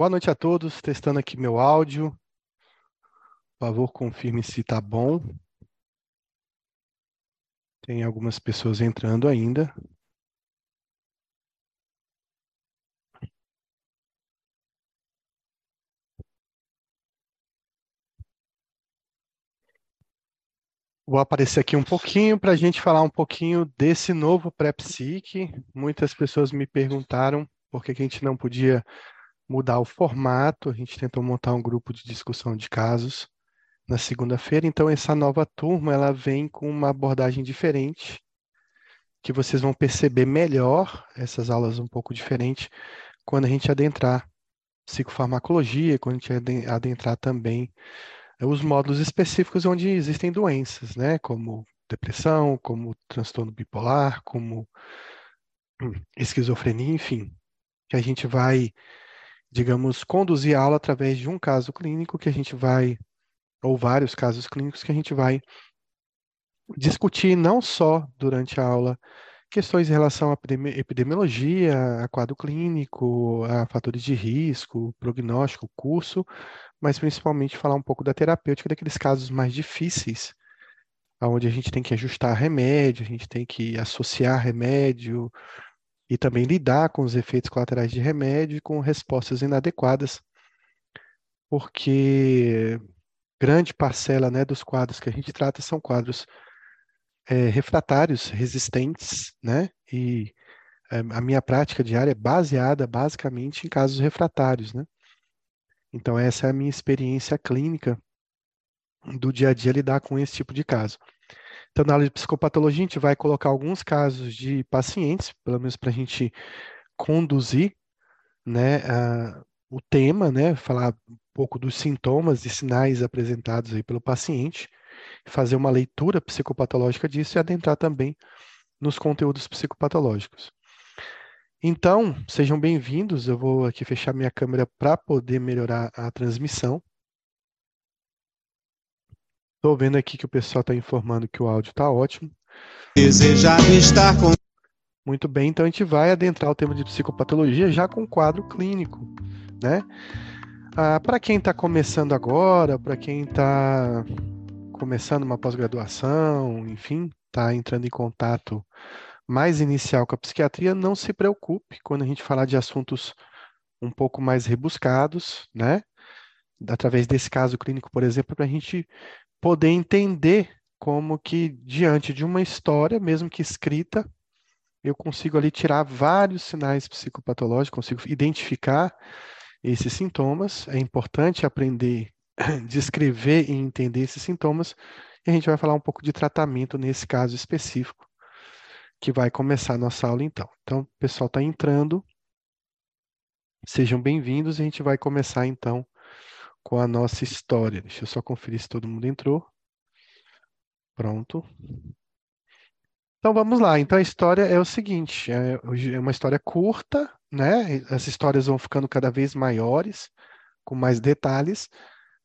Boa noite a todos, testando aqui meu áudio. Por favor, confirme se está bom. Tem algumas pessoas entrando ainda. Vou aparecer aqui um pouquinho para a gente falar um pouquinho desse novo pré-psique. Muitas pessoas me perguntaram por que, que a gente não podia mudar o formato. A gente tentou montar um grupo de discussão de casos na segunda-feira. Então, essa nova turma ela vem com uma abordagem diferente, que vocês vão perceber melhor essas aulas um pouco diferentes quando a gente adentrar psicofarmacologia, quando a gente adentrar também é os módulos específicos onde existem doenças, né? Como depressão, como transtorno bipolar, como esquizofrenia, enfim. Que a gente vai, digamos, conduzir a aula através de um caso clínico que a gente vai, ou vários casos clínicos que a gente vai discutir não só durante a aula questões em relação à epidemiologia, a quadro clínico, a fatores de risco, prognóstico, curso, mas principalmente falar um pouco da terapêutica daqueles casos mais difíceis, onde a gente tem que ajustar remédio, a gente tem que associar remédio e também lidar com os efeitos colaterais de remédio e com respostas inadequadas, porque grande parcela né, dos quadros que a gente trata são quadros é, refratários, resistentes, né? E é, a minha prática diária é baseada basicamente em casos refratários, né? Então, essa é a minha experiência clínica do dia a dia lidar com esse tipo de caso. Então, na aula de psicopatologia, a gente vai colocar alguns casos de pacientes, pelo menos para a gente conduzir né, a, o tema, né, falar um pouco dos sintomas e sinais apresentados aí pelo paciente, fazer uma leitura psicopatológica disso e adentrar também nos conteúdos psicopatológicos. Então, sejam bem-vindos. Eu vou aqui fechar minha câmera para poder melhorar a transmissão. Estou vendo aqui que o pessoal está informando que o áudio está ótimo. Desejar estar com. Muito bem, então a gente vai adentrar o tema de psicopatologia já com quadro clínico, né? Ah, para quem está começando agora, para quem está começando uma pós-graduação, enfim, está entrando em contato mais inicial com a psiquiatria, não se preocupe quando a gente falar de assuntos um pouco mais rebuscados, né? Através desse caso clínico, por exemplo, para a gente poder entender como que, diante de uma história, mesmo que escrita, eu consigo ali tirar vários sinais psicopatológicos, consigo identificar esses sintomas. É importante aprender descrever e entender esses sintomas, e a gente vai falar um pouco de tratamento nesse caso específico que vai começar a nossa aula então. Então, o pessoal está entrando. Sejam bem-vindos a gente vai começar então com a nossa história. Deixa eu só conferir se todo mundo entrou. Pronto. Então vamos lá. Então a história é o seguinte: é, é uma história curta, né? As histórias vão ficando cada vez maiores, com mais detalhes,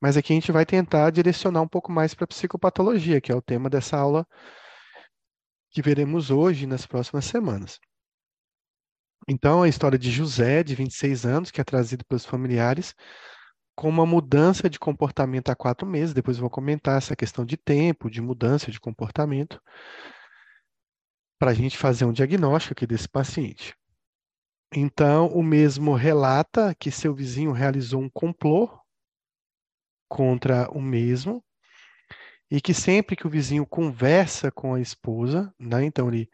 mas aqui a gente vai tentar direcionar um pouco mais para a psicopatologia, que é o tema dessa aula que veremos hoje nas próximas semanas. Então, a história de José, de 26 anos, que é trazido pelos familiares, com uma mudança de comportamento há quatro meses. Depois vou comentar essa questão de tempo, de mudança de comportamento, para a gente fazer um diagnóstico aqui desse paciente. Então, o mesmo relata que seu vizinho realizou um complô contra o mesmo, e que sempre que o vizinho conversa com a esposa, né, então ele,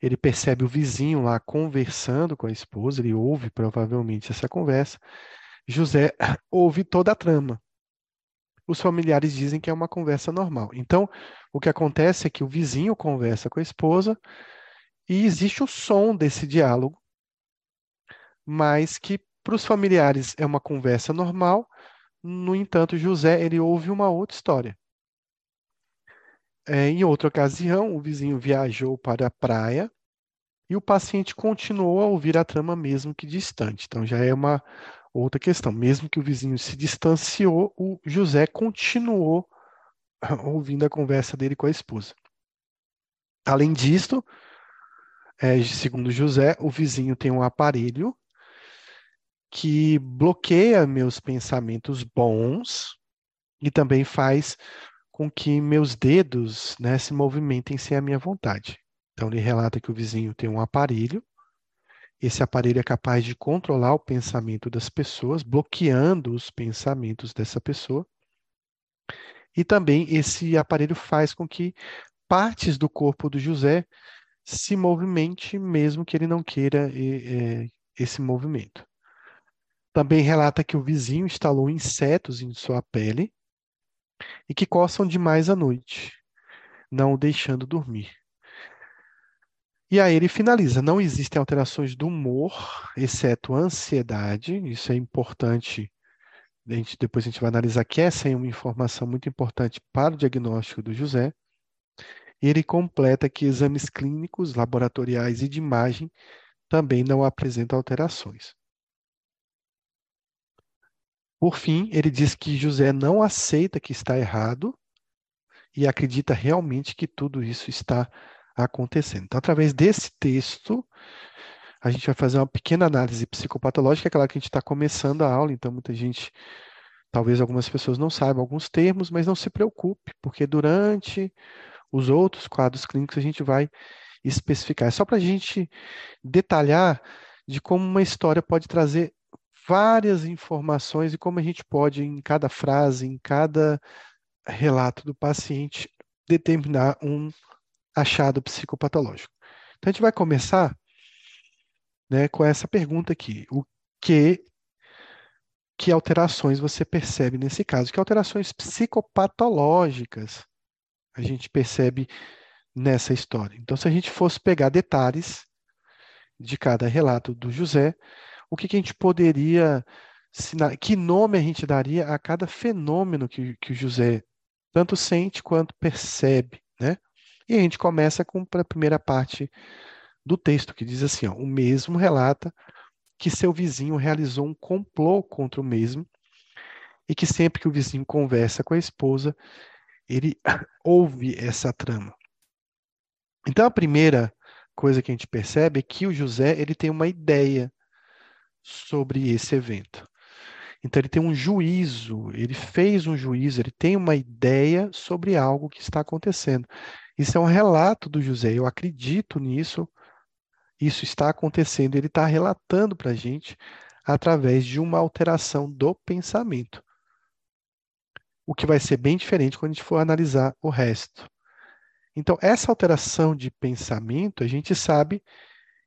ele percebe o vizinho lá conversando com a esposa, ele ouve provavelmente essa conversa, José ouve toda a trama. Os familiares dizem que é uma conversa normal. Então, o que acontece é que o vizinho conversa com a esposa e existe o som desse diálogo, mas que para os familiares é uma conversa normal. No entanto, José ele ouve uma outra história. É, em outra ocasião, o vizinho viajou para a praia e o paciente continuou a ouvir a trama mesmo que distante. Então já é uma outra questão. Mesmo que o vizinho se distanciou, o José continuou ouvindo a conversa dele com a esposa. Além disso, é, segundo José, o vizinho tem um aparelho que bloqueia meus pensamentos bons e também faz com que meus dedos né, se movimentem sem a minha vontade. Então, ele relata que o vizinho tem um aparelho, esse aparelho é capaz de controlar o pensamento das pessoas, bloqueando os pensamentos dessa pessoa. E também esse aparelho faz com que partes do corpo do José se movimente, mesmo que ele não queira é, esse movimento. Também relata que o vizinho instalou insetos em sua pele e que coçam demais à noite, não o deixando dormir. E aí ele finaliza: não existem alterações do humor, exceto ansiedade. Isso é importante. A gente, depois a gente vai analisar que essa é uma informação muito importante para o diagnóstico do José. E ele completa que exames clínicos, laboratoriais e de imagem também não apresentam alterações. Por fim, ele diz que José não aceita que está errado e acredita realmente que tudo isso está acontecendo. Então, através desse texto, a gente vai fazer uma pequena análise psicopatológica, é claro que a gente está começando a aula, então muita gente, talvez algumas pessoas não saibam alguns termos, mas não se preocupe, porque durante os outros quadros clínicos a gente vai especificar. É só para a gente detalhar de como uma história pode trazer várias informações e como a gente pode, em cada frase, em cada relato do paciente, determinar um achado psicopatológico. Então, a gente vai começar né, com essa pergunta aqui: o que, que alterações você percebe nesse caso? Que alterações psicopatológicas a gente percebe nessa história? Então, se a gente fosse pegar detalhes de cada relato do José, o que, que a gente poderia, que nome a gente daria a cada fenômeno que, que o José tanto sente quanto percebe? E a gente começa com a primeira parte do texto, que diz assim: ó, o mesmo relata que seu vizinho realizou um complô contra o mesmo e que sempre que o vizinho conversa com a esposa, ele ouve essa trama. Então a primeira coisa que a gente percebe é que o José ele tem uma ideia sobre esse evento. Então ele tem um juízo, ele fez um juízo, ele tem uma ideia sobre algo que está acontecendo. Isso é um relato do José, eu acredito nisso, isso está acontecendo, ele está relatando para a gente através de uma alteração do pensamento. O que vai ser bem diferente quando a gente for analisar o resto. Então, essa alteração de pensamento, a gente sabe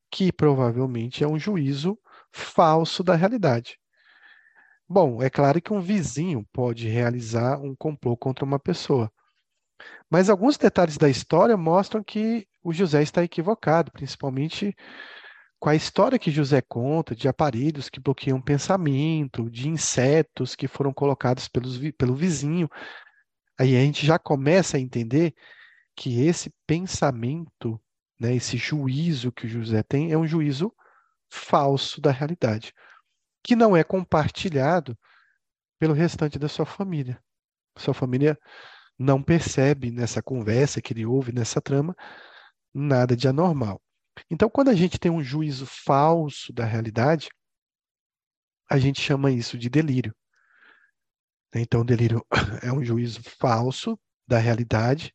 que provavelmente é um juízo falso da realidade. Bom, é claro que um vizinho pode realizar um complô contra uma pessoa. Mas alguns detalhes da história mostram que o José está equivocado, principalmente com a história que José conta de aparelhos que bloqueiam pensamento, de insetos que foram colocados pelos, pelo vizinho. Aí a gente já começa a entender que esse pensamento, né, esse juízo que o José tem, é um juízo falso da realidade, que não é compartilhado pelo restante da sua família. Sua família não percebe nessa conversa que ele ouve nessa trama nada de anormal. Então, quando a gente tem um juízo falso da realidade, a gente chama isso de delírio. Então, o delírio é um juízo falso da realidade,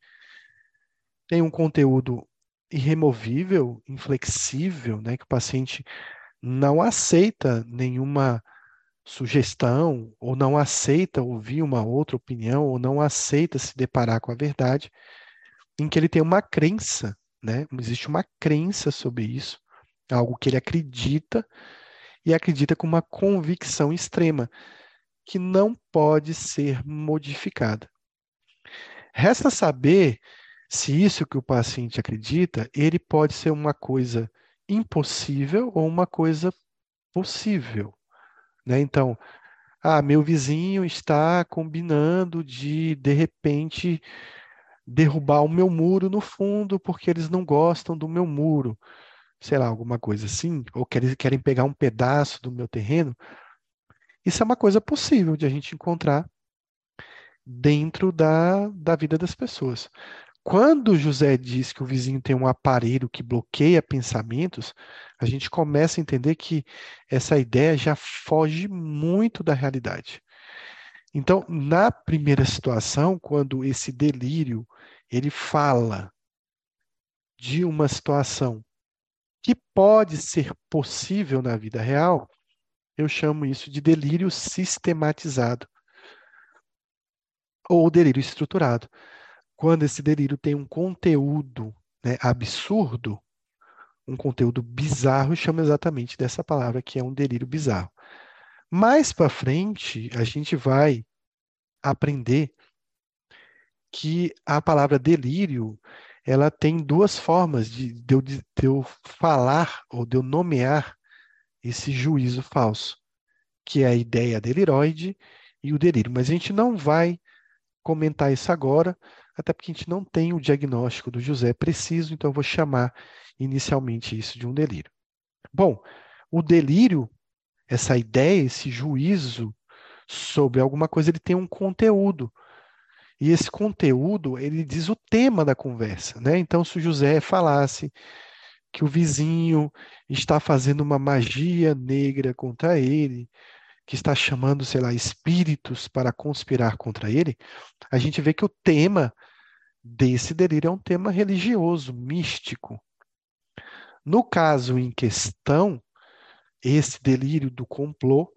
tem um conteúdo irremovível, inflexível, né, que o paciente não aceita nenhuma sugestão, ou não aceita ouvir uma outra opinião, ou não aceita se deparar com a verdade, em que ele tem uma crença, né? Existe uma crença sobre isso, algo que ele acredita e acredita com uma convicção extrema, que não pode ser modificada. Resta saber se isso que o paciente acredita, ele pode ser uma coisa impossível ou uma coisa possível. Né? Então, ah, meu vizinho está combinando de, de repente, derrubar o meu muro no fundo porque eles não gostam do meu muro. Sei lá, alguma coisa assim, ou querem, querem pegar um pedaço do meu terreno. Isso é uma coisa possível de a gente encontrar dentro da, da vida das pessoas. Quando José diz que o vizinho tem um aparelho que bloqueia pensamentos, a gente começa a entender que essa ideia já foge muito da realidade. Então, na primeira situação, quando esse delírio ele fala de uma situação que pode ser possível na vida real, eu chamo isso de delírio sistematizado ou delírio estruturado. Quando esse delírio tem um conteúdo né, absurdo, um conteúdo bizarro, chama exatamente dessa palavra, que é um delírio bizarro. Mais para frente, a gente vai aprender que a palavra delírio ela tem duas formas de, de, eu, de eu falar ou de eu nomear esse juízo falso, que é a ideia deliroide e o delírio. Mas a gente não vai comentar isso agora, até porque a gente não tem o diagnóstico do José preciso, então eu vou chamar inicialmente isso de um delírio. Bom, o delírio, essa ideia, esse juízo sobre alguma coisa, ele tem um conteúdo. E esse conteúdo, ele diz o tema da conversa, né? Então, se o José falasse que o vizinho está fazendo uma magia negra contra ele, que está chamando, sei lá, espíritos para conspirar contra ele, a gente vê que o tema desse delírio é um tema religioso, místico. No caso em questão, esse delírio do complô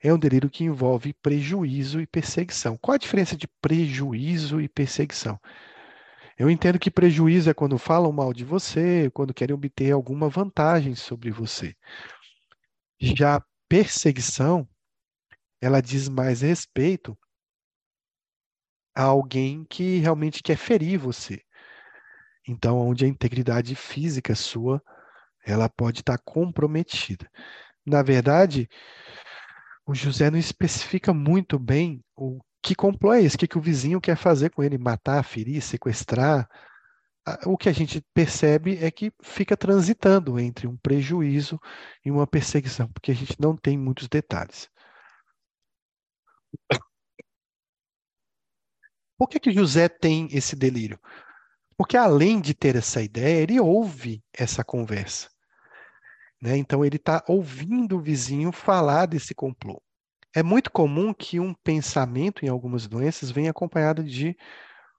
é um delírio que envolve prejuízo e perseguição. Qual a diferença de prejuízo e perseguição? Eu entendo que prejuízo é quando falam mal de você, quando querem obter alguma vantagem sobre você. Já perseguição, ela diz mais respeito a alguém que realmente quer ferir você. Então, onde a integridade física sua, ela pode estar comprometida. Na verdade, o José não especifica muito bem o que complô é esse, o que, que o vizinho quer fazer com ele, matar, ferir, sequestrar. O que a gente percebe é que fica transitando entre um prejuízo e uma perseguição, porque a gente não tem muitos detalhes. Por que, que José tem esse delírio? Porque além de ter essa ideia, ele ouve essa conversa. Né? Então, ele está ouvindo o vizinho falar desse complô. É muito comum que um pensamento em algumas doenças venha acompanhado de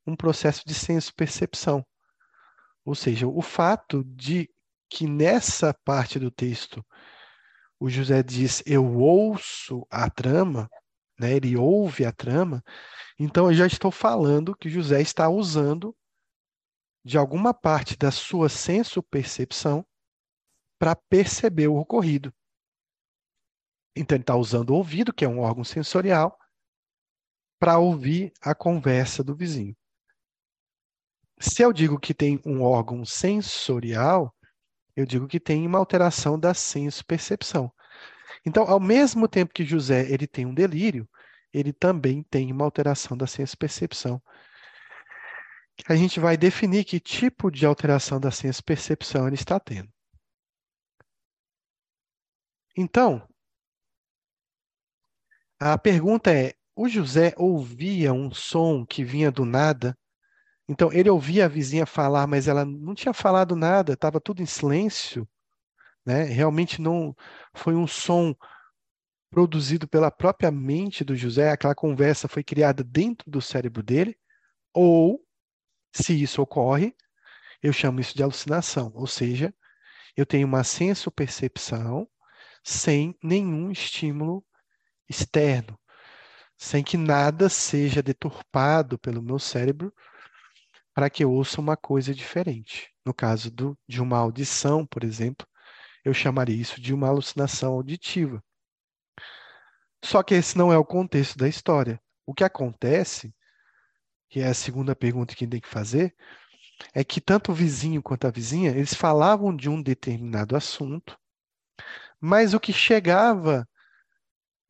um processo de senso-percepção. Ou seja, o fato de que nessa parte do texto o José diz: Eu ouço a trama, né? ele ouve a trama, então eu já estou falando que José está usando de alguma parte da sua senso-percepção para perceber o ocorrido. Então, ele está usando o ouvido, que é um órgão sensorial, para ouvir a conversa do vizinho. Se eu digo que tem um órgão sensorial, eu digo que tem uma alteração da senso-percepção. Então, ao mesmo tempo que José ele tem um delírio, ele também tem uma alteração da senso-percepção. A gente vai definir que tipo de alteração da senso-percepção ele está tendo. Então, a pergunta é: o José ouvia um som que vinha do nada? Então, ele ouvia a vizinha falar, mas ela não tinha falado nada, estava tudo em silêncio. Né? Realmente não foi um som produzido pela própria mente do José, aquela conversa foi criada dentro do cérebro dele, ou, se isso ocorre, eu chamo isso de alucinação, ou seja, eu tenho uma senso-percepção sem nenhum estímulo externo, sem que nada seja deturpado pelo meu cérebro para que eu ouça uma coisa diferente. No caso do, de uma audição, por exemplo, eu chamaria isso de uma alucinação auditiva. Só que esse não é o contexto da história. O que acontece, que é a segunda pergunta que tem que fazer, é que tanto o vizinho quanto a vizinha, eles falavam de um determinado assunto, mas o que chegava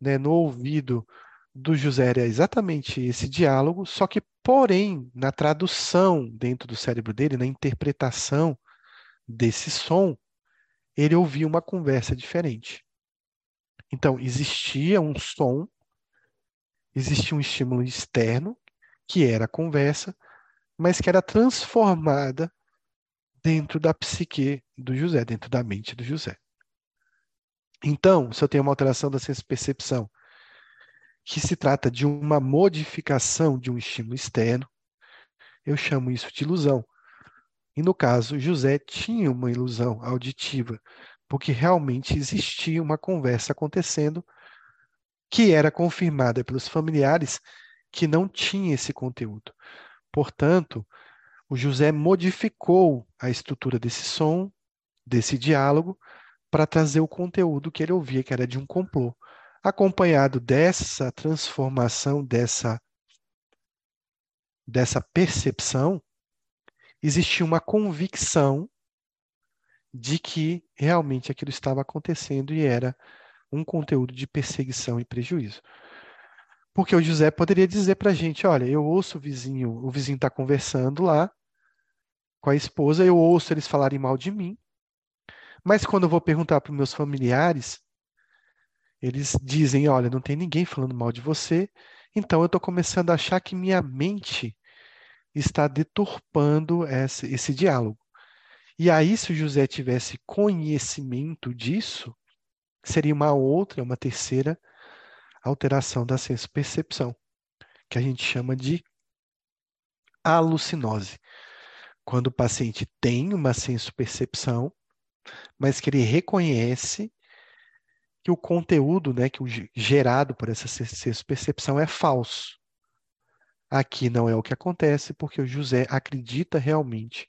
né, no ouvido do José era exatamente esse diálogo, só que, porém, na tradução dentro do cérebro dele, na interpretação desse som, ele ouvia uma conversa diferente. Então, existia um som, existia um estímulo externo, que era a conversa, mas que era transformada dentro da psique do José, dentro da mente do José. Então, se eu tenho uma alteração da senso-percepção, que se trata de uma modificação de um estímulo externo, eu chamo isso de ilusão. E no caso, José tinha uma ilusão auditiva, porque realmente existia uma conversa acontecendo que era confirmada pelos familiares que não tinha esse conteúdo. Portanto, o José modificou a estrutura desse som, desse diálogo, para trazer o conteúdo que ele ouvia, que era de um complô. Acompanhado dessa transformação, dessa, dessa percepção, existia uma convicção de que realmente aquilo estava acontecendo e era um conteúdo de perseguição e prejuízo. Porque o José poderia dizer para a gente: olha, eu ouço o vizinho, o vizinho está conversando lá com a esposa, eu ouço eles falarem mal de mim, mas quando eu vou perguntar para meus familiares, eles dizem: olha, não tem ninguém falando mal de você, então eu estou começando a achar que minha mente está deturpando esse, esse diálogo. E aí, se o José tivesse conhecimento disso, seria uma outra, uma terceira alteração da senso-percepção, que a gente chama de alucinose. Quando o paciente tem uma senso-percepção, mas que ele reconhece que o conteúdo, né, que o gerado por essa senso-percepção é falso. Aqui não é o que acontece, porque o José acredita realmente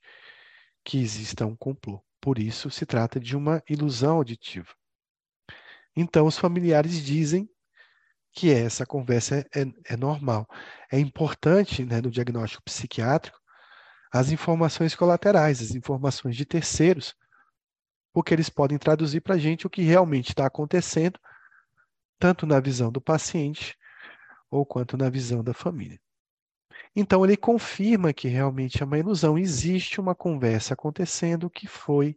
que exista um complô. Por isso, se trata de uma ilusão auditiva. Então, os familiares dizem que essa conversa é, é normal. É importante, né, no diagnóstico psiquiátrico, as informações colaterais, as informações de terceiros, porque eles podem traduzir para a gente o que realmente está acontecendo, tanto na visão do paciente ou quanto na visão da família. Então, ele confirma que realmente é uma ilusão. Existe uma conversa acontecendo que foi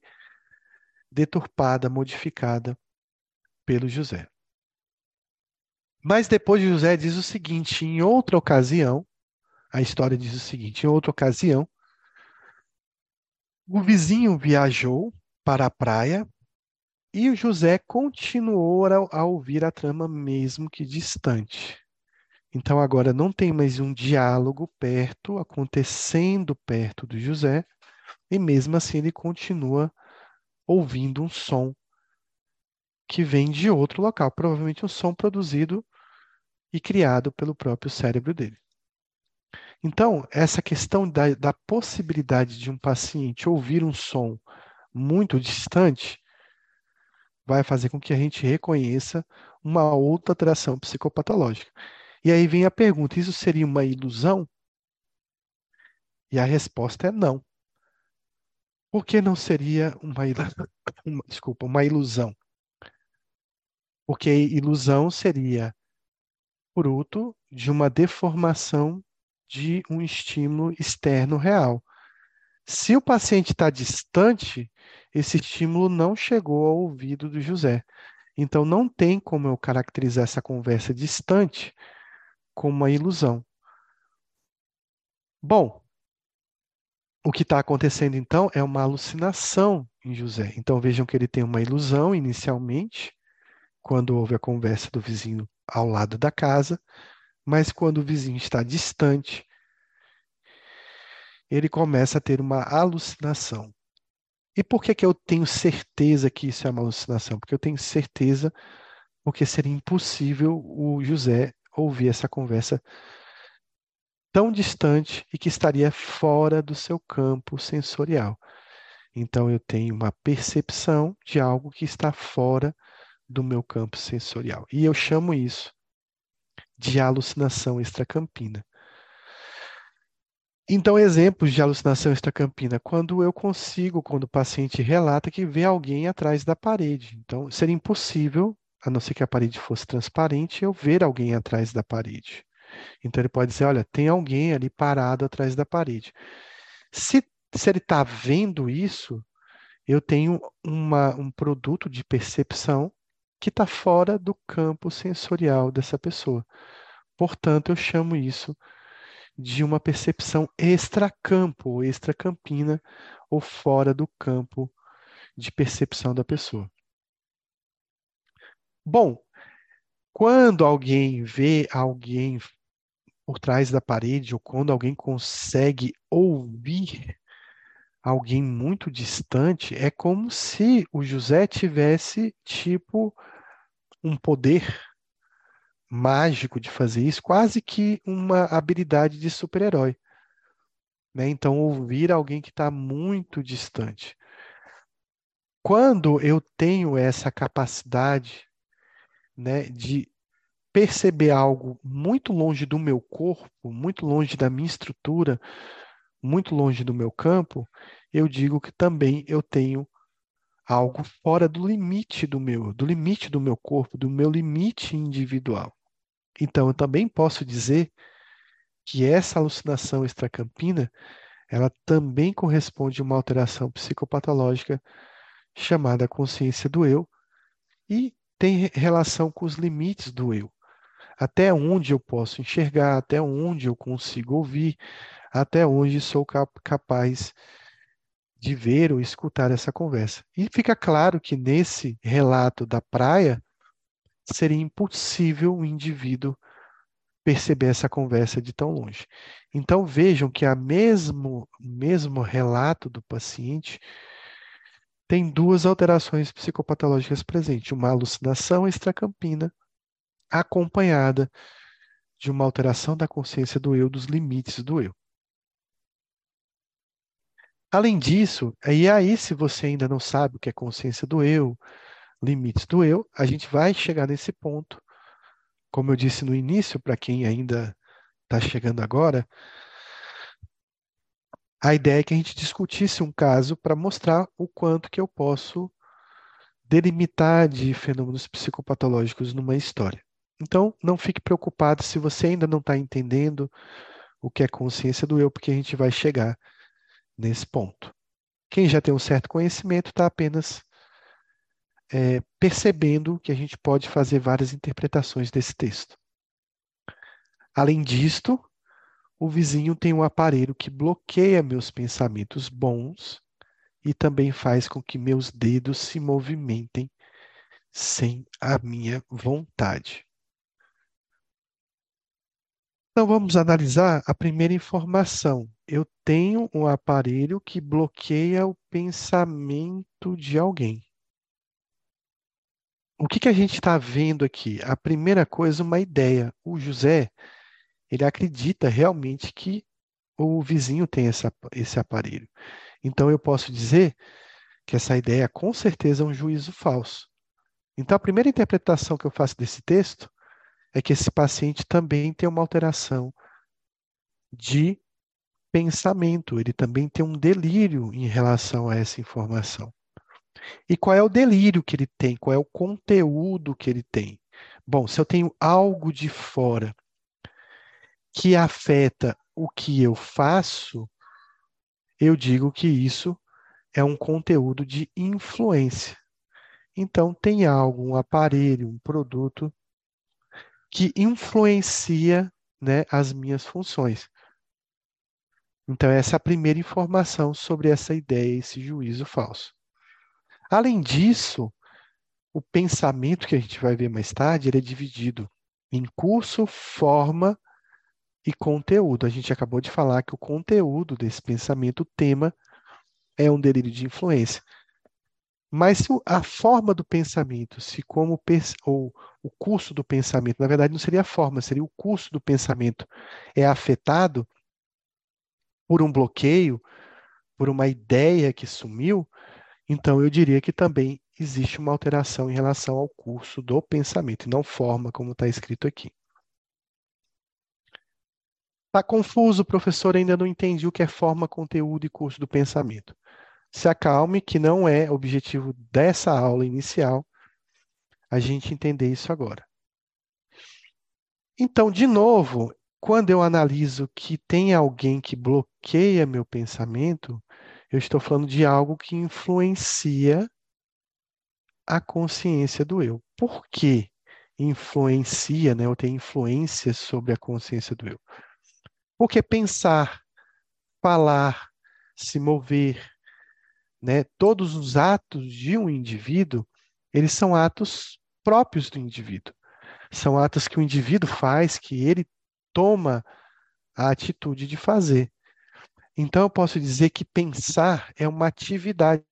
deturpada, modificada pelo José. Mas depois José diz o seguinte: em outra ocasião, a história diz o seguinte: em outra ocasião, o vizinho viajou para a praia e o José continuou a, a ouvir a trama, mesmo que distante. Então agora não tem mais um diálogo perto, acontecendo perto do José, e mesmo assim ele continua ouvindo um som que vem de outro local, provavelmente um som produzido e criado pelo próprio cérebro dele. Então, essa questão da, da possibilidade de um paciente ouvir um som muito distante vai fazer com que a gente reconheça uma outra alteração psicopatológica. E aí vem a pergunta: isso seria uma ilusão? E a resposta é não. Por que não seria uma, uma, desculpa, uma ilusão? Porque ilusão seria fruto de uma deformação de um estímulo externo real. Se o paciente está distante, esse estímulo não chegou ao ouvido do José. Então, não tem como eu caracterizar essa conversa distante como uma ilusão. Bom, o que está acontecendo então é uma alucinação em José. Então vejam que ele tem uma ilusão inicialmente, quando houve a conversa do vizinho ao lado da casa, mas quando o vizinho está distante, ele começa a ter uma alucinação. E por que, que eu tenho certeza que isso é uma alucinação? Porque eu tenho certeza, porque seria impossível o José ouvir essa conversa tão distante e que estaria fora do seu campo sensorial. Então eu tenho uma percepção de algo que está fora do meu campo sensorial. E eu chamo isso de alucinação extracampina. Então, exemplos de alucinação extracampina, quando eu consigo, quando o paciente relata que vê alguém atrás da parede. Então, seria impossível a não ser que a parede fosse transparente, eu ver alguém atrás da parede. Então ele pode dizer, olha, tem alguém ali parado atrás da parede. Se, se ele está vendo isso, eu tenho uma, um produto de percepção que está fora do campo sensorial dessa pessoa. Portanto, eu chamo isso de uma percepção extracampo, extracampina, ou fora do campo de percepção da pessoa. Bom, quando alguém vê alguém por trás da parede, ou quando alguém consegue ouvir alguém muito distante, é como se o José tivesse, tipo, um poder mágico de fazer isso, quase que uma habilidade de super-herói. Né? Então, ouvir alguém que está muito distante. Quando eu tenho essa capacidade né, de perceber algo muito longe do meu corpo, muito longe da minha estrutura, muito longe do meu campo, eu digo que também eu tenho algo fora do limite do meu, do limite do meu corpo, do meu limite individual. Então, eu também posso dizer que essa alucinação extracampina, ela também corresponde a uma alteração psicopatológica chamada consciência do eu e tem relação com os limites do eu. Até onde eu posso enxergar, até onde eu consigo ouvir, até onde sou capaz de ver ou escutar essa conversa. E fica claro que nesse relato da praia, seria impossível o indivíduo perceber essa conversa de tão longe. Então vejam que a mesmo mesmo relato do paciente tem duas alterações psicopatológicas presentes, uma alucinação extracampina acompanhada de uma alteração da consciência do eu, dos limites do eu. Além disso, e aí se você ainda não sabe o que é consciência do eu, limites do eu, a gente vai chegar nesse ponto. Como eu disse no início, para quem ainda está chegando agora, a ideia é que a gente discutisse um caso para mostrar o quanto que eu posso delimitar de fenômenos psicopatológicos numa história. Então, não fique preocupado se você ainda não está entendendo o que é consciência do eu, porque a gente vai chegar nesse ponto. Quem já tem um certo conhecimento está apenas é, percebendo que a gente pode fazer várias interpretações desse texto. Além disto, o vizinho tem um aparelho que bloqueia meus pensamentos bons e também faz com que meus dedos se movimentem sem a minha vontade. Então vamos analisar a primeira informação. Eu tenho um aparelho que bloqueia o pensamento de alguém. O que, que a gente está vendo aqui? A primeira coisa, uma ideia. O José, ele acredita realmente que o vizinho tem essa, esse aparelho. Então, eu posso dizer que essa ideia, com certeza, é um juízo falso. Então, a primeira interpretação que eu faço desse texto é que esse paciente também tem uma alteração de pensamento, ele também tem um delírio em relação a essa informação. E qual é o delírio que ele tem? Qual é o conteúdo que ele tem? Bom, se eu tenho algo de fora que afeta o que eu faço, eu digo que isso é um conteúdo de influência. Então, tem algo, um aparelho, um produto que influencia né, as minhas funções. Então, essa é a primeira informação sobre essa ideia, esse juízo falso. Além disso, o pensamento que a gente vai ver mais tarde, ele é dividido em curso, forma e conteúdo. A gente acabou de falar que o conteúdo desse pensamento, o tema, é um delírio de influência. Mas se a forma do pensamento, se como ou o curso do pensamento, na verdade não seria a forma, seria o curso do pensamento é afetado por um bloqueio, por uma ideia que sumiu, então, eu diria que também existe uma alteração em relação ao curso do pensamento, e não forma, como está escrito aqui. Está confuso, professor? Ainda não entendi o que é forma, conteúdo e curso do pensamento. Se acalme, que não é objetivo dessa aula inicial a gente entender isso agora. Então, de novo, quando eu analiso que tem alguém que bloqueia meu pensamento, eu estou falando de algo que influencia a consciência do eu. Por que influencia, né, ou tem influência sobre a consciência do eu? Porque pensar, falar, se mover, né, todos os atos de um indivíduo, eles são atos próprios do indivíduo. São atos que o indivíduo faz, que ele toma a atitude de fazer. Então, eu posso dizer que pensar é uma atividade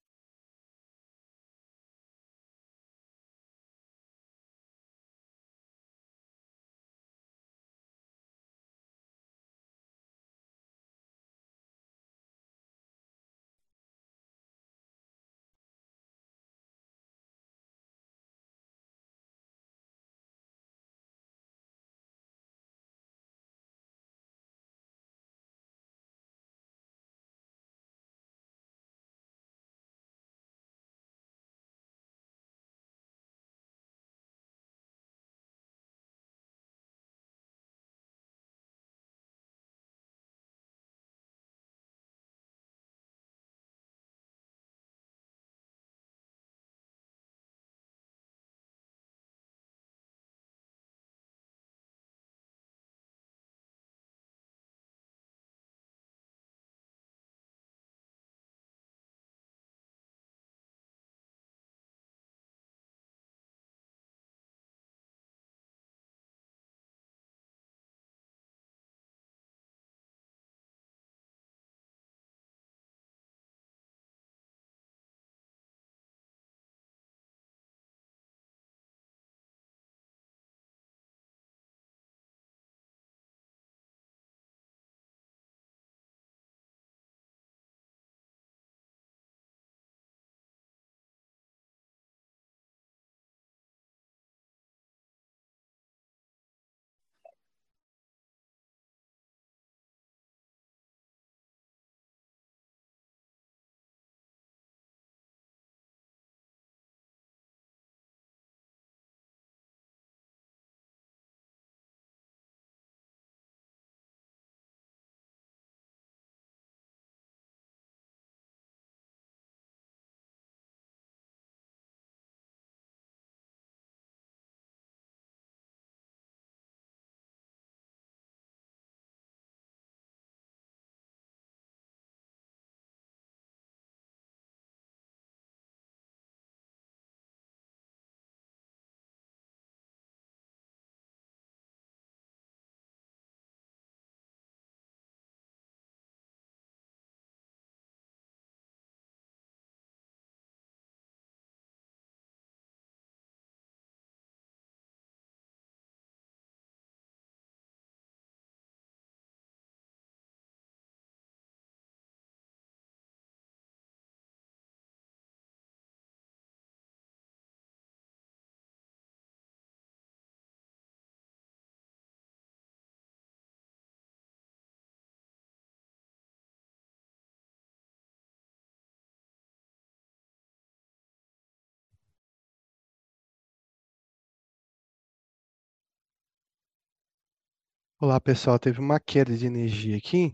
Olá, pessoal. Teve uma queda de energia aqui,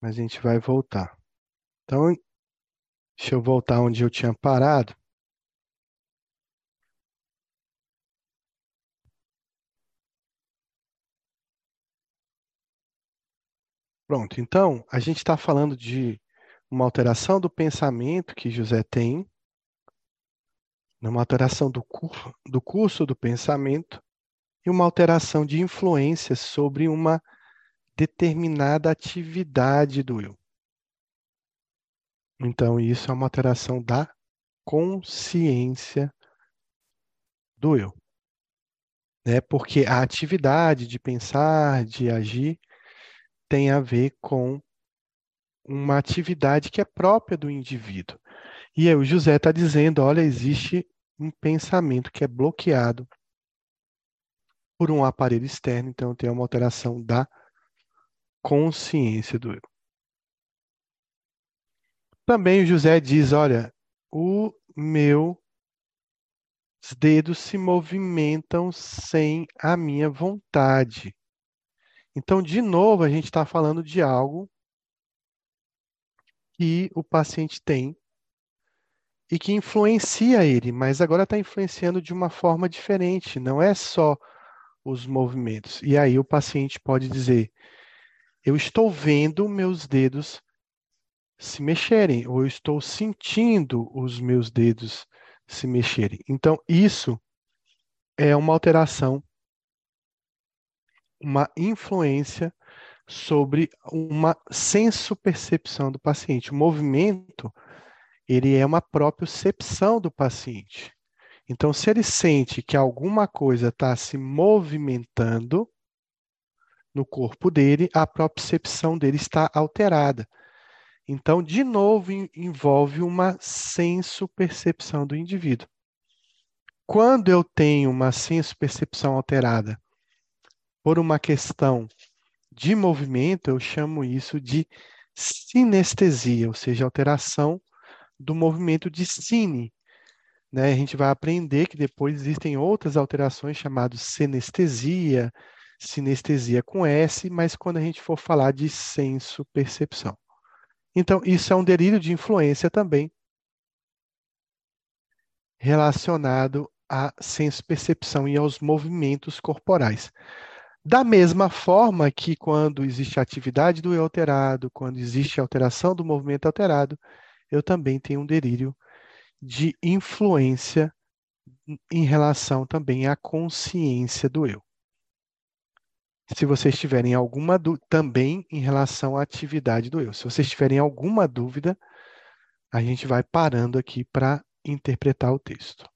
mas a gente vai voltar. Então, deixa eu voltar onde eu tinha parado. Pronto, então, a gente está falando de uma alteração do pensamento que José tem, uma alteração do, do curso do pensamento, e uma alteração de influência sobre uma determinada atividade do eu. Então, isso é uma alteração da consciência do eu. Né? Porque a atividade de pensar, de agir, tem a ver com uma atividade que é própria do indivíduo. E aí o José está dizendo: olha, existe um pensamento que é bloqueado por um aparelho externo, então tem uma alteração da consciência do eu. Também o José diz: olha, o meu dedos se movimentam sem a minha vontade. Então, de novo, a gente está falando de algo que o paciente tem e que influencia ele, mas agora está influenciando de uma forma diferente. Não é só os movimentos. E aí o paciente pode dizer: eu estou vendo meus dedos se mexerem, ou eu estou sentindo os meus dedos se mexerem. Então, isso é uma alteração, uma influência sobre uma senso-percepção do paciente. O movimento, ele é uma propriocepção do paciente. Então, se ele sente que alguma coisa está se movimentando no corpo dele, a propriocepção dele está alterada. Então, de novo, envolve uma senso-percepção do indivíduo. Quando eu tenho uma senso-percepção alterada por uma questão de movimento, eu chamo isso de sinestesia, ou seja, alteração do movimento de cine. Né? A gente vai aprender que depois existem outras alterações chamadas sinestesia, sinestesia com S, mas quando a gente for falar de senso-percepção. Então, isso é um delírio de influência também relacionado à senso-percepção e aos movimentos corporais. Da mesma forma que quando existe atividade do eu alterado, quando existe alteração do movimento alterado, eu também tenho um delírio de influência em relação também à consciência do eu. Se vocês tiverem alguma dúvida, também em relação à atividade do eu. Se vocês tiverem alguma dúvida, a gente vai parando aqui para interpretar o texto.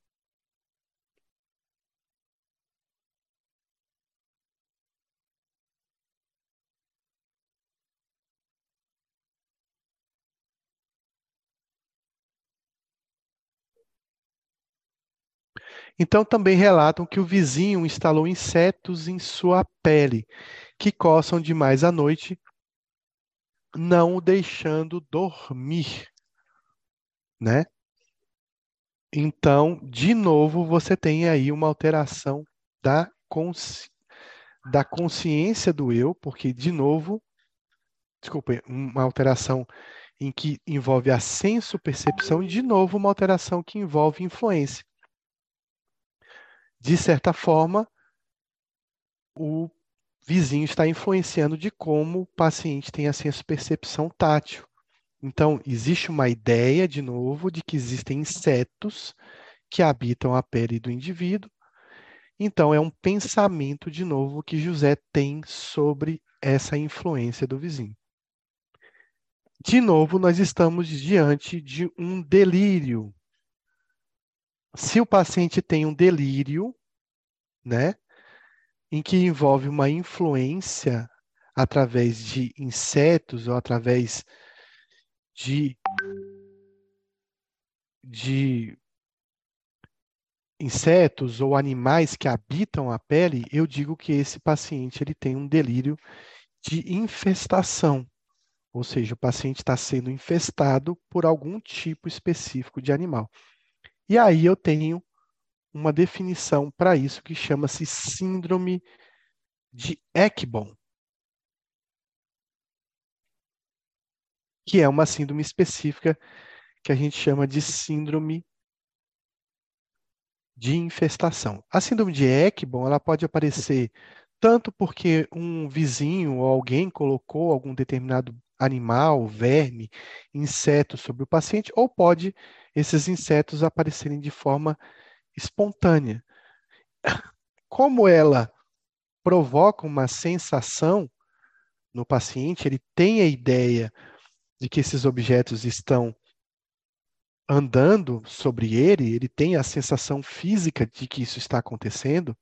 Então também relatam que o vizinho instalou insetos em sua pele, que coçam demais à noite, não o deixando dormir, né? Então, de novo, você tem aí uma alteração da, consci... da consciência do eu, porque, de novo, desculpe, uma alteração em que envolve a senso-percepção e, de novo, uma alteração que envolve influência de certa forma, o vizinho está influenciando de como o paciente tem a senso-percepção tátil. Então, existe uma ideia, de novo, de que existem insetos que habitam a pele do indivíduo. Então, é um pensamento, de novo, que José tem sobre essa influência do vizinho. De novo, nós estamos diante de um delírio se o paciente tem um delírio, né, em que envolve uma influência através de insetos ou através de, de insetos ou animais que habitam a pele, eu digo que esse paciente ele tem um delírio de infestação, ou seja, o paciente está sendo infestado por algum tipo específico de animal. E aí eu tenho uma definição para isso que chama-se síndrome de Ekbom, que é uma síndrome específica que a gente chama de síndrome de infestação. A síndrome de Ekbom, ela pode aparecer tanto porque um vizinho ou alguém colocou algum determinado animal, verme, inseto sobre o paciente, ou pode esses insetos aparecerem de forma espontânea. Como ela provoca uma sensação no paciente, ele tem a ideia de que esses objetos estão andando sobre ele, ele tem a sensação física de que isso está acontecendo,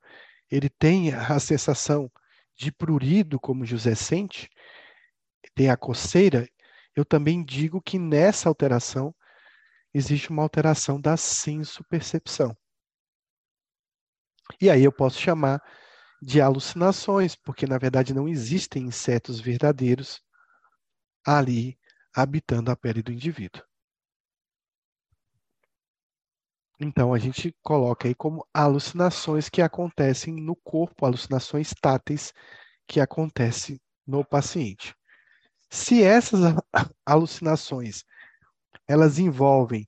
ele tem a sensação de prurido, como José sente, tem a coceira, eu também digo que nessa alteração existe uma alteração da senso-percepção. E aí eu posso chamar de alucinações, porque na verdade não existem insetos verdadeiros ali habitando a pele do indivíduo. Então a gente coloca aí como alucinações que acontecem no corpo, alucinações táteis que acontecem no paciente. Se essas alucinações elas envolvem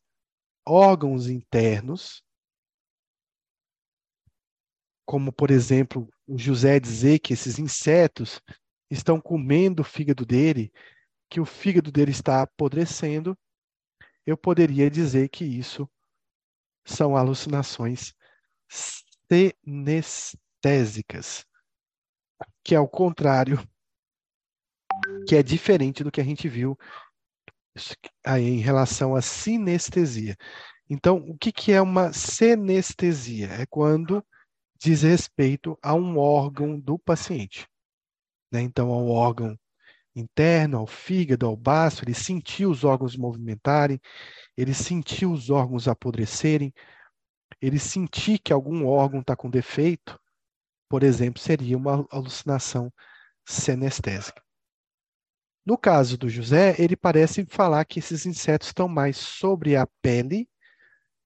órgãos internos, como por exemplo, o José dizer que esses insetos estão comendo o fígado dele, que o fígado dele está apodrecendo, eu poderia dizer que isso são alucinações senestésicas, que é o contrário, que é diferente do que a gente viu aí em relação à sinestesia. Então, o que, que é uma senestesia? É quando diz respeito a um órgão do paciente. Né? Então, ao órgão interno, ao fígado, ao baço, ele sentiu os órgãos movimentarem, ele sentiu os órgãos apodrecerem, ele sentir que algum órgão está com defeito, por exemplo, seria uma alucinação senestésica. No caso do José, ele parece falar que esses insetos estão mais sobre a pele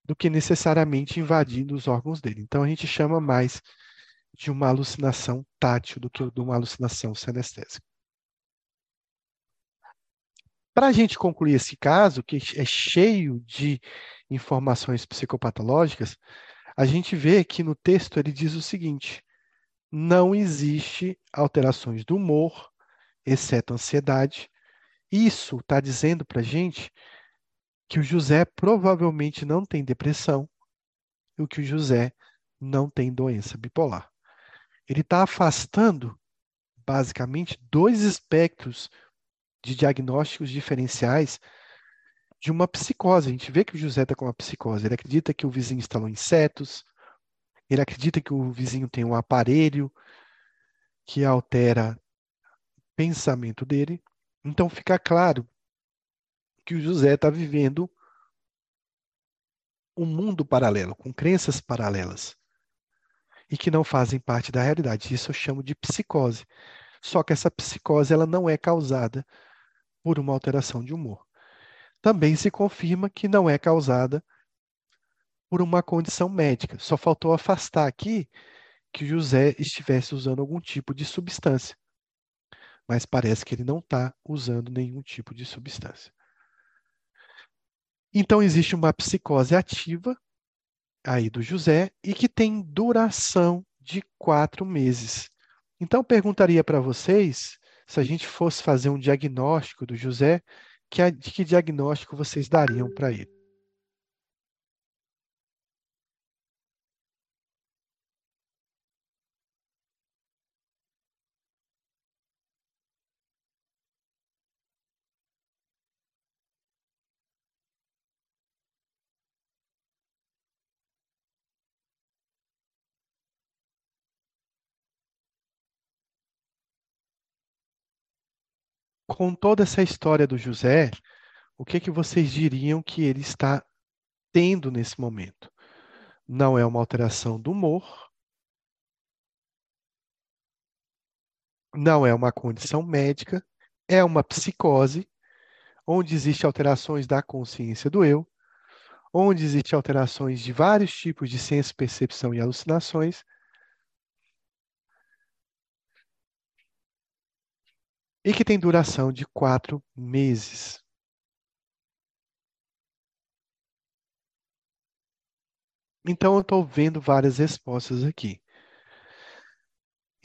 do que necessariamente invadindo os órgãos dele. Então a gente chama mais de uma alucinação tátil do que de uma alucinação senestésica. Para a gente concluir esse caso, que é cheio de informações psicopatológicas, a gente vê que no texto ele diz o seguinte: não existe alterações do humor, exceto ansiedade. Isso está dizendo para a gente que o José provavelmente não tem depressão e que o José não tem doença bipolar. Ele está afastando, basicamente, dois espectros de diagnósticos diferenciais de uma psicose. A gente vê que o José está com uma psicose. Ele acredita que o vizinho instalou insetos, ele acredita que o vizinho tem um aparelho que altera pensamento dele. Então fica claro que o José está vivendo um mundo paralelo, com crenças paralelas e que não fazem parte da realidade. Isso eu chamo de psicose. Só que essa psicose ela não é causada por uma alteração de humor. Também se confirma que não é causada por uma condição médica. Só faltou afastar aqui que José estivesse usando algum tipo de substância. Mas parece que ele não está usando nenhum tipo de substância. Então, existe uma psicose ativa aí do José e que tem duração de quatro meses. Então, perguntaria para vocês se a gente fosse fazer um diagnóstico do José, que, que diagnóstico vocês dariam para ele? Com toda essa história do José, o que, que vocês diriam que ele está tendo nesse momento? Não é uma alteração do humor, não é uma condição médica, é uma psicose, onde existem alterações da consciência do eu, onde existem alterações de vários tipos de senso, percepção e alucinações, e que tem duração de quatro meses. Então, eu estou vendo várias respostas aqui.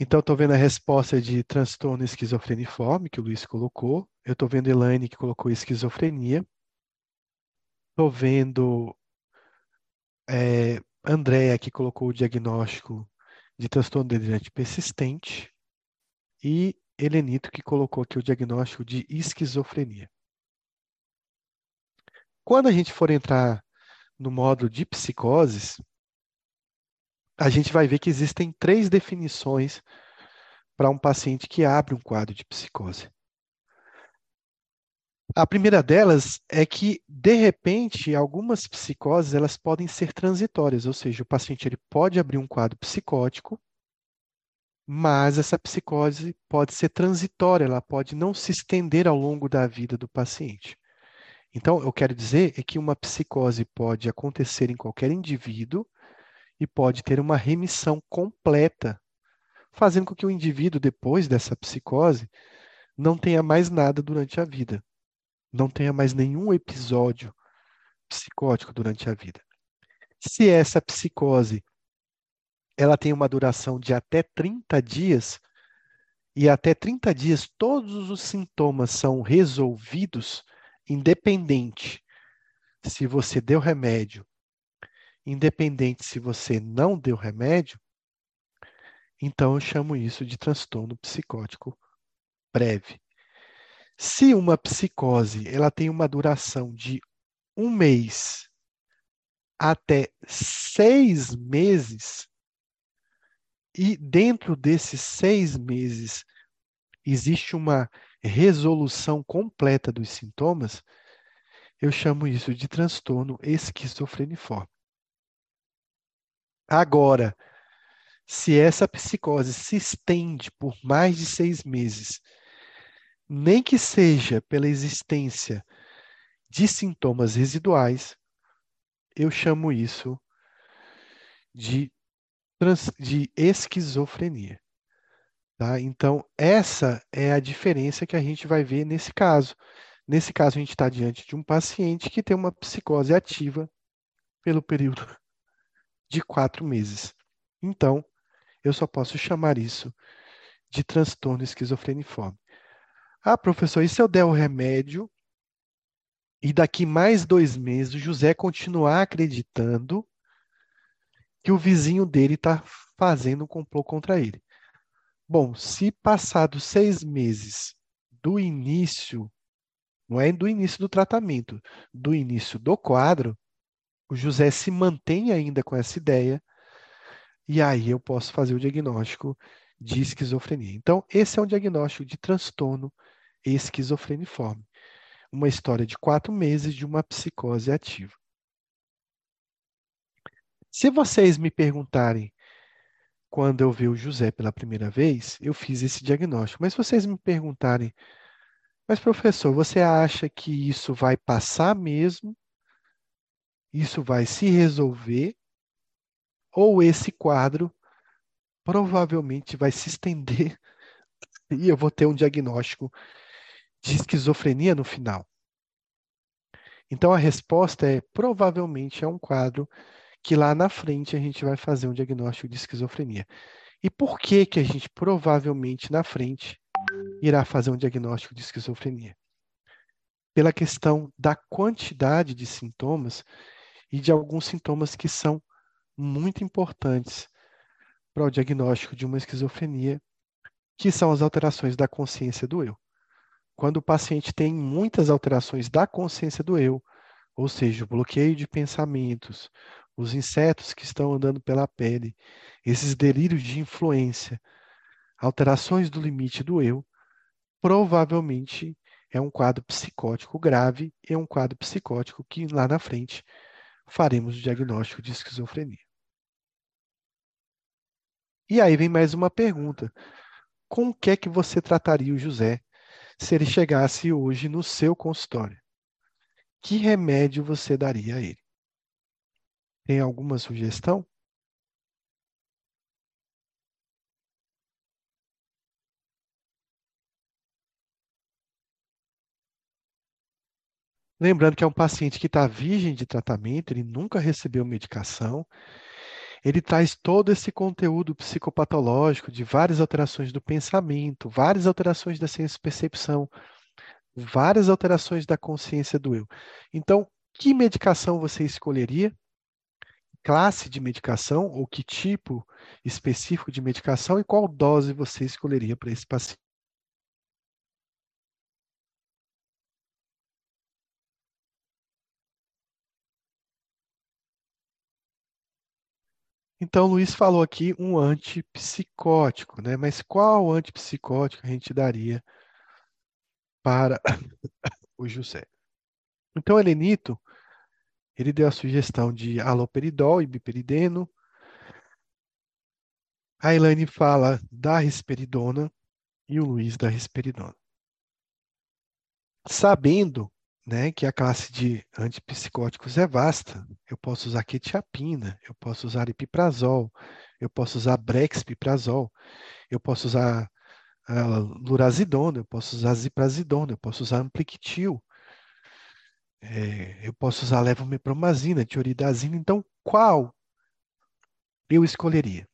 Então, estou vendo a resposta de transtorno esquizofreniforme, que o Luiz colocou. Eu estou vendo Elaine, que colocou esquizofrenia. Estou vendo é, Andréa, que colocou o diagnóstico de transtorno delirante persistente. E Helenito que colocou aqui o diagnóstico de esquizofrenia. Quando a gente for entrar no módulo de psicoses, a gente vai ver que existem três definições para um paciente que abre um quadro de psicose. A primeira delas é que, de repente, algumas psicoses elas podem ser transitórias, ou seja, o paciente ele pode abrir um quadro psicótico mas essa psicose pode ser transitória, ela pode não se estender ao longo da vida do paciente. Então, eu quero dizer é que uma psicose pode acontecer em qualquer indivíduo e pode ter uma remissão completa, fazendo com que o indivíduo, depois dessa psicose, não tenha mais nada durante a vida, não tenha mais nenhum episódio psicótico durante a vida. Se essa psicose ela tem uma duração de até 30 dias, e até 30 dias todos os sintomas são resolvidos, independente se você deu remédio, independente se você não deu remédio, então eu chamo isso de transtorno psicótico breve. Se uma psicose ela tem uma duração de um mês até seis meses, e dentro desses seis meses existe uma resolução completa dos sintomas, eu chamo isso de transtorno esquizofreniforme. Agora, se essa psicose se estende por mais de seis meses, nem que seja pela existência de sintomas residuais, eu chamo isso de, trans, de esquizofrenia. Tá? Então, essa é a diferença que a gente vai ver nesse caso. Nesse caso, a gente está diante de um paciente que tem uma psicose ativa pelo período de quatro meses. Então, eu só posso chamar isso de transtorno esquizofreniforme. Ah, professor, e se eu der o remédio e daqui mais dois meses o José continuar acreditando que o vizinho dele está fazendo um complô contra ele? Bom, se passados seis meses do início, não é do início do tratamento, do início do quadro, o José se mantém ainda com essa ideia, e aí eu posso fazer o diagnóstico de esquizofrenia. Então, esse é um diagnóstico de transtorno esquizofreniforme. Uma história de quatro meses de uma psicose ativa. Se vocês me perguntarem quando eu vi o José pela primeira vez, eu fiz esse diagnóstico. Mas se vocês me perguntarem, mas professor, você acha que isso vai passar mesmo? Isso vai se resolver? ou esse quadro provavelmente vai se estender e eu vou ter um diagnóstico de esquizofrenia no final. Então a resposta é provavelmente é um quadro que lá na frente a gente vai fazer um diagnóstico de esquizofrenia. E por que que a gente provavelmente na frente irá fazer um diagnóstico de esquizofrenia? Pela questão da quantidade de sintomas e de alguns sintomas que são muito importantes para o diagnóstico de uma esquizofrenia, que são as alterações da consciência do eu. Quando o paciente tem muitas alterações da consciência do eu, ou seja, o bloqueio de pensamentos, os insetos que estão andando pela pele, esses delírios de influência, alterações do limite do eu, provavelmente é um quadro psicótico grave e é um quadro psicótico que lá na frente faremos o diagnóstico de esquizofrenia. E aí vem mais uma pergunta. Com o que é que você trataria o José se ele chegasse hoje no seu consultório? Que remédio você daria a ele? Tem alguma sugestão? Lembrando que é um paciente que está virgem de tratamento, ele nunca recebeu medicação, ele traz todo esse conteúdo psicopatológico de várias alterações do pensamento, várias alterações da ciência-percepção, várias alterações da consciência do eu. Então, que medicação você escolheria? Classe de medicação ou que tipo específico de medicação e qual dose você escolheria para esse paciente? Então, o Luiz falou aqui um antipsicótico, né? Mas qual antipsicótico a gente daria para o José? Então, Helenito, ele deu a sugestão de aloperidol e biperideno. A Elaine fala da risperidona e o Luiz da risperidona. Sabendo né, que a classe de antipsicóticos é vasta. Eu posso usar quetiapina, eu posso usar ipiprazol, eu posso usar brexpiprazol, eu posso usar uh, lurazidona, eu posso usar ziprazidona, eu posso usar ampliquitil, é, eu posso usar levomepromazina, tioridazina. Então, qual eu escolheria?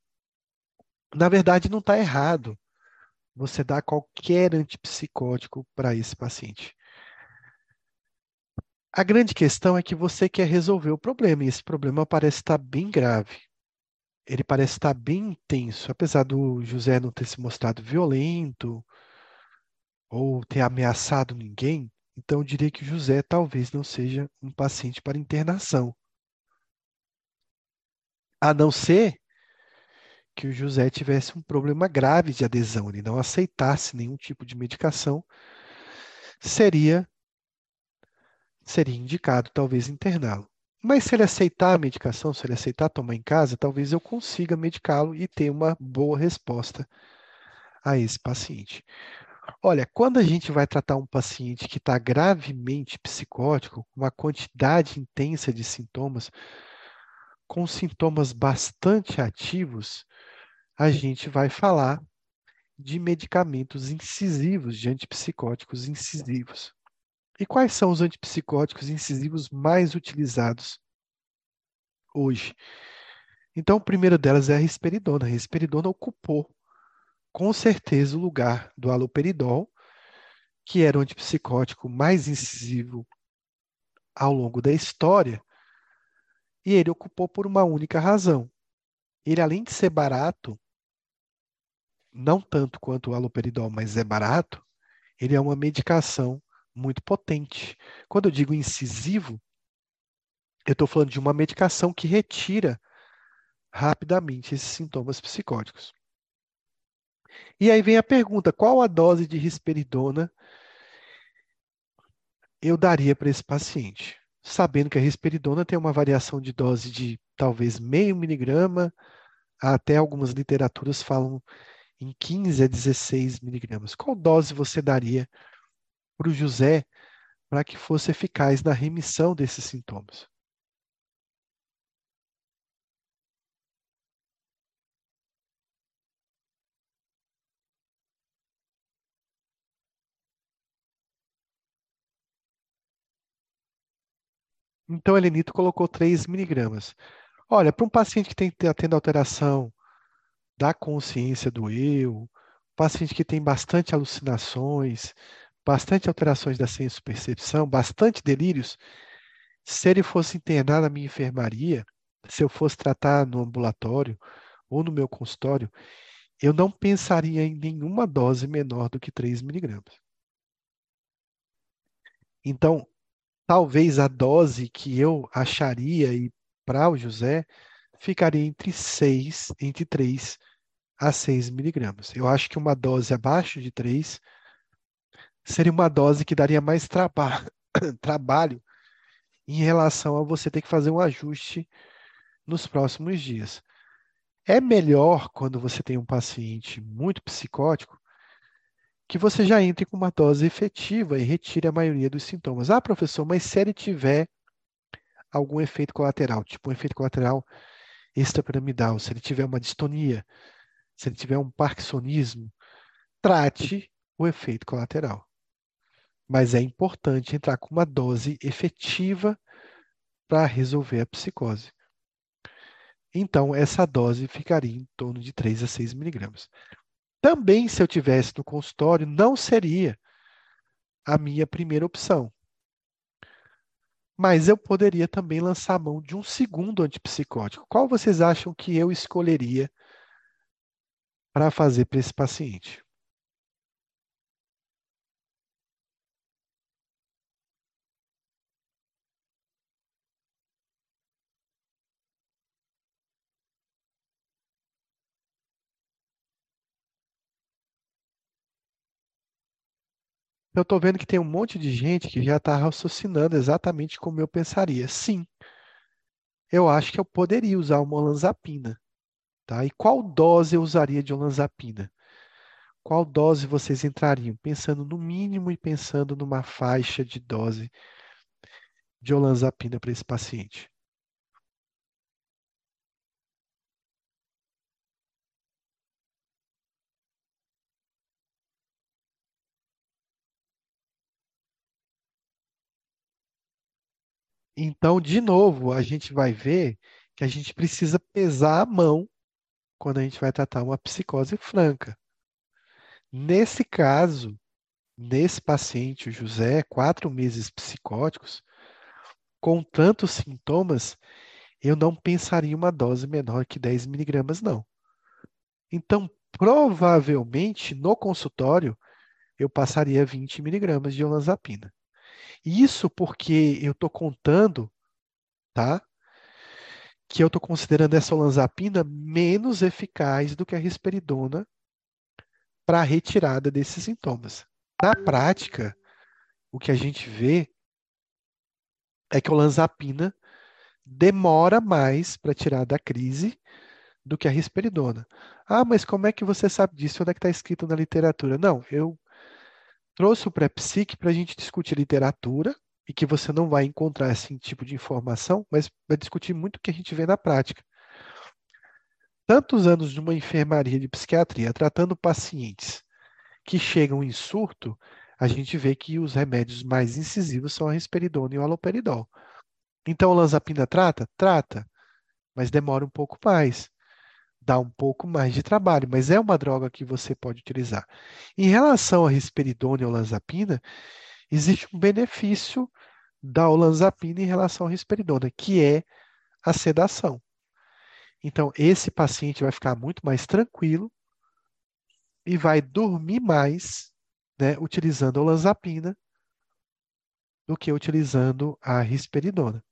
Na verdade, não está errado você dá qualquer antipsicótico para esse paciente. A grande questão é que você quer resolver o problema, e esse problema parece estar bem grave. Ele parece estar bem intenso, apesar do José não ter se mostrado violento ou ter ameaçado ninguém, então eu diria que o José talvez não seja um paciente para internação. A não ser que o José tivesse um problema grave de adesão, ele não aceitasse nenhum tipo de medicação, seria seria indicado talvez interná-lo. Mas se ele aceitar a medicação, se ele aceitar tomar em casa, talvez eu consiga medicá-lo e ter uma boa resposta a esse paciente. Olha, quando a gente vai tratar um paciente que está gravemente psicótico, uma quantidade intensa de sintomas, com sintomas bastante ativos, a gente vai falar de medicamentos incisivos, de antipsicóticos incisivos. E quais são os antipsicóticos incisivos mais utilizados hoje? Então, o primeiro delas é a risperidona. A risperidona ocupou, com certeza, o lugar do haloperidol, que era o antipsicótico mais incisivo ao longo da história, e ele ocupou por uma única razão. Ele, além de ser barato, não tanto quanto o haloperidol, mas é barato, ele é uma medicação muito potente. Quando eu digo incisivo, eu estou falando de uma medicação que retira rapidamente esses sintomas psicóticos. E aí vem a pergunta: qual a dose de risperidona eu daria para esse paciente? Sabendo que a risperidona tem uma variação de dose de talvez meio miligrama, até algumas literaturas falam em 15 a 16 miligramas. Qual dose você daria para o José para que fosse eficaz na remissão desses sintomas. Então, Helenito colocou 3 miligramas. Olha, para um paciente que está tendo alteração da consciência do eu, paciente que tem bastante alucinações, bastante alterações da senso-percepção, bastante delírios, se ele fosse internado na minha enfermaria, se eu fosse tratar no ambulatório ou no meu consultório, eu não pensaria em nenhuma dose menor do que 3 miligramas. Então, talvez a dose que eu acharia e para o José ficaria entre 6, entre 3 a 6 miligramas. Eu acho que uma dose abaixo de 3 seria uma dose que daria mais traba trabalho em relação a você ter que fazer um ajuste nos próximos dias. É melhor quando você tem um paciente muito psicótico que você já entre com uma dose efetiva e retire a maioria dos sintomas. Ah, professor, mas se ele tiver algum efeito colateral, tipo um efeito colateral extrapiramidal, se ele tiver uma distonia, se ele tiver um parkinsonismo, trate o efeito colateral mas é importante entrar com uma dose efetiva para resolver a psicose. Então, essa dose ficaria em torno de 3 a 6 miligramas. Também, se eu tivesse no consultório, não seria a minha primeira opção. Mas eu poderia também lançar mão de um segundo antipsicótico. Qual vocês acham que eu escolheria para fazer para esse paciente? Eu estou vendo que tem um monte de gente que já está raciocinando exatamente como eu pensaria. Sim, eu acho que eu poderia usar uma olanzapina. Tá? E qual dose eu usaria de olanzapina? Qual dose vocês entrariam? Pensando no mínimo e pensando numa faixa de dose de olanzapina para esse paciente. Então, de novo, a gente vai ver que a gente precisa pesar a mão quando a gente vai tratar uma psicose franca. Nesse caso, nesse paciente, o José, quatro meses psicóticos, com tantos sintomas, eu não pensaria em uma dose menor que 10 miligramas, não. Então, provavelmente, no consultório, eu passaria 20 miligramas de olanzapina. Isso porque eu estou contando, tá? Que eu estou considerando essa olanzapina menos eficaz do que a risperidona para a retirada desses sintomas. Na prática, o que a gente vê é que a olanzapina demora mais para tirar da crise do que a risperidona. Ah, mas como é que você sabe disso? Onde é que está escrito na literatura? Não, eu trouxe o pré-psique para a gente discutir literatura e que você não vai encontrar esse tipo de informação, mas vai discutir muito o que a gente vê na prática. Tantos anos de uma enfermaria de psiquiatria tratando pacientes que chegam em surto, a gente vê que os remédios mais incisivos são a risperidona e o haloperidol. Então, a lanzapina trata? Trata, mas demora um pouco mais dá um pouco mais de trabalho, mas é uma droga que você pode utilizar. Em relação à risperidona e olanzapina, existe um benefício da olanzapina em relação à risperidona, que é a sedação. Então, esse paciente vai ficar muito mais tranquilo e vai dormir mais, né, utilizando a olanzapina do que utilizando a risperidona.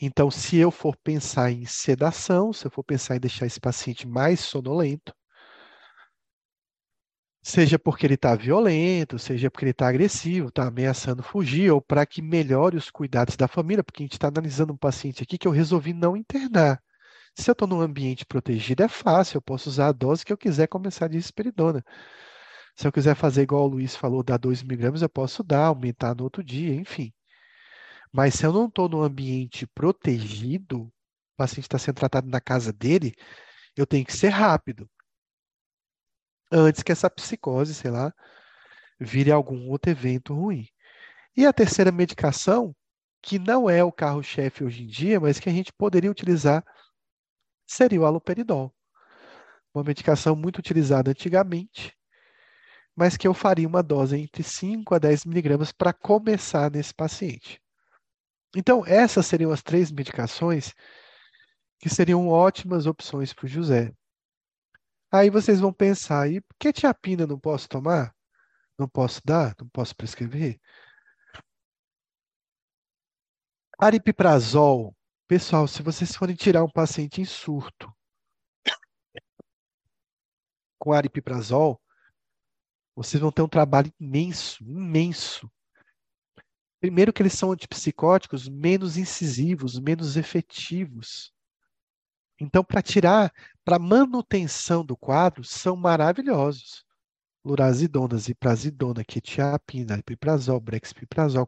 Então, se eu for pensar em sedação, se eu for pensar em deixar esse paciente mais sonolento, seja porque ele está violento, seja porque ele está agressivo, está ameaçando fugir, ou para que melhore os cuidados da família, porque a gente está analisando um paciente aqui que eu resolvi não internar. Se eu estou num ambiente protegido, é fácil, eu posso usar a dose que eu quiser começar de risperidona. Se eu quiser fazer igual o Luiz falou, dar 2 miligramas, eu posso dar, aumentar no outro dia, enfim. Mas se eu não estou num ambiente protegido, o paciente está sendo tratado na casa dele, eu tenho que ser rápido. Antes que essa psicose, sei lá, vire algum outro evento ruim. E a terceira medicação, que não é o carro-chefe hoje em dia, mas que a gente poderia utilizar, seria o haloperidol. Uma medicação muito utilizada antigamente, mas que eu faria uma dose entre 5 a 10 miligramas para começar nesse paciente. Então, essas seriam as três medicações que seriam ótimas opções para o José. Aí vocês vão pensar, e por que tiapina não posso tomar? Não posso dar? Não posso prescrever? Aripiprazol. Pessoal, se vocês forem tirar um paciente em surto com aripiprazol, vocês vão ter um trabalho imenso, imenso Primeiro, que eles são antipsicóticos menos incisivos, menos efetivos. Então, para tirar, para manutenção do quadro, são maravilhosos. Lurazidona, ziprazidona, quetiapina, piprazol, brexpiprazol,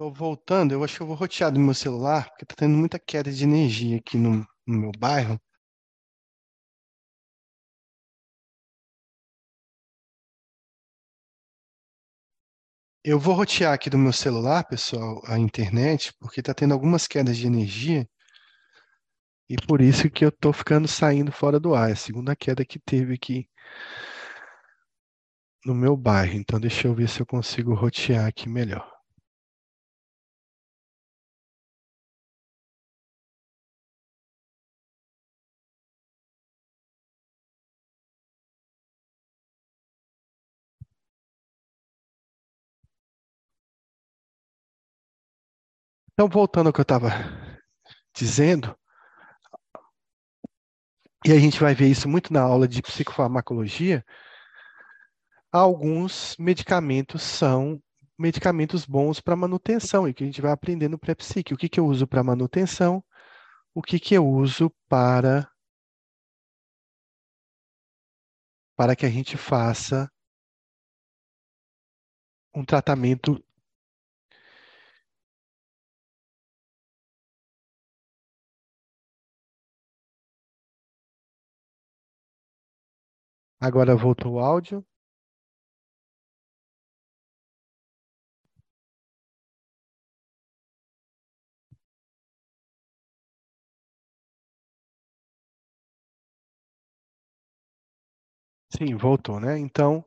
Tô voltando, eu acho que eu vou rotear do meu celular, porque tá tendo muita queda de energia aqui no, no meu bairro. Eu vou rotear aqui do meu celular, pessoal, a internet, porque está tendo algumas quedas de energia e por isso que eu estou ficando saindo fora do ar. É a segunda queda que teve aqui no meu bairro. Então, deixa eu ver se eu consigo rotear aqui melhor. Então, voltando ao que eu estava dizendo, e a gente vai ver isso muito na aula de psicofarmacologia, alguns medicamentos são medicamentos bons para manutenção, e que a gente vai aprender no pré-psique. O que, que eu uso para manutenção, o que, que eu uso para, para que a gente faça um tratamento Agora voltou o áudio. Sim, voltou, né? Então,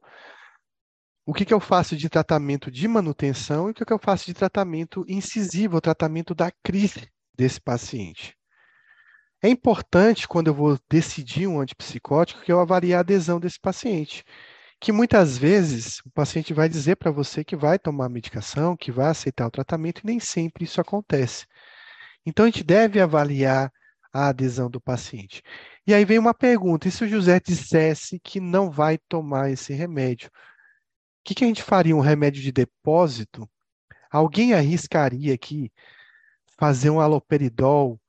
o que, que eu faço de tratamento de manutenção e o que, que eu faço de tratamento incisivo, o tratamento da crise desse paciente? É importante, quando eu vou decidir um antipsicótico, que eu avalie a adesão desse paciente. Que muitas vezes o paciente vai dizer para você que vai tomar a medicação, que vai aceitar o tratamento, e nem sempre isso acontece. Então, a gente deve avaliar a adesão do paciente. E aí vem uma pergunta: e se o José dissesse que não vai tomar esse remédio? O que, que a gente faria? Um remédio de depósito? Alguém arriscaria aqui fazer um aloperidol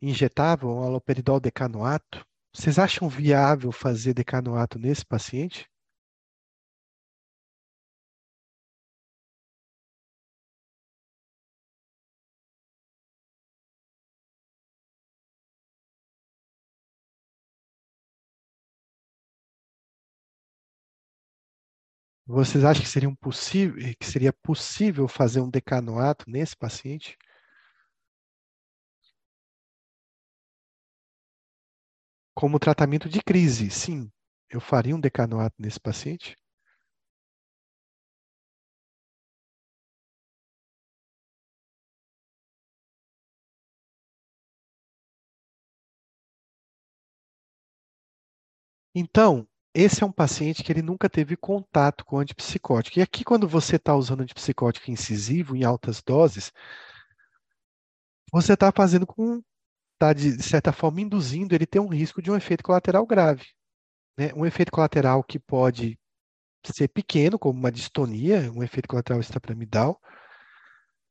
injetável, um aloperidol decanoato. Vocês acham viável fazer decanoato nesse paciente? Vocês acham que seria, possível, que seria possível fazer um decanoato nesse paciente? Como tratamento de crise, sim. Eu faria um decanoato nesse paciente? Então, esse é um paciente que ele nunca teve contato com antipsicótico. E aqui, quando você está usando antipsicótico incisivo em altas doses, você está fazendo com está, de certa forma, induzindo ele ter um risco de um efeito colateral grave. Né? Um efeito colateral que pode ser pequeno, como uma distonia, um efeito colateral extrapiramidal,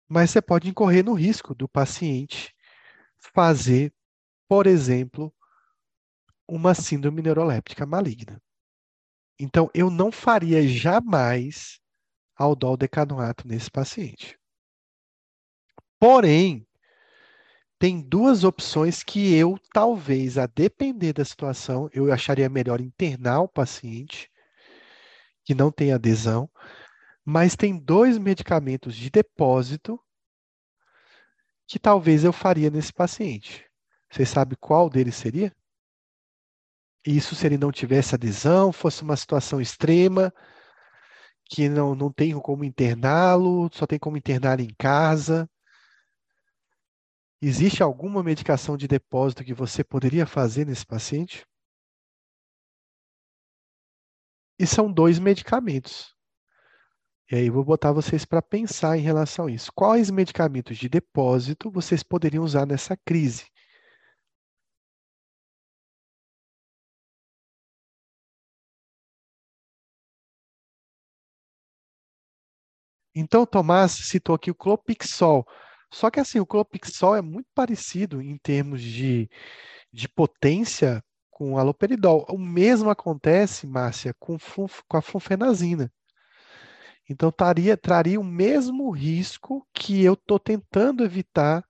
mas você pode incorrer no risco do paciente fazer, por exemplo, uma síndrome neuroléptica maligna. Então, eu não faria jamais aldol decanoato nesse paciente. Porém, tem duas opções que eu, talvez, a depender da situação, eu acharia melhor internar o paciente que não tem adesão, mas tem dois medicamentos de depósito que talvez eu faria nesse paciente. Você sabe qual deles seria? Isso se ele não tivesse adesão, fosse uma situação extrema, que não, não tem como interná-lo, só tem como internar em casa. Existe alguma medicação de depósito que você poderia fazer nesse paciente? E são dois medicamentos. E aí vou botar vocês para pensar em relação a isso. Quais medicamentos de depósito vocês poderiam usar nessa crise? Então, Tomás citou aqui o clopixol. Só que assim, o clopixol é muito parecido em termos de, de potência com o aloperidol. O mesmo acontece, Márcia, com, com a flunfenazina. Então, taria, traria o mesmo risco que eu estou tentando evitar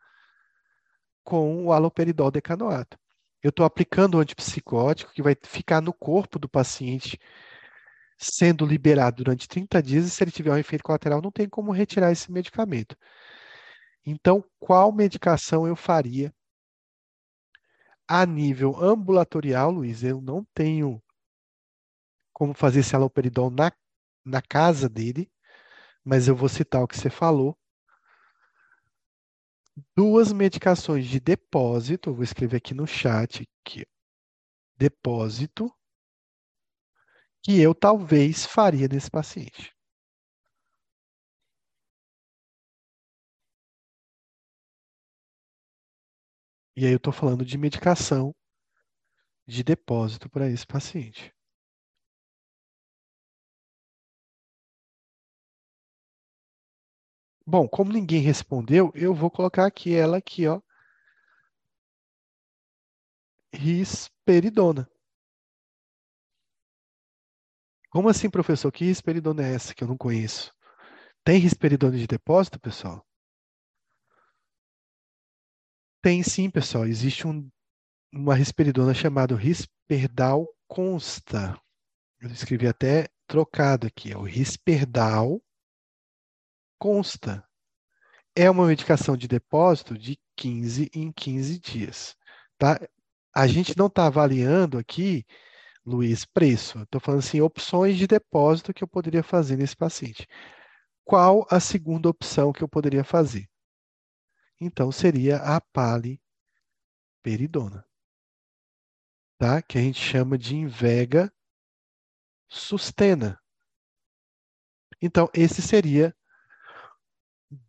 com o aloperidol decanoato. Eu estou aplicando o antipsicótico que vai ficar no corpo do paciente sendo liberado durante 30 dias, e se ele tiver um efeito colateral, não tem como retirar esse medicamento. Então, qual medicação eu faria a nível ambulatorial, Luiz? Eu não tenho como fazer esse haloperidol na, na casa dele, mas eu vou citar o que você falou. Duas medicações de depósito, vou escrever aqui no chat, aqui, depósito, que eu talvez faria nesse paciente. E aí eu estou falando de medicação de depósito para esse paciente. Bom, como ninguém respondeu, eu vou colocar aqui ela aqui, ó. Risperidona. Como assim, professor? Que risperidona é essa que eu não conheço? Tem risperidona de depósito, pessoal? Tem sim, pessoal. Existe um, uma risperidona chamada Risperdal Consta. Eu escrevi até trocado aqui, é o Risperdal Consta. É uma medicação de depósito de 15 em 15 dias. Tá? A gente não está avaliando aqui, Luiz, preço. Estou falando assim, opções de depósito que eu poderia fazer nesse paciente. Qual a segunda opção que eu poderia fazer? Então, seria a paliperidona, tá? que a gente chama de Invega Sustena. Então, esse seria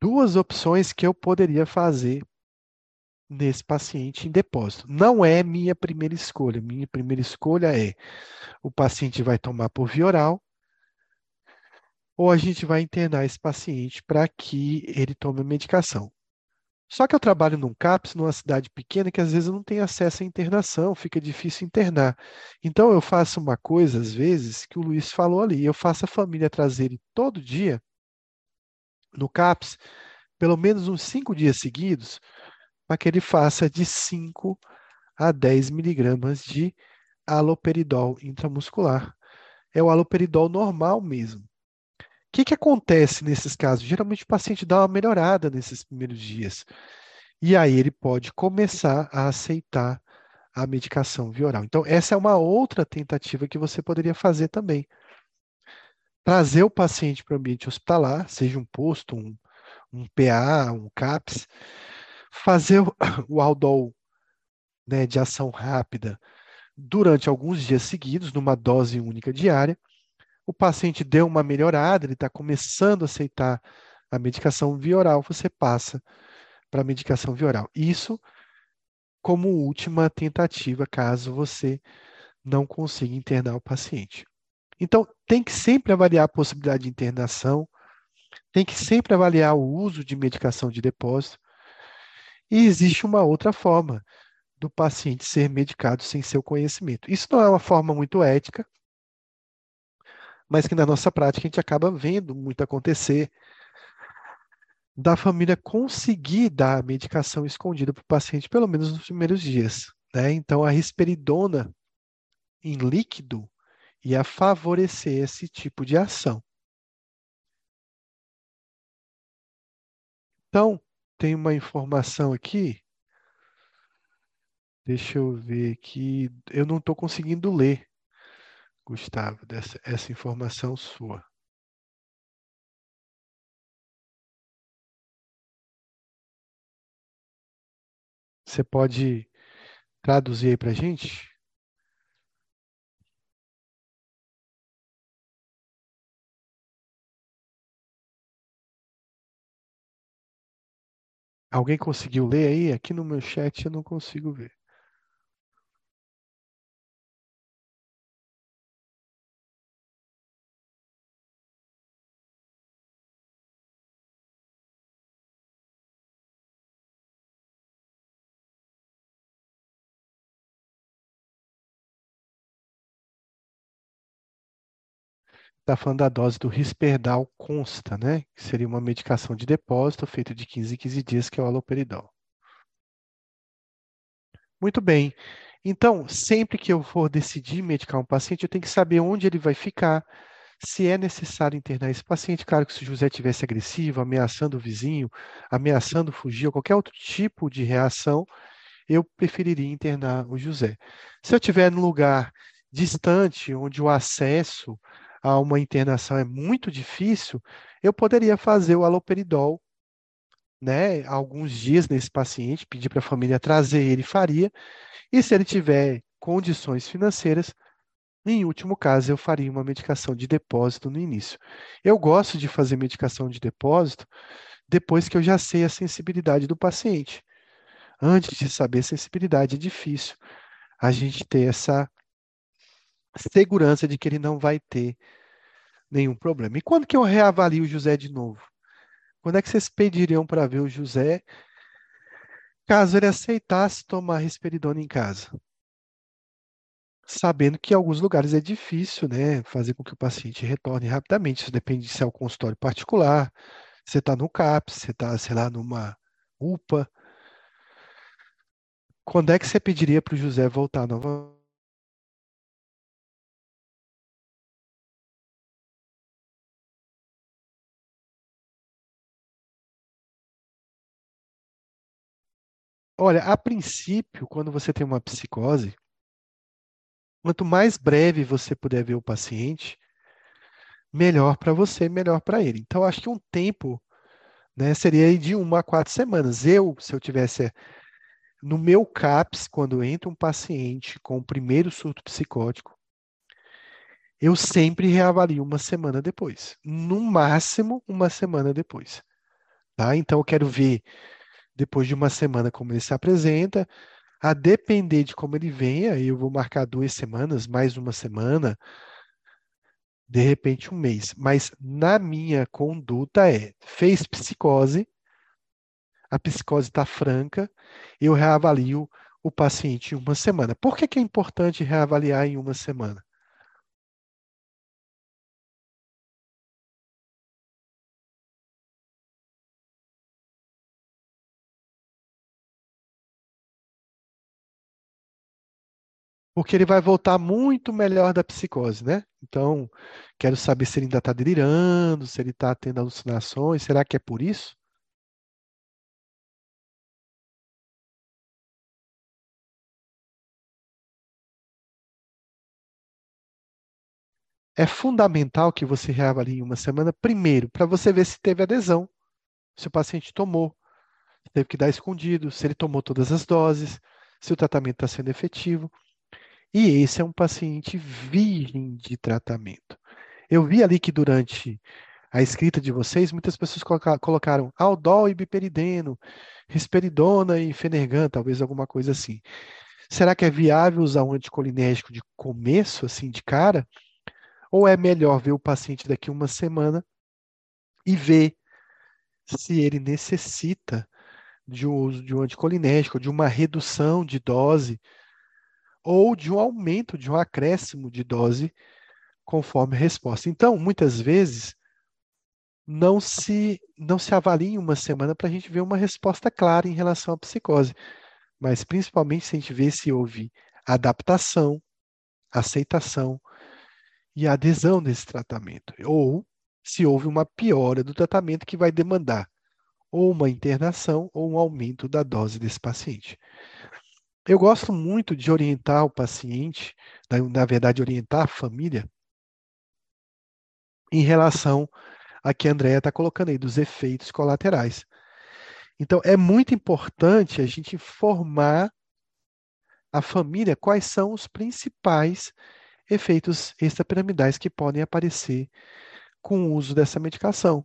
duas opções que eu poderia fazer nesse paciente em depósito. Não é minha primeira escolha. Minha primeira escolha é o paciente vai tomar por via oral ou a gente vai internar esse paciente para que ele tome a medicação. Só que eu trabalho num CAPS, numa cidade pequena, que às vezes não tenho acesso à internação, fica difícil internar. Então eu faço uma coisa, às vezes, que o Luiz falou ali, eu faço a família trazer ele todo dia no CAPS, pelo menos uns cinco dias seguidos, para que ele faça de 5 a 10 miligramas de aloperidol intramuscular. É o aloperidol normal mesmo que, que acontece nesses casos? Geralmente o paciente dá uma melhorada nesses primeiros dias. E aí ele pode começar a aceitar a medicação via oral. Então, essa é uma outra tentativa que você poderia fazer também. Trazer o paciente para o ambiente hospitalar, seja um posto, um, um PA, um CAPS, fazer o, o Aldol né, de ação rápida durante alguns dias seguidos, numa dose única diária, o paciente deu uma melhorada, ele está começando a aceitar a medicação via oral, você passa para a medicação via oral. Isso como última tentativa, caso você não consiga internar o paciente. Então, tem que sempre avaliar a possibilidade de internação, tem que sempre avaliar o uso de medicação de depósito. E existe uma outra forma do paciente ser medicado sem seu conhecimento. Isso não é uma forma muito ética, mas que na nossa prática a gente acaba vendo muito acontecer da família conseguir dar a medicação escondida para o paciente, pelo menos nos primeiros dias. Né? Então, a risperidona em líquido ia favorecer esse tipo de ação. Então, tem uma informação aqui. Deixa eu ver aqui. Eu não estou conseguindo ler. Gustavo, dessa essa informação sua. Você pode traduzir aí para a gente? Alguém conseguiu ler aí? Aqui no meu chat eu não consigo ver. Está falando da dose do Risperdal consta, né? Que seria uma medicação de depósito feita de 15 em 15 dias, que é o aloperidol. Muito bem. Então, sempre que eu for decidir medicar um paciente, eu tenho que saber onde ele vai ficar, se é necessário internar esse paciente. Claro que se o José tivesse agressivo, ameaçando o vizinho, ameaçando fugir, ou qualquer outro tipo de reação, eu preferiria internar o José. Se eu estiver num lugar distante, onde o acesso a uma internação é muito difícil, eu poderia fazer o aloperidol, né, alguns dias nesse paciente, pedir para a família trazer ele, faria, e se ele tiver condições financeiras, em último caso, eu faria uma medicação de depósito no início. Eu gosto de fazer medicação de depósito depois que eu já sei a sensibilidade do paciente. Antes de saber a sensibilidade, é difícil a gente ter essa segurança de que ele não vai ter nenhum problema. E quando que eu reavalio o José de novo? Quando é que vocês pediriam para ver o José caso ele aceitasse tomar risperidona em casa? Sabendo que em alguns lugares é difícil, né, fazer com que o paciente retorne rapidamente. Isso depende se é um consultório particular, você está no CAPS, você está, sei lá, numa UPA. Quando é que você pediria para o José voltar novamente? Olha, a princípio, quando você tem uma psicose, quanto mais breve você puder ver o paciente, melhor para você, melhor para ele. Então, acho que um tempo, né, seria de uma a quatro semanas. Eu, se eu tivesse no meu CAPS, quando entra um paciente com o primeiro surto psicótico, eu sempre reavalio uma semana depois, no máximo uma semana depois. Tá? Então, eu quero ver depois de uma semana como ele se apresenta. A depender de como ele venha, eu vou marcar duas semanas, mais uma semana, de repente um mês. Mas na minha conduta é, fez psicose, a psicose está franca, eu reavalio o paciente em uma semana. Por que, que é importante reavaliar em uma semana? Porque ele vai voltar muito melhor da psicose, né? Então, quero saber se ele ainda está delirando, se ele está tendo alucinações, será que é por isso? É fundamental que você reavalie em uma semana, primeiro, para você ver se teve adesão, se o paciente tomou, se teve que dar escondido, se ele tomou todas as doses, se o tratamento está sendo efetivo. E esse é um paciente virgem de tratamento. Eu vi ali que durante a escrita de vocês, muitas pessoas colocaram aldol e biperideno, risperidona e fenergan, talvez alguma coisa assim. Será que é viável usar um anticolinérgico de começo, assim, de cara? Ou é melhor ver o paciente daqui uma semana e ver se ele necessita de um uso de um anticolinérgico, de uma redução de dose, ou de um aumento, de um acréscimo de dose conforme a resposta. Então, muitas vezes, não se, não se avalia em uma semana para a gente ver uma resposta clara em relação à psicose, mas principalmente se a gente vê se houve adaptação, aceitação e adesão desse tratamento, ou se houve uma piora do tratamento que vai demandar ou uma internação ou um aumento da dose desse paciente. Eu gosto muito de orientar o paciente, na, verdade, orientar a família, em relação a que a Andrea está colocando aí, dos efeitos colaterais. Então, é muito importante a gente informar a família quais são os principais efeitos extrapiramidais que podem aparecer com o uso dessa medicação.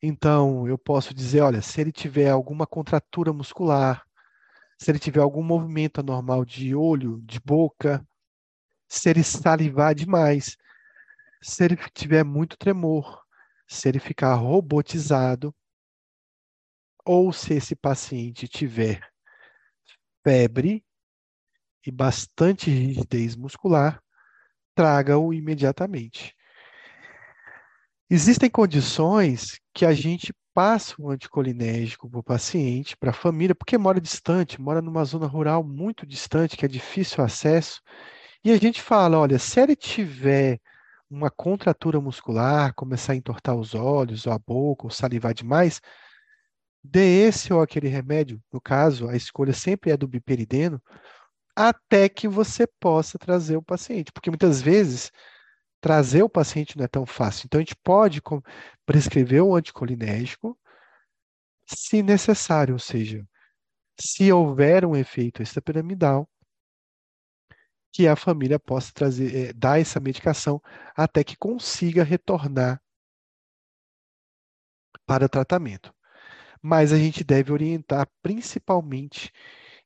Então, eu posso dizer, olha, se ele tiver alguma contratura muscular, se ele tiver algum movimento anormal de olho, de boca, se ele salivar demais, se ele tiver muito tremor, se ele ficar robotizado, ou se esse paciente tiver febre e bastante rigidez muscular, traga-o imediatamente. Existem condições que a gente passa o anticolinérgico para o paciente, para a família, porque mora distante, mora numa zona rural muito distante, que é difícil acesso. E a gente fala: olha, se ele tiver uma contratura muscular, começar a entortar os olhos, ou a boca, ou salivar demais, dê esse ou aquele remédio, no caso, a escolha sempre é do biperideno, até que você possa trazer o paciente, porque muitas vezes trazer o paciente não é tão fácil. Então a gente pode prescrever o anticolinérgico se necessário, ou seja, se houver um efeito extrapiramidal, que a família possa trazer, é, dar essa medicação até que consiga retornar para tratamento. Mas a gente deve orientar principalmente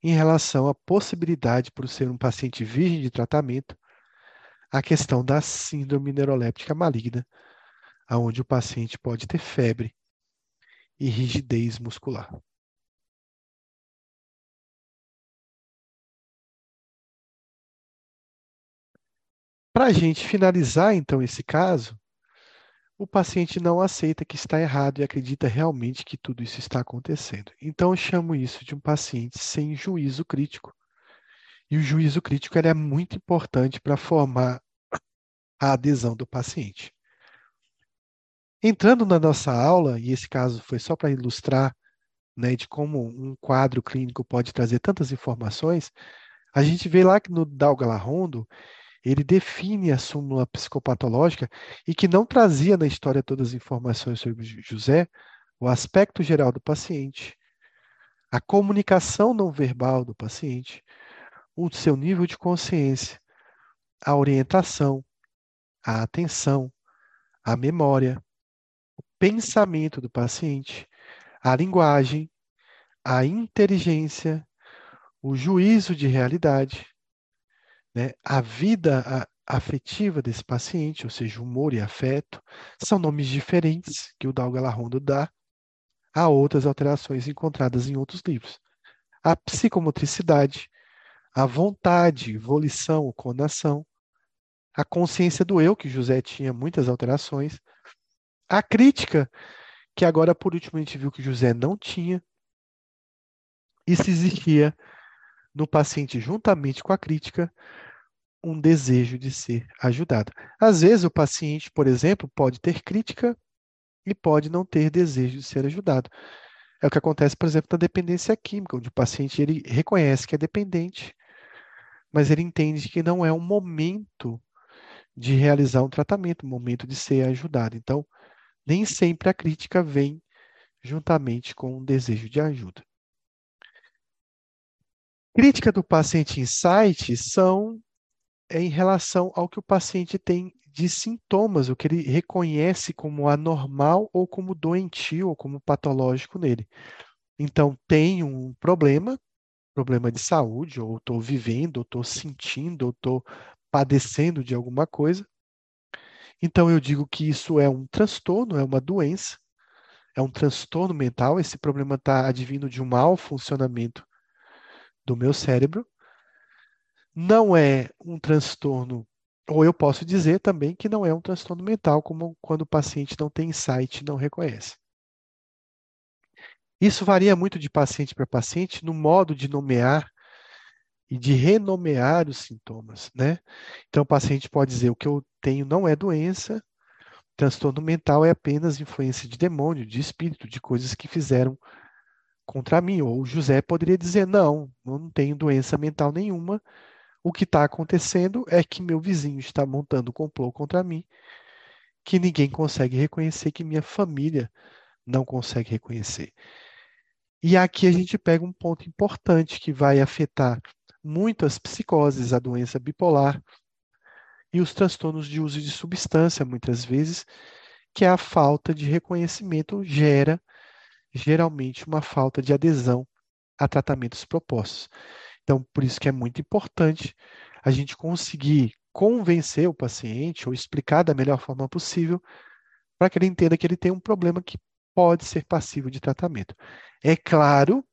em relação à possibilidade, por ser um paciente virgem de tratamento, a questão da síndrome neuroléptica maligna, onde o paciente pode ter febre e rigidez muscular. Para a gente finalizar, então, esse caso, o paciente não aceita que está errado e acredita realmente que tudo isso está acontecendo. Então, eu chamo isso de um paciente sem juízo crítico. E o juízo crítico é muito importante para formar a adesão do paciente. Entrando na nossa aula, e esse caso foi só para ilustrar né, de como um quadro clínico pode trazer tantas informações, a gente vê lá que no Dalgalarrondo ele define a súmula psicopatológica e que não trazia na história todas as informações sobre José, o aspecto geral do paciente, a comunicação não verbal do paciente, o seu nível de consciência, a orientação, a atenção, a memória, o pensamento do paciente, a linguagem, a inteligência, o juízo de realidade, né? A vida afetiva desse paciente, ou seja, humor e afeto, são nomes diferentes que o Dalgalarrondo dá a outras alterações encontradas em outros livros. A psicomotricidade, a vontade, volição conação, a consciência do eu, que José tinha muitas alterações, a crítica, que agora por último a gente viu que José não tinha, e se existia no paciente, juntamente com a crítica, um desejo de ser ajudado. Às vezes, o paciente, por exemplo, pode ter crítica e pode não ter desejo de ser ajudado. É o que acontece, por exemplo, na dependência química, onde o paciente ele reconhece que é dependente, mas ele entende que não é um momento de realizar um tratamento, um momento de ser ajudado. Então, nem sempre a crítica vem juntamente com um desejo de ajuda. Crítica do paciente insight são é em relação ao que o paciente tem de sintomas, o que ele reconhece como anormal ou como doentio ou como patológico nele. Então, tem um problema, problema de saúde, ou estou vivendo, ou estou sentindo, ou estou padecendo de alguma coisa. Então, eu digo que isso é um transtorno, é uma doença, é um transtorno mental. Esse problema está advindo de um mau funcionamento do meu cérebro. Não é um transtorno, ou eu posso dizer também que não é um transtorno mental, como quando o paciente não tem insight, não reconhece. Isso varia muito de paciente para paciente no modo de nomear e de renomear os sintomas, né? Então, o paciente pode dizer: o que eu tenho não é doença, transtorno mental é apenas influência de demônio, de espírito, de coisas que fizeram contra mim. Ou o José poderia dizer: não, eu não tenho doença mental nenhuma, o que está acontecendo é que meu vizinho está montando um complô contra mim, que ninguém consegue reconhecer, que minha família não consegue reconhecer. E aqui a gente pega um ponto importante que vai afetar muitas psicoses, a doença bipolar e os transtornos de uso de substância, muitas vezes, que a falta de reconhecimento gera geralmente uma falta de adesão a tratamentos propostos. Então, por isso que é muito importante a gente conseguir convencer o paciente ou explicar da melhor forma possível para que ele entenda que ele tem um problema que pode ser passivo de tratamento. É claro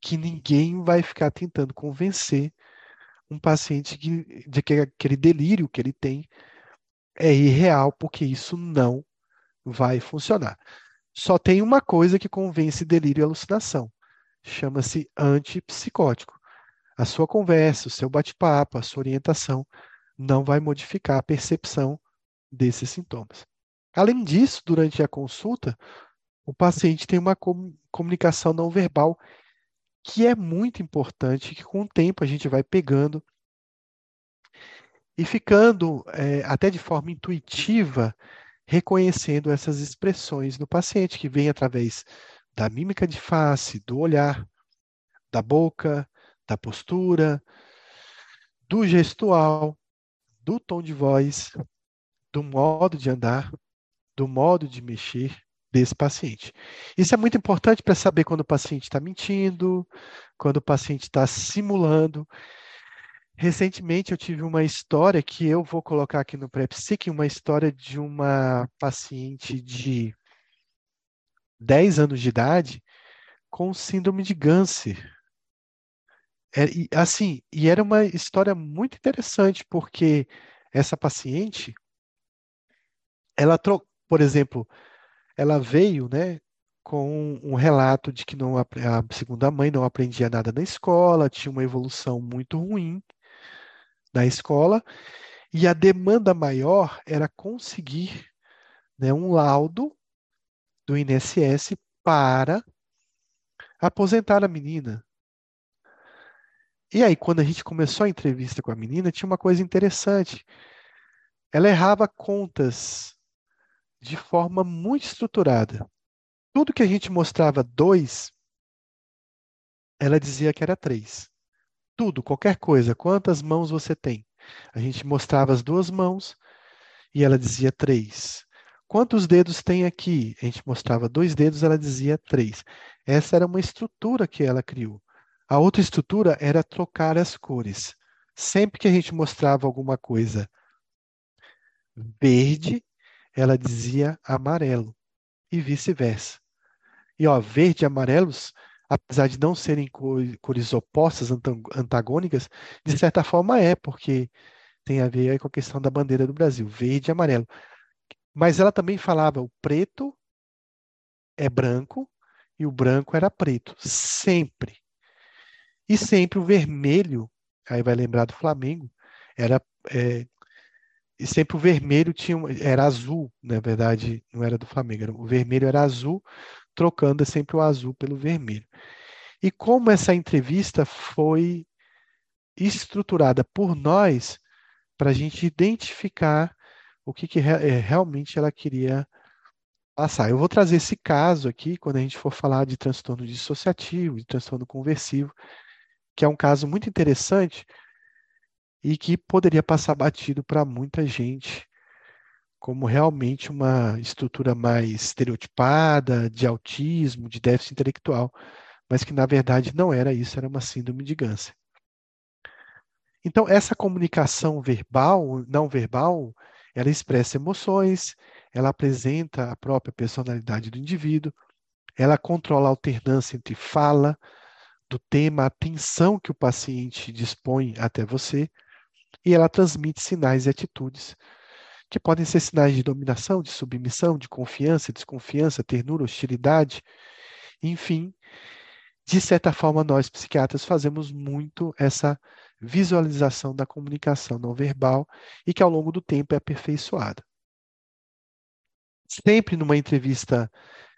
que ninguém vai ficar tentando convencer um paciente de, de que aquele delírio que ele tem é irreal, porque isso não vai funcionar. Só tem uma coisa que convence delírio e alucinação. Chama-se antipsicótico. A sua conversa, o seu bate-papo, a sua orientação não vai modificar a percepção desses sintomas. Além disso, durante a consulta, o paciente tem uma comunicação não verbal que é muito importante, que com o tempo a gente vai pegando e ficando é, até de forma intuitiva reconhecendo essas expressões no paciente que vem através da mímica de face, do olhar, da boca, da postura, do gestual, do tom de voz, do modo de andar, do modo de mexer desse paciente. Isso é muito importante para saber quando o paciente está mentindo, quando o paciente está simulando. Recentemente eu tive uma história que eu vou colocar aqui no PrEPSIC, uma história de uma paciente de 10 anos de idade com síndrome de Ganser. É, assim, e era uma história muito interessante, porque essa paciente, ela trocou, por exemplo, ela veio, né, com um relato de que não, a segunda mãe não aprendia nada na escola, tinha uma evolução muito ruim na escola, e a demanda maior era conseguir né, um laudo do INSS para aposentar a menina. E aí, quando a gente começou a entrevista com a menina, tinha uma coisa interessante. Ela errava contas de forma muito estruturada. Tudo que a gente mostrava dois, ela dizia que era três. Tudo, qualquer coisa. Quantas mãos você tem? A gente mostrava as duas mãos e ela dizia três. Quantos dedos tem aqui? A gente mostrava dois dedos, ela dizia três. Essa era uma estrutura que ela criou. A outra estrutura era trocar as cores. Sempre que a gente mostrava alguma coisa verde, ela dizia amarelo e vice-versa. E ó, verde e amarelos, apesar de não serem cores opostas, antagônicas, de certa forma é, porque tem a ver com a questão da bandeira do Brasil, verde e amarelo. Mas ela também falava o preto é branco e o branco era preto, sempre. E sempre o vermelho, aí vai lembrar do Flamengo, era é, e sempre o vermelho tinha era azul, na verdade, não era do Flamengo, era, o vermelho era azul, trocando sempre o azul pelo vermelho. E como essa entrevista foi estruturada por nós para a gente identificar o que, que é, realmente ela queria passar. Eu vou trazer esse caso aqui quando a gente for falar de transtorno dissociativo, de transtorno conversivo, que é um caso muito interessante e que poderia passar batido para muita gente como realmente uma estrutura mais estereotipada de autismo, de déficit intelectual, mas que na verdade não era isso, era uma síndrome de Ganser. Então, essa comunicação verbal, não verbal, ela expressa emoções, ela apresenta a própria personalidade do indivíduo, ela controla a alternância entre fala, do tema, a atenção que o paciente dispõe até você, e ela transmite sinais e atitudes que podem ser sinais de dominação, de submissão, de confiança, desconfiança, ternura, hostilidade, enfim. De certa forma, nós psiquiatras fazemos muito essa visualização da comunicação não verbal e que ao longo do tempo é aperfeiçoada. Sempre numa entrevista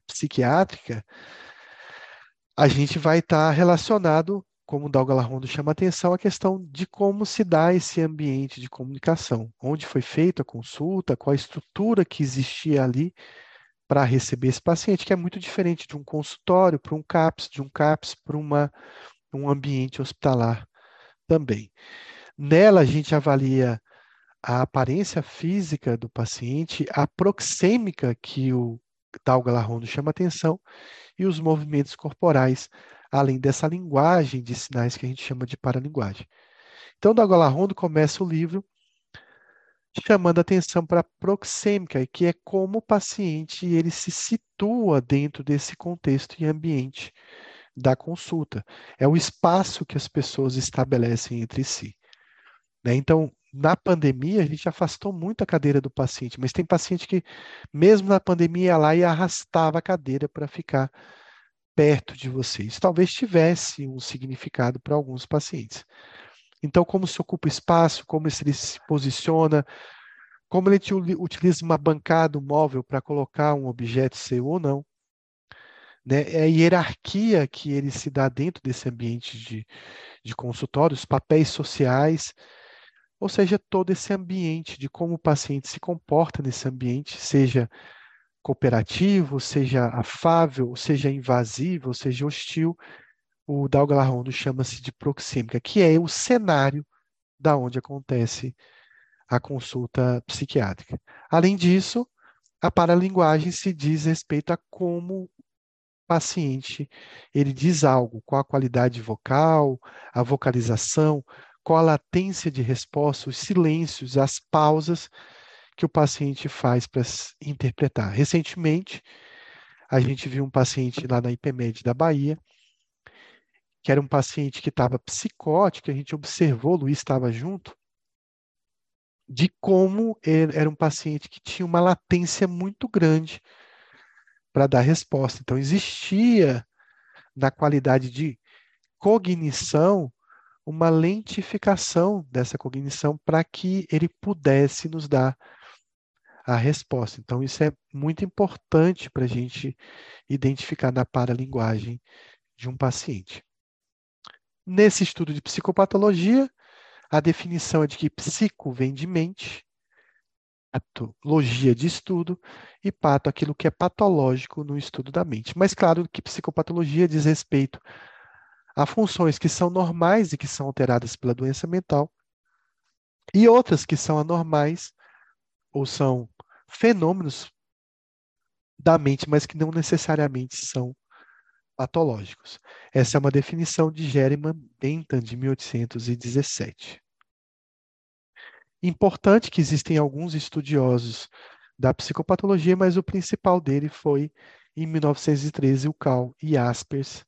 psiquiátrica, a gente vai estar relacionado, como o Dalgalarrondo chama atenção, a questão de como se dá esse ambiente de comunicação, onde foi feita a consulta, qual a estrutura que existia ali para receber esse paciente, que é muito diferente de um consultório para um CAPS, de um CAPS para um ambiente hospitalar também. Nela, a gente avalia a aparência física do paciente, a proxêmica que o Tal Galarrondo chama atenção e os movimentos corporais, além dessa linguagem de sinais que a gente chama de paralinguagem. Então, Tal Galarrondo começa o livro chamando atenção para a proxêmica, que é como o paciente ele se situa dentro desse contexto e ambiente da consulta. É o espaço que as pessoas estabelecem entre si. Né? Então, na pandemia, a gente afastou muito a cadeira do paciente, mas tem paciente que, mesmo na pandemia, ia lá e arrastava a cadeira para ficar perto de você. Isso talvez tivesse um significado para alguns pacientes. Então, como se ocupa espaço, como ele se posiciona, como ele utiliza uma bancada, um móvel para colocar um objeto seu ou não. Né? É a hierarquia que ele se dá dentro desse ambiente de, de consultório, os papéis sociais, ou seja, todo esse ambiente de como o paciente se comporta nesse ambiente, seja cooperativo, seja afável, seja invasivo, seja hostil, o Dalgalarrondo chama-se de proxêmica, que é o cenário da onde acontece a consulta psiquiátrica. Além disso, a paralinguagem se diz respeito a como o paciente ele diz algo, qual a qualidade vocal, a vocalização, qual a latência de resposta, os silêncios, as pausas que o paciente faz para interpretar. Recentemente, a gente viu um paciente lá na IPMED da Bahia, que era um paciente que estava psicótico, a gente observou, o Luiz estava junto, de como era um paciente que tinha uma latência muito grande para dar resposta. Então, existia na qualidade de cognição uma lentificação dessa cognição para que ele pudesse nos dar a resposta. Então, isso é muito importante para a gente identificar na paralinguagem de um paciente. Nesse estudo de psicopatologia, a definição é de que psico vem de mente, patologia de estudo e pato aquilo que é patológico no estudo da mente. Mas claro que psicopatologia diz respeito a funções que são normais e que são alteradas pela doença mental, e outras que são anormais ou são fenômenos da mente, mas que não necessariamente são patológicos. Essa é uma definição de Geriman Bentham, de 1817. Importante que existem alguns estudiosos da psicopatologia, mas o principal dele foi, em 1913, o Cal Jaspers,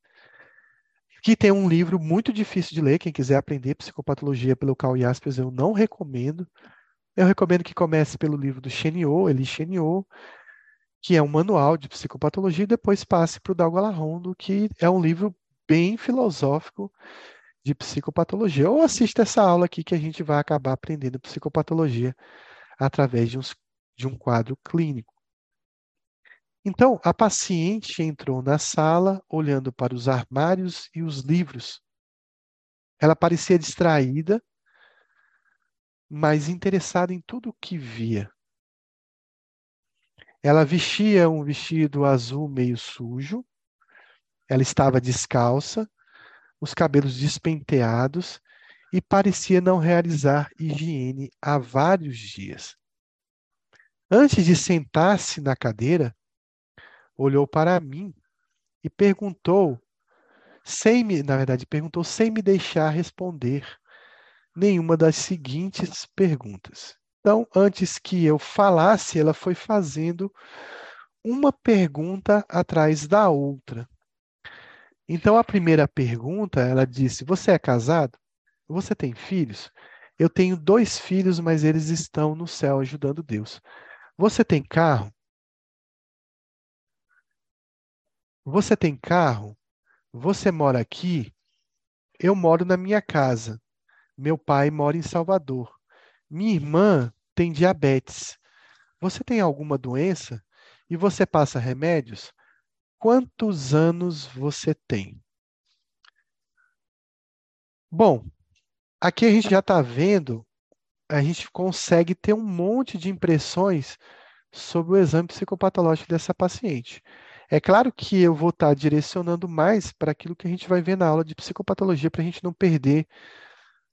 que tem um livro muito difícil de ler. Quem quiser aprender psicopatologia pelo Carl Jaspers, eu não recomendo. Eu recomendo que comece pelo livro do Cheniot, Eli Cheniot, que é um manual de psicopatologia, e depois passe para o Dalgo Alarrondo, que é um livro bem filosófico de psicopatologia. Ou assista essa aula aqui que a gente vai acabar aprendendo psicopatologia através de, uns, de um quadro clínico. Então, a paciente entrou na sala, olhando para os armários e os livros. Ela parecia distraída, mas interessada em tudo o que via. Ela vestia um vestido azul meio sujo, ela estava descalça, os cabelos despenteados e parecia não realizar higiene há vários dias. Antes de sentar-se na cadeira, olhou para mim e perguntou, sem me, na verdade, perguntou sem me deixar responder nenhuma das seguintes perguntas. Então, antes que eu falasse, ela foi fazendo uma pergunta atrás da outra. Então, a primeira pergunta, ela disse: Você é casado? Você tem filhos? Eu tenho dois filhos, mas eles estão no céu ajudando Deus. Você tem carro? Você tem carro? Você mora aqui? Eu moro na minha casa. Meu pai mora em Salvador. Minha irmã tem diabetes. Você tem alguma doença? E você passa remédios? Quantos anos você tem? Bom, aqui a gente já está vendo, a gente consegue ter um monte de impressões sobre o exame psicopatológico dessa paciente. É claro que eu vou estar direcionando mais para aquilo que a gente vai ver na aula de psicopatologia, para a gente não perder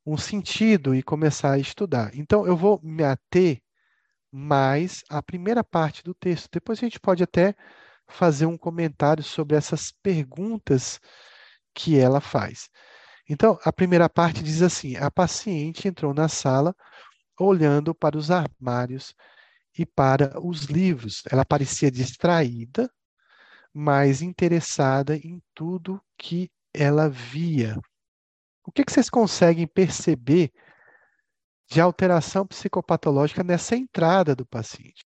um sentido e começar a estudar. Então, eu vou me ater mais à primeira parte do texto. Depois a gente pode até fazer um comentário sobre essas perguntas que ela faz. Então, a primeira parte diz assim: a paciente entrou na sala olhando para os armários e para os livros. Ela parecia distraída, mais interessada em tudo que ela via. O que, que vocês conseguem perceber de alteração psicopatológica nessa entrada do paciente?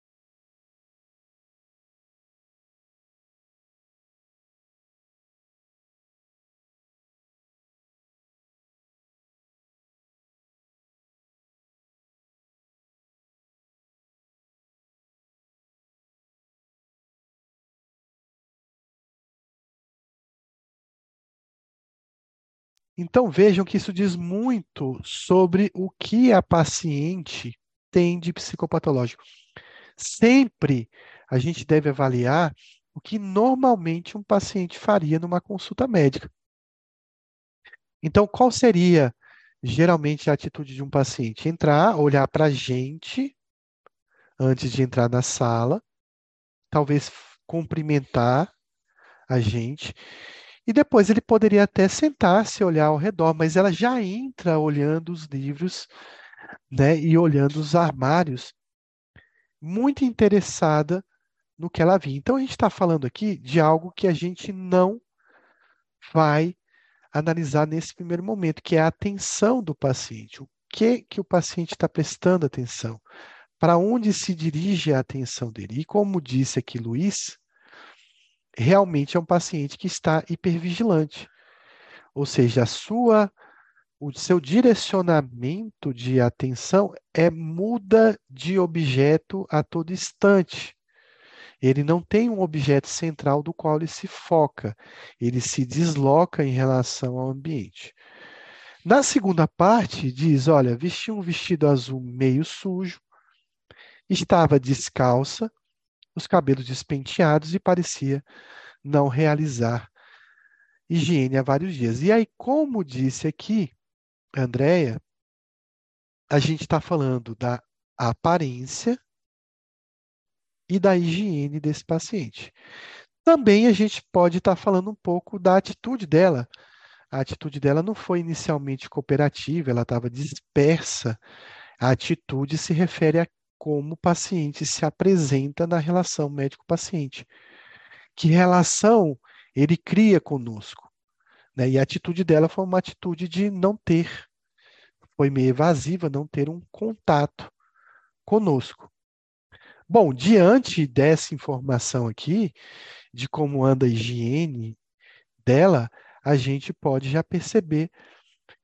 Então vejam que isso diz muito sobre o que a paciente tem de psicopatológico. Sempre a gente deve avaliar o que normalmente um paciente faria numa consulta médica. Então, qual seria geralmente a atitude de um paciente? Entrar, olhar para a gente antes de entrar na sala, talvez cumprimentar a gente, e depois ele poderia até sentar-se, olhar ao redor, mas ela já entra olhando os livros né, e olhando os armários, muito interessada no que ela via. Então a gente está falando aqui de algo que a gente não vai analisar nesse primeiro momento, que é a atenção do paciente. O que que o paciente está prestando atenção? Para onde se dirige a atenção dele? E como disse aqui Luiz, realmente é um paciente que está hipervigilante. Ou seja, a sua o seu direcionamento de atenção é muda de objeto a todo instante. Ele não tem um objeto central do qual ele se foca, ele se desloca em relação ao ambiente. Na segunda parte, diz: olha, vestia um vestido azul meio sujo, estava descalça, os cabelos despenteados e parecia não realizar higiene há vários dias. E aí, como disse aqui, Andréia, a gente está falando da aparência e da higiene desse paciente. Também a gente pode estar tá falando um pouco da atitude dela. A atitude dela não foi inicialmente cooperativa, ela estava dispersa. A atitude se refere a como o paciente se apresenta na relação médico-paciente. Que relação ele cria conosco? Né? E a atitude dela foi uma atitude de não ter, foi meio evasiva, não ter um contato conosco. Bom, diante dessa informação aqui, de como anda a higiene dela, a gente pode já perceber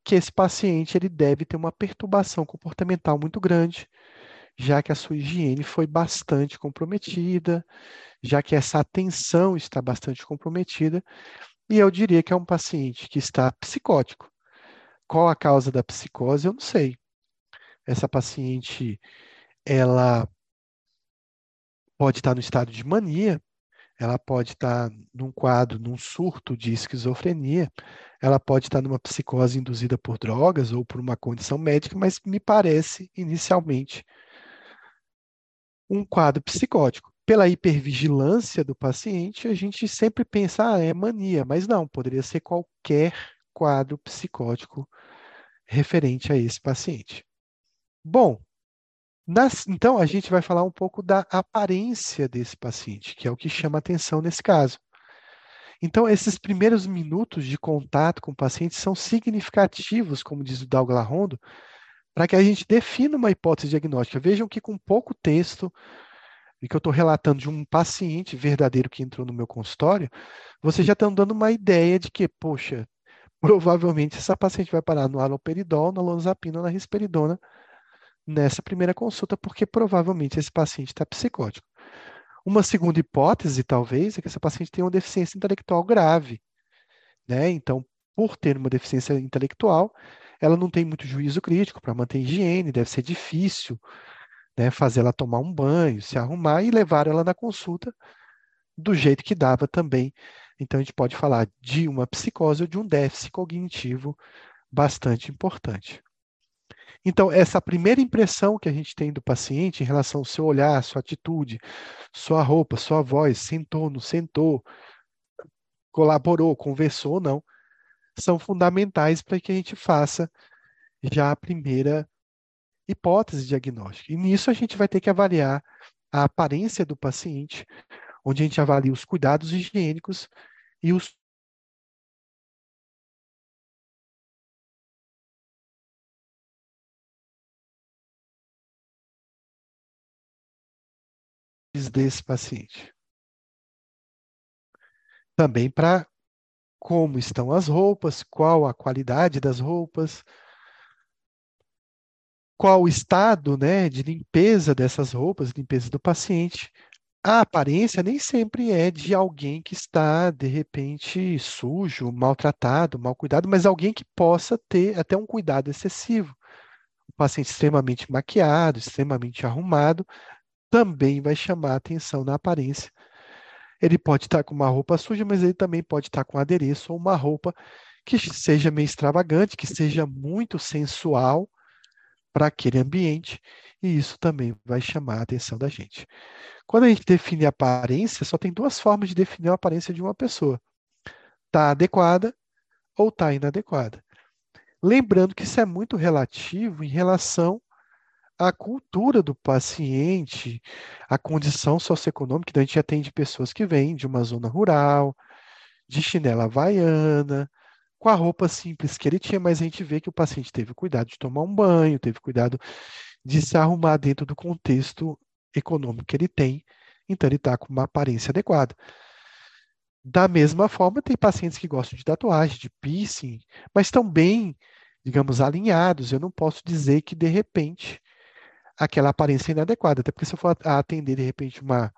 que esse paciente ele deve ter uma perturbação comportamental muito grande, já que a sua higiene foi bastante comprometida, já que essa atenção está bastante comprometida, e eu diria que é um paciente que está psicótico. Qual a causa da psicose? Eu não sei. Essa paciente, ela pode estar no estado de mania, ela pode estar num quadro, num surto de esquizofrenia, ela pode estar numa psicose induzida por drogas ou por uma condição médica, mas me parece, inicialmente, um quadro psicótico. Pela hipervigilância do paciente, a gente sempre pensa, ah, é mania, mas não, poderia ser qualquer quadro psicótico referente a esse paciente. Bom, nas, então, a gente vai falar um pouco da aparência desse paciente, que é o que chama atenção nesse caso. Então, esses primeiros minutos de contato com o paciente são significativos, como diz o Douglas Rondo, para que a gente defina uma hipótese diagnóstica. Vejam que com pouco texto, e que eu estou relatando de um paciente verdadeiro que entrou no meu consultório, você já está dando uma ideia de que, poxa, provavelmente essa paciente vai parar no aloperidol, na lonazepina, na risperidona, nessa primeira consulta, porque provavelmente esse paciente está psicótico. Uma segunda hipótese, talvez, é que essa paciente tem uma deficiência intelectual grave. Né? Então, por ter uma deficiência intelectual, ela não tem muito juízo crítico para manter higiene, deve ser difícil né, fazer ela tomar um banho, se arrumar e levar ela na consulta do jeito que dava também. Então, a gente pode falar de uma psicose ou de um déficit cognitivo bastante importante. Então, essa primeira impressão que a gente tem do paciente em relação ao seu olhar, sua atitude, sua roupa, sua voz, sentou, não sentou, colaborou, conversou ou não, são fundamentais para que a gente faça já a primeira hipótese diagnóstica. E nisso a gente vai ter que avaliar a aparência do paciente, onde a gente avalia os cuidados higiênicos e os desse paciente. Também para como estão as roupas, qual a qualidade das roupas, qual o estado né, de limpeza dessas roupas, limpeza do paciente, a aparência nem sempre é de alguém que está, de repente, sujo, maltratado, mal cuidado, mas alguém que possa ter até um cuidado excessivo. O paciente extremamente maquiado, extremamente arrumado, também vai chamar atenção na aparência. Ele pode estar com uma roupa suja, mas ele também pode estar com adereço ou uma roupa que seja meio extravagante, que seja muito sensual para aquele ambiente, e isso também vai chamar a atenção da gente. Quando a gente define a aparência, só tem duas formas de definir a aparência de uma pessoa: está adequada ou está inadequada. Lembrando que isso é muito relativo em relação à cultura do paciente, à condição socioeconômica. Então, a gente atende pessoas que vêm de uma zona rural, de chinela havaiana, com a roupa simples que ele tinha, mas a gente vê que o paciente teve cuidado de tomar um banho, teve cuidado de se arrumar dentro do contexto econômico que ele tem, então ele está com uma aparência adequada. Da mesma forma, tem pacientes que gostam de tatuagem, de piercing, mas estão bem, digamos, alinhados. Eu não posso dizer que, de repente, aquela aparência inadequada. Até porque se eu for atender, de repente, uma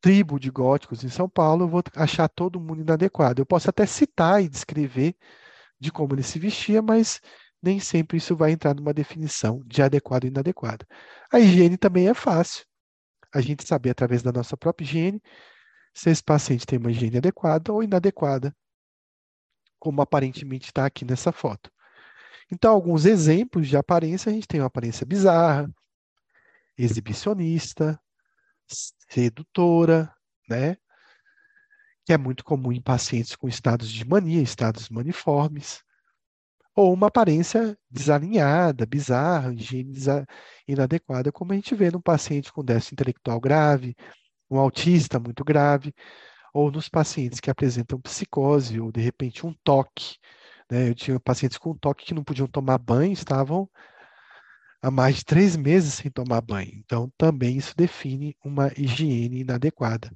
tribo de góticos em São Paulo, eu vou achar todo mundo inadequado. Eu posso até citar e descrever de como ele se vestia, mas nem sempre isso vai entrar numa definição de adequado e inadequado. A higiene também é fácil. A gente saber através da nossa própria higiene se esse paciente tem uma higiene adequada ou inadequada, como aparentemente está aqui nessa foto. Então, alguns exemplos de aparência, a gente tem uma aparência bizarra, exibicionista, sedutora, né? Que é muito comum em pacientes com estados de mania, estados maniformes ou uma aparência desalinhada, bizarra, higiene inadequada, como a gente vê num paciente com déficit intelectual grave, um autista muito grave, ou nos pacientes que apresentam psicose ou, de repente, um toque. Né? Eu tinha pacientes com toque que não podiam tomar banho, estavam há mais de três meses sem tomar banho. Então, também isso define uma higiene inadequada.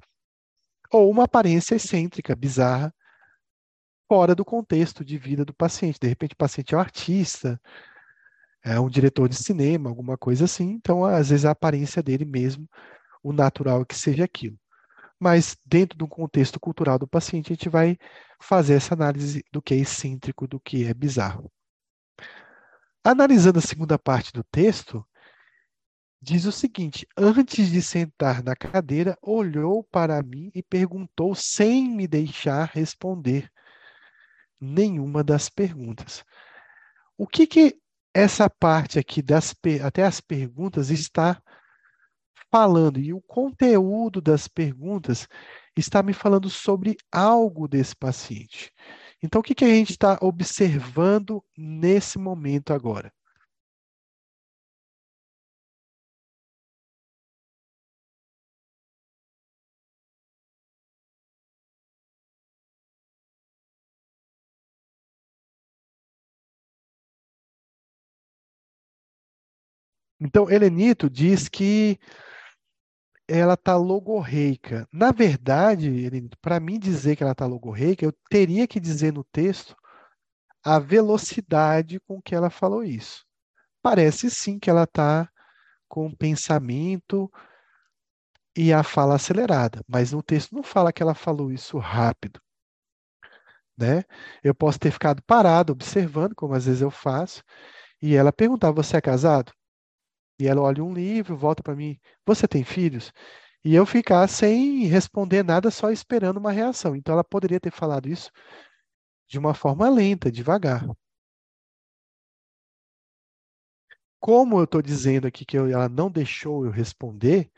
Ou uma aparência excêntrica, bizarra, fora do contexto de vida do paciente. De repente, o paciente é um artista, é um diretor de cinema, alguma coisa assim. Então, às vezes, a aparência dele mesmo, o natural é que seja aquilo. Mas, dentro do contexto cultural do paciente, a gente vai fazer essa análise do que é excêntrico, do que é bizarro. Analisando a segunda parte do texto, diz o seguinte: Antes de sentar na cadeira, olhou para mim e perguntou sem me deixar responder nenhuma das perguntas. O que que essa parte aqui das até as perguntas está falando e o conteúdo das perguntas está me falando sobre algo desse paciente. Então, o que, que a gente está observando nesse momento agora? Então, Helenito diz que ela está logorreica. Na verdade, para mim dizer que ela está logorreica, eu teria que dizer no texto a velocidade com que ela falou isso. Parece sim que ela está com pensamento e a fala acelerada, mas no texto não fala que ela falou isso rápido. Né? Eu posso ter ficado parado observando, como às vezes eu faço, e ela perguntar: Você é casado? E ela olha um livro, volta para mim, você tem filhos? E eu ficar sem responder nada, só esperando uma reação. Então ela poderia ter falado isso de uma forma lenta, devagar. Como eu estou dizendo aqui que eu, ela não deixou eu responder,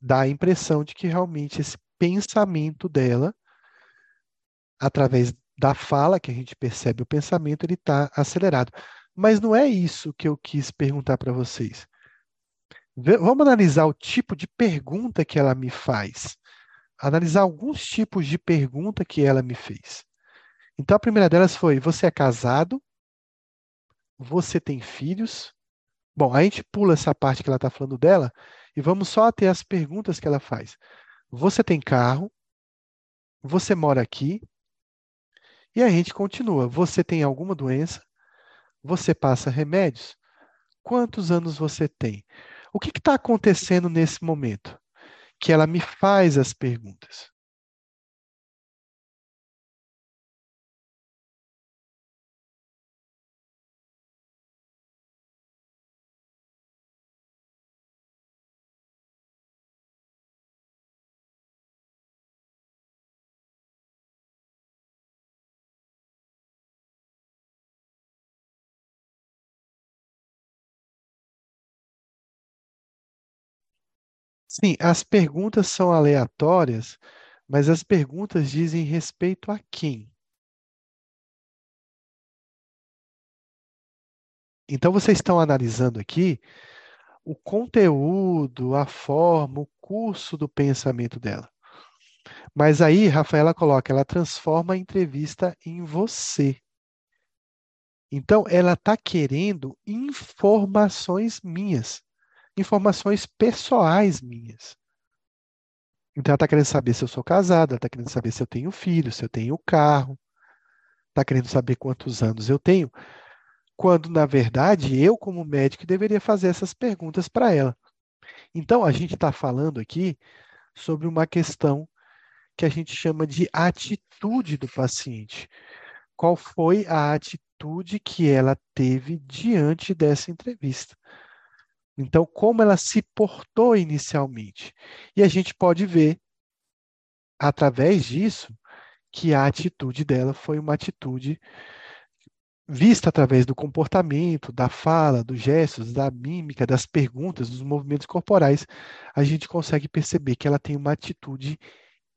dá a impressão de que realmente esse pensamento dela, através da fala que a gente percebe o pensamento, ele está acelerado. Mas não é isso que eu quis perguntar para vocês. Vamos analisar o tipo de pergunta que ela me faz. Analisar alguns tipos de pergunta que ela me fez. Então, a primeira delas foi: Você é casado? Você tem filhos? Bom, a gente pula essa parte que ela está falando dela e vamos só até as perguntas que ela faz. Você tem carro? Você mora aqui? E a gente continua. Você tem alguma doença? Você passa remédios? Quantos anos você tem? O que está acontecendo nesse momento? que ela me faz as perguntas. Sim, as perguntas são aleatórias, mas as perguntas dizem respeito a quem? Então, vocês estão analisando aqui o conteúdo, a forma, o curso do pensamento dela. Mas aí, Rafaela coloca, ela transforma a entrevista em você. Então, ela está querendo informações minhas informações pessoais minhas. Então ela está querendo saber se eu sou casada, ela está querendo saber se eu tenho filho, se eu tenho carro, está querendo saber quantos anos eu tenho, quando na verdade eu, como médico, deveria fazer essas perguntas para ela. Então a gente está falando aqui sobre uma questão que a gente chama de atitude do paciente. Qual foi a atitude que ela teve diante dessa entrevista? Então, como ela se portou inicialmente. E a gente pode ver, através disso, que a atitude dela foi uma atitude vista através do comportamento, da fala, dos gestos, da mímica, das perguntas, dos movimentos corporais, a gente consegue perceber que ela tem uma atitude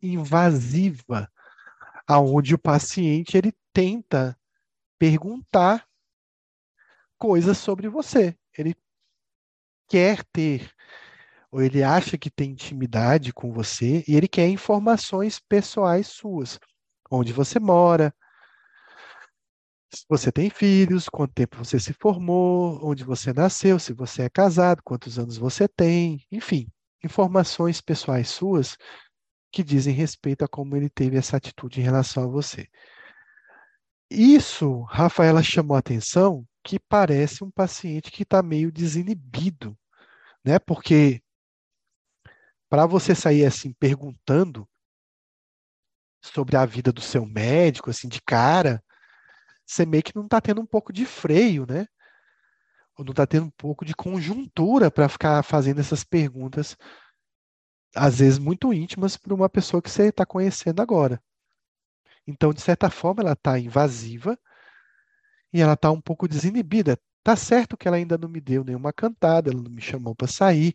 invasiva, aonde o paciente ele tenta perguntar coisas sobre você. Ele quer ter, ou ele acha que tem intimidade com você e ele quer informações pessoais suas. Onde você mora, se você tem filhos, quanto tempo você se formou, onde você nasceu, se você é casado, quantos anos você tem, enfim, informações pessoais suas que dizem respeito a como ele teve essa atitude em relação a você. Isso, Rafaela chamou a atenção que parece um paciente que está meio desinibido, né? Porque para você sair assim perguntando sobre a vida do seu médico, assim, de cara, você meio que não está tendo um pouco de freio, né? Ou não está tendo um pouco de conjuntura para ficar fazendo essas perguntas, às vezes muito íntimas, para uma pessoa que você está conhecendo agora. Então, de certa forma, ela está invasiva e ela está um pouco desinibida. Tá certo que ela ainda não me deu nenhuma cantada, ela não me chamou para sair,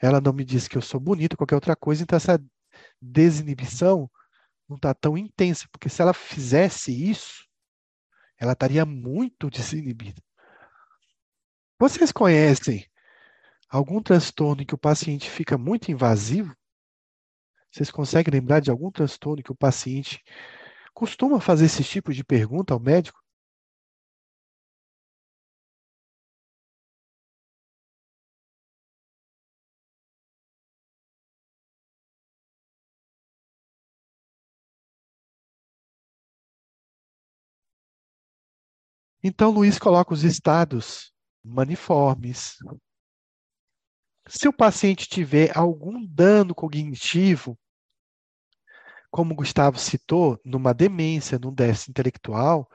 ela não me disse que eu sou bonito, qualquer outra coisa, então essa desinibição não está tão intensa, porque se ela fizesse isso, ela estaria muito desinibida. Vocês conhecem algum transtorno em que o paciente fica muito invasivo? Vocês conseguem lembrar de algum transtorno em que o paciente costuma fazer esse tipo de pergunta ao médico? Então, Luiz coloca os estados maniformes. Se o paciente tiver algum dano cognitivo, como Gustavo citou, numa demência, num déficit intelectual,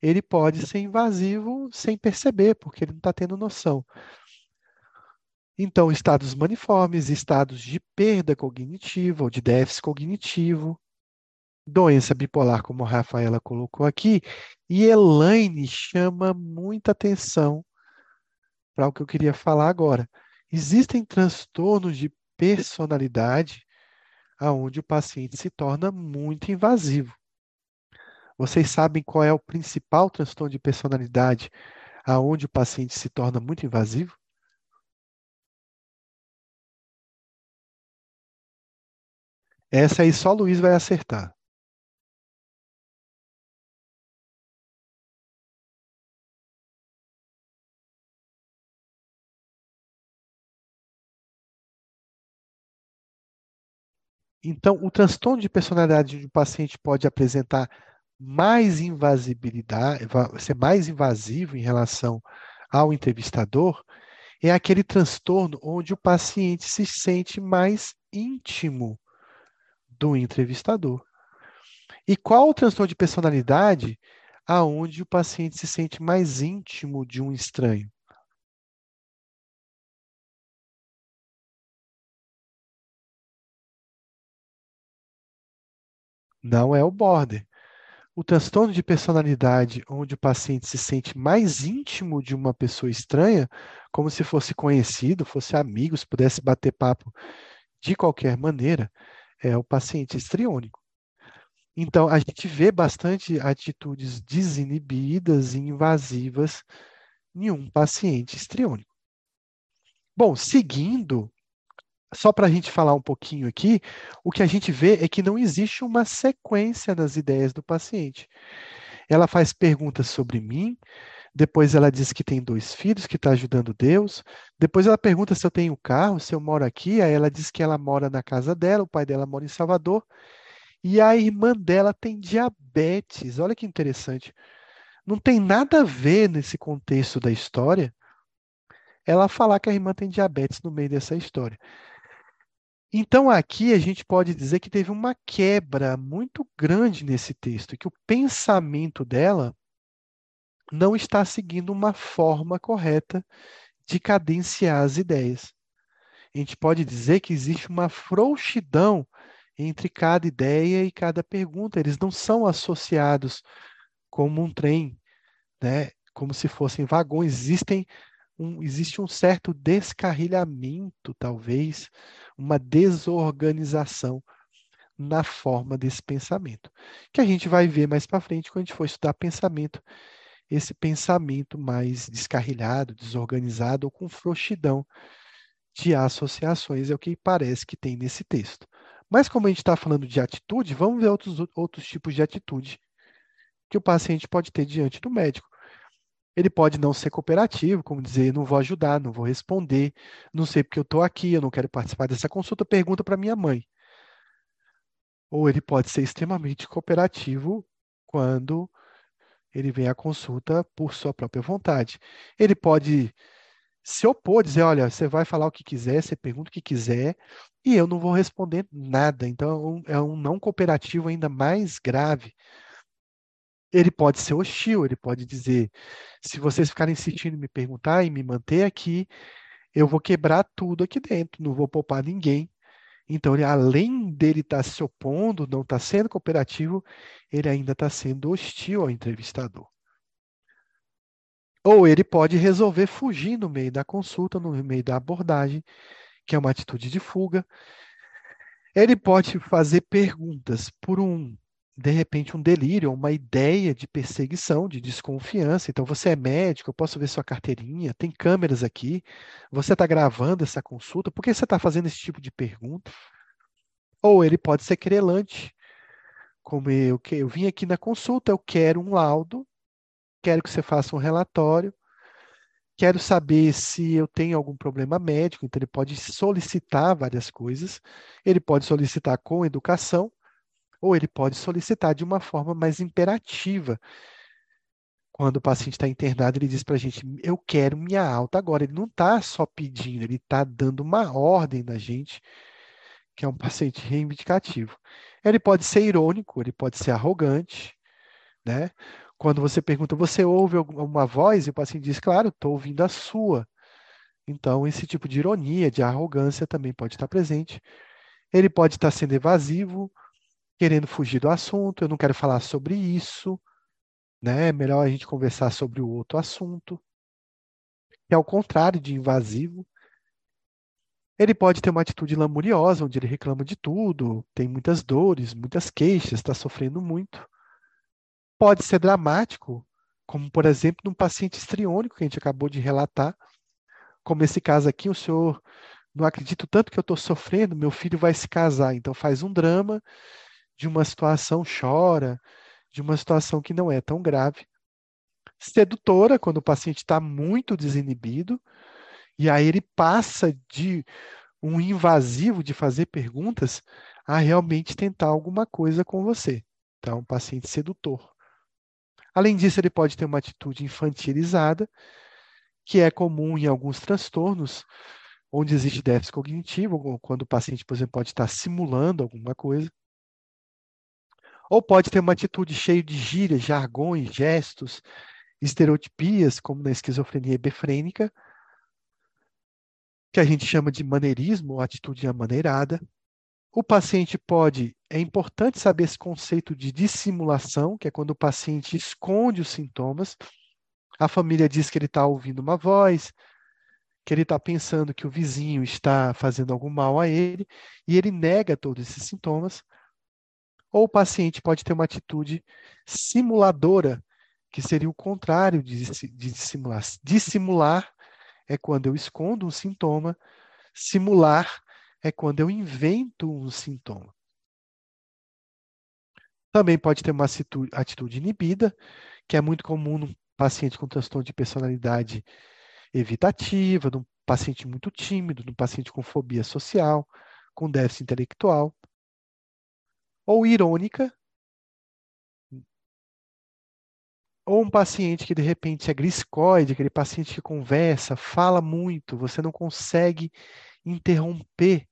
ele pode ser invasivo sem perceber, porque ele não está tendo noção. Então, estados maniformes, estados de perda cognitiva ou de déficit cognitivo, doença bipolar, como a Rafaela colocou aqui, e Elaine chama muita atenção para o que eu queria falar agora. Existem transtornos de personalidade aonde o paciente se torna muito invasivo. Vocês sabem qual é o principal transtorno de personalidade aonde o paciente se torna muito invasivo? Essa aí só Luiz vai acertar. Então, o transtorno de personalidade de um paciente pode apresentar mais invasibilidade, ser mais invasivo em relação ao entrevistador, é aquele transtorno onde o paciente se sente mais íntimo do entrevistador. E qual o transtorno de personalidade aonde o paciente se sente mais íntimo de um estranho? Não é o border. O transtorno de personalidade, onde o paciente se sente mais íntimo de uma pessoa estranha, como se fosse conhecido, fosse amigo, se pudesse bater papo de qualquer maneira, é o paciente estriônico. Então, a gente vê bastante atitudes desinibidas e invasivas em um paciente estriônico. Bom, seguindo só para a gente falar um pouquinho aqui, o que a gente vê é que não existe uma sequência nas ideias do paciente. Ela faz perguntas sobre mim, depois ela diz que tem dois filhos, que está ajudando Deus. Depois ela pergunta se eu tenho carro, se eu moro aqui. Aí ela diz que ela mora na casa dela, o pai dela mora em Salvador. E a irmã dela tem diabetes. Olha que interessante. Não tem nada a ver nesse contexto da história ela falar que a irmã tem diabetes no meio dessa história. Então, aqui a gente pode dizer que teve uma quebra muito grande nesse texto, que o pensamento dela não está seguindo uma forma correta de cadenciar as ideias. A gente pode dizer que existe uma frouxidão entre cada ideia e cada pergunta. Eles não são associados como um trem, né? como se fossem vagões. Existem um, existe um certo descarrilhamento, talvez, uma desorganização na forma desse pensamento, que a gente vai ver mais para frente quando a gente for estudar pensamento, esse pensamento mais descarrilhado, desorganizado ou com frouxidão de associações, é o que parece que tem nesse texto. Mas como a gente está falando de atitude, vamos ver outros, outros tipos de atitude que o paciente pode ter diante do médico. Ele pode não ser cooperativo, como dizer, não vou ajudar, não vou responder, não sei porque eu estou aqui, eu não quero participar dessa consulta, pergunta para minha mãe. Ou ele pode ser extremamente cooperativo quando ele vem à consulta por sua própria vontade. Ele pode se opor, dizer, olha, você vai falar o que quiser, você pergunta o que quiser, e eu não vou responder nada. Então, é um não cooperativo ainda mais grave, ele pode ser hostil, ele pode dizer: se vocês ficarem insistindo em me perguntar e me manter aqui, eu vou quebrar tudo aqui dentro, não vou poupar ninguém. Então, ele, além dele estar tá se opondo, não estar tá sendo cooperativo, ele ainda está sendo hostil ao entrevistador. Ou ele pode resolver fugir no meio da consulta, no meio da abordagem, que é uma atitude de fuga. Ele pode fazer perguntas por um de repente, um delírio, uma ideia de perseguição, de desconfiança. Então, você é médico, eu posso ver sua carteirinha, tem câmeras aqui, você está gravando essa consulta, por que você está fazendo esse tipo de pergunta? Ou ele pode ser querelante, como eu, eu vim aqui na consulta, eu quero um laudo, quero que você faça um relatório, quero saber se eu tenho algum problema médico, então ele pode solicitar várias coisas, ele pode solicitar com educação, ou ele pode solicitar de uma forma mais imperativa. Quando o paciente está internado, ele diz para a gente: Eu quero minha alta agora. Ele não está só pedindo, ele está dando uma ordem na gente, que é um paciente reivindicativo. Ele pode ser irônico, ele pode ser arrogante, né? Quando você pergunta, você ouve alguma voz? E o paciente diz, claro, estou ouvindo a sua. Então, esse tipo de ironia, de arrogância também pode estar presente. Ele pode estar sendo evasivo, querendo fugir do assunto, eu não quero falar sobre isso, né? É melhor a gente conversar sobre o outro assunto. Que é o contrário de invasivo. Ele pode ter uma atitude lamuriosa, onde ele reclama de tudo, tem muitas dores, muitas queixas, está sofrendo muito. Pode ser dramático, como por exemplo num paciente estriônico que a gente acabou de relatar, como esse caso aqui, o senhor não acredito tanto que eu estou sofrendo, meu filho vai se casar, então faz um drama de uma situação chora, de uma situação que não é tão grave. Sedutora, quando o paciente está muito desinibido, e aí ele passa de um invasivo de fazer perguntas a realmente tentar alguma coisa com você. Então, um paciente sedutor. Além disso, ele pode ter uma atitude infantilizada, que é comum em alguns transtornos, onde existe déficit cognitivo, quando o paciente, por exemplo, pode estar simulando alguma coisa. Ou pode ter uma atitude cheia de gírias, jargões, gestos, estereotipias, como na esquizofrenia hebefrênica, que a gente chama de maneirismo ou atitude amaneirada. O paciente pode, é importante saber esse conceito de dissimulação, que é quando o paciente esconde os sintomas. A família diz que ele está ouvindo uma voz, que ele está pensando que o vizinho está fazendo algum mal a ele, e ele nega todos esses sintomas. Ou o paciente pode ter uma atitude simuladora, que seria o contrário de, de dissimular. Dissimular é quando eu escondo um sintoma, simular é quando eu invento um sintoma. Também pode ter uma atitude inibida, que é muito comum num paciente com transtorno de personalidade evitativa, num paciente muito tímido, num paciente com fobia social, com déficit intelectual. Ou irônica, ou um paciente que de repente é gliscoide, aquele paciente que conversa, fala muito, você não consegue interromper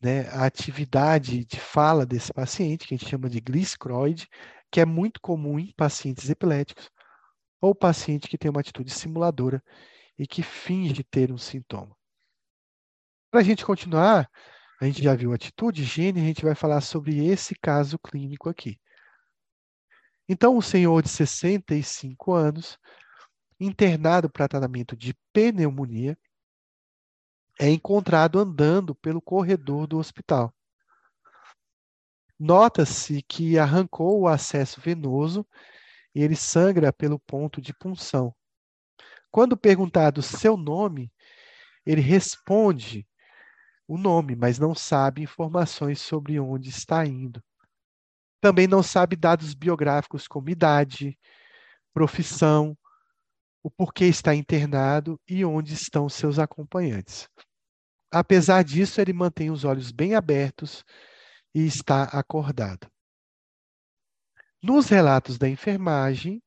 né, a atividade de fala desse paciente, que a gente chama de gliscroide, que é muito comum em pacientes epiléticos, ou paciente que tem uma atitude simuladora e que finge ter um sintoma. Para a gente continuar, a gente já viu atitude, gene, a gente vai falar sobre esse caso clínico aqui. Então, o senhor de 65 anos, internado para tratamento de pneumonia, é encontrado andando pelo corredor do hospital. Nota-se que arrancou o acesso venoso e ele sangra pelo ponto de punção. Quando perguntado seu nome, ele responde o nome, mas não sabe informações sobre onde está indo. Também não sabe dados biográficos como idade, profissão, o porquê está internado e onde estão seus acompanhantes. Apesar disso, ele mantém os olhos bem abertos e está acordado. Nos relatos da enfermagem,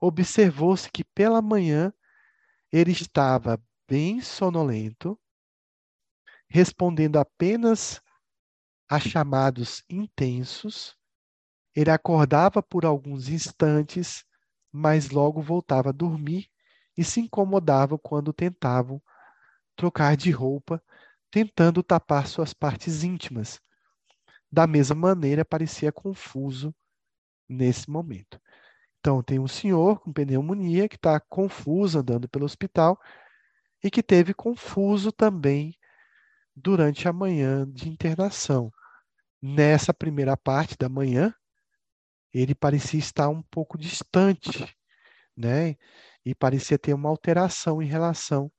observou-se que pela manhã ele estava bem sonolento, respondendo apenas a chamados intensos. Ele acordava por alguns instantes mas logo voltava a dormir e se incomodava quando tentavam trocar de roupa, tentando tapar suas partes íntimas. Da mesma maneira, parecia confuso nesse momento. Então, tem um senhor com pneumonia que está confuso andando pelo hospital e que teve confuso também durante a manhã de internação. Nessa primeira parte da manhã, ele parecia estar um pouco distante, né? E parecia ter uma alteração em relação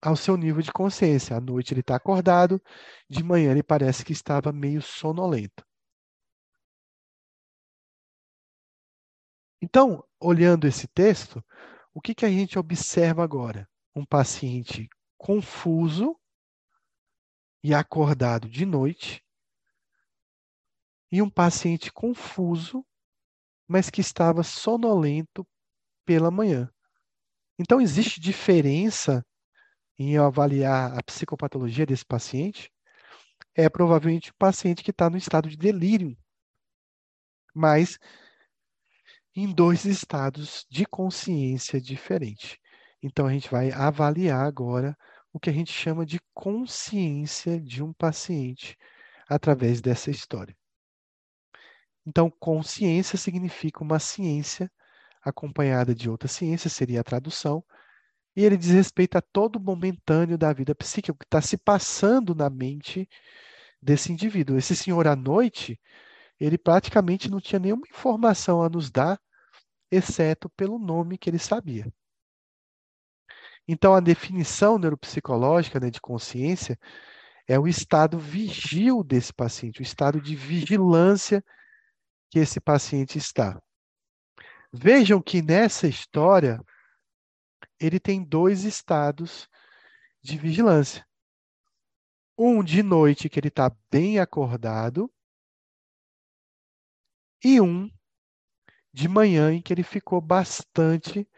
ao seu nível de consciência. À noite ele está acordado, de manhã ele parece que estava meio sonolento. Então, olhando esse texto, o que, que a gente observa agora? Um paciente confuso e acordado de noite, e um paciente confuso mas que estava sonolento pela manhã. Então, existe diferença em avaliar a psicopatologia desse paciente? É provavelmente o paciente que está no estado de delírio, mas em dois estados de consciência diferentes. Então, a gente vai avaliar agora o que a gente chama de consciência de um paciente através dessa história. Então, consciência significa uma ciência acompanhada de outra ciência, seria a tradução, e ele diz respeito a todo momentâneo da vida psíquica, o que está se passando na mente desse indivíduo. Esse senhor à noite, ele praticamente não tinha nenhuma informação a nos dar, exceto pelo nome que ele sabia. Então, a definição neuropsicológica né, de consciência é o estado vigil desse paciente, o estado de vigilância que esse paciente está. Vejam que nessa história ele tem dois estados de vigilância. Um de noite, que ele está bem acordado, e um de manhã, em que ele ficou bastante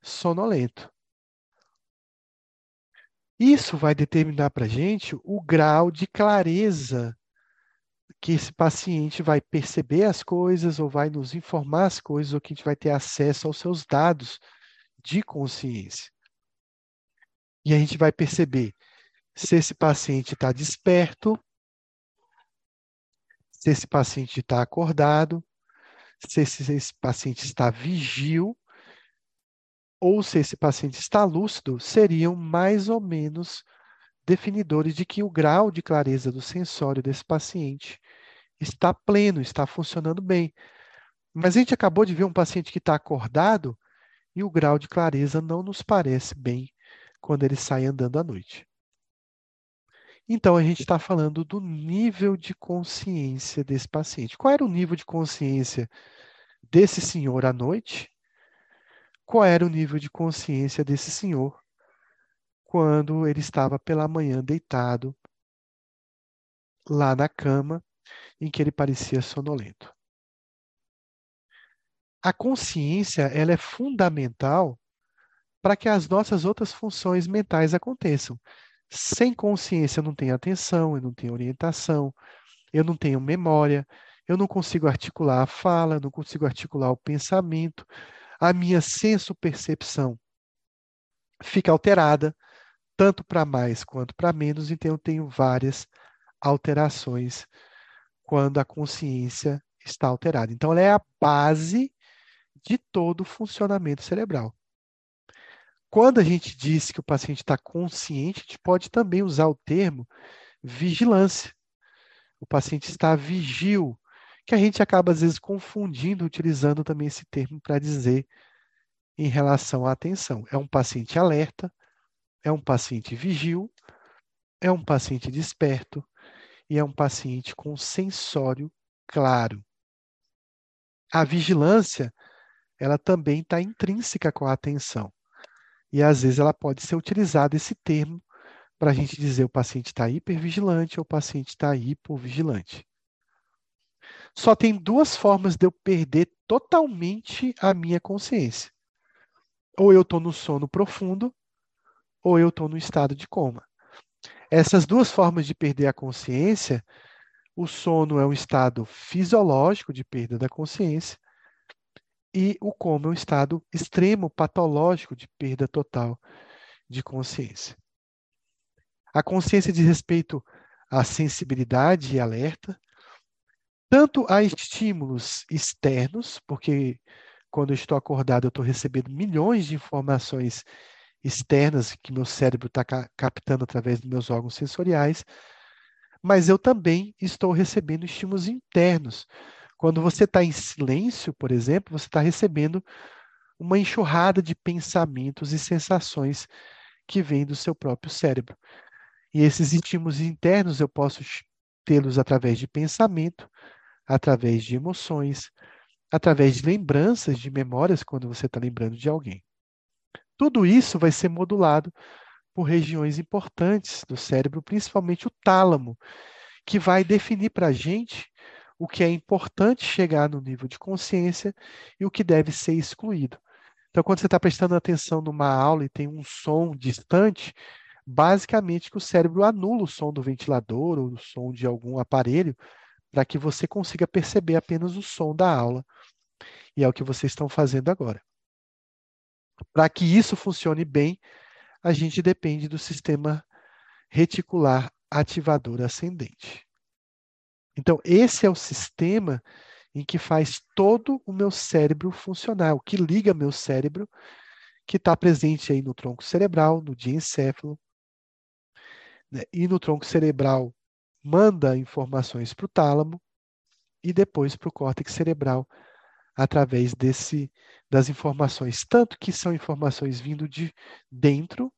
sonolento. Isso vai determinar para a gente o grau de clareza que esse paciente vai perceber as coisas ou vai nos informar as coisas ou que a gente vai ter acesso aos seus dados de consciência. E a gente vai perceber se esse paciente está desperto, se esse paciente está acordado, se esse, esse paciente está vigil ou se esse paciente está lúcido, seriam mais ou menos definidores de que o grau de clareza do sensório desse paciente está pleno, está funcionando bem. Mas a gente acabou de ver um paciente que está acordado e o grau de clareza não nos parece bem quando ele sai andando à noite. Então, a gente está falando do nível de consciência desse paciente. Qual era o nível de consciência desse senhor à noite? Qual era o nível de consciência desse senhor quando ele estava pela manhã deitado lá na cama em que ele parecia sonolento? A consciência ela é fundamental para que as nossas outras funções mentais aconteçam. Sem consciência eu não tenho atenção, eu não tenho orientação, eu não tenho memória, eu não consigo articular a fala, eu não consigo articular o pensamento, a minha senso-percepção fica alterada, tanto para mais quanto para menos, então eu tenho várias alterações quando a consciência está alterada. Então, ela é a base de todo o funcionamento cerebral. Quando a gente diz que o paciente está consciente, a gente pode também usar o termo vigilância. O paciente está vigil, que a gente acaba às vezes confundindo, utilizando também esse termo para dizer em relação à atenção. É um paciente alerta, é um paciente vigil, é um paciente desperto e é um paciente com sensório claro. A vigilância, ela também está intrínseca com a atenção. E às vezes ela pode ser utilizada esse termo para a gente dizer o paciente está hipervigilante ou o paciente está hipovigilante. Só tem duas formas de eu perder totalmente a minha consciência. Ou eu estou no sono profundo, ou eu estou no estado de coma. Essas duas formas de perder a consciência, o sono é um estado fisiológico de perda da consciência, e o coma é um estado extremo, patológico de perda total de consciência. A consciência diz respeito à sensibilidade e alerta, tanto a estímulos externos, porque quando eu estou acordado eu estou recebendo milhões de informações externas que meu cérebro está ca captando através dos meus órgãos sensoriais, mas eu também estou recebendo estímulos internos, quando você está em silêncio, por exemplo, você está recebendo uma enxurrada de pensamentos e sensações que vêm do seu próprio cérebro. E esses estímulos internos eu posso tê-los através de pensamento, através de emoções, através de lembranças, de memórias, quando você está lembrando de alguém. Tudo isso vai ser modulado por regiões importantes do cérebro, principalmente o tálamo, que vai definir para a gente o que é importante chegar no nível de consciência e o que deve ser excluído. Então, quando você está prestando atenção numa aula e tem um som distante, basicamente que o cérebro anula o som do ventilador ou o som de algum aparelho para que você consiga perceber apenas o som da aula. E é o que vocês estão fazendo agora. Para que isso funcione bem, a gente depende do sistema reticular ativador ascendente. Então, esse é o sistema em que faz todo o meu cérebro funcionar, o que liga meu cérebro, que está presente aí no tronco cerebral, no diencéfalo, né? e no tronco cerebral manda informações para o tálamo e depois para o córtex cerebral através desse das informações, tanto que são informações vindo de dentro,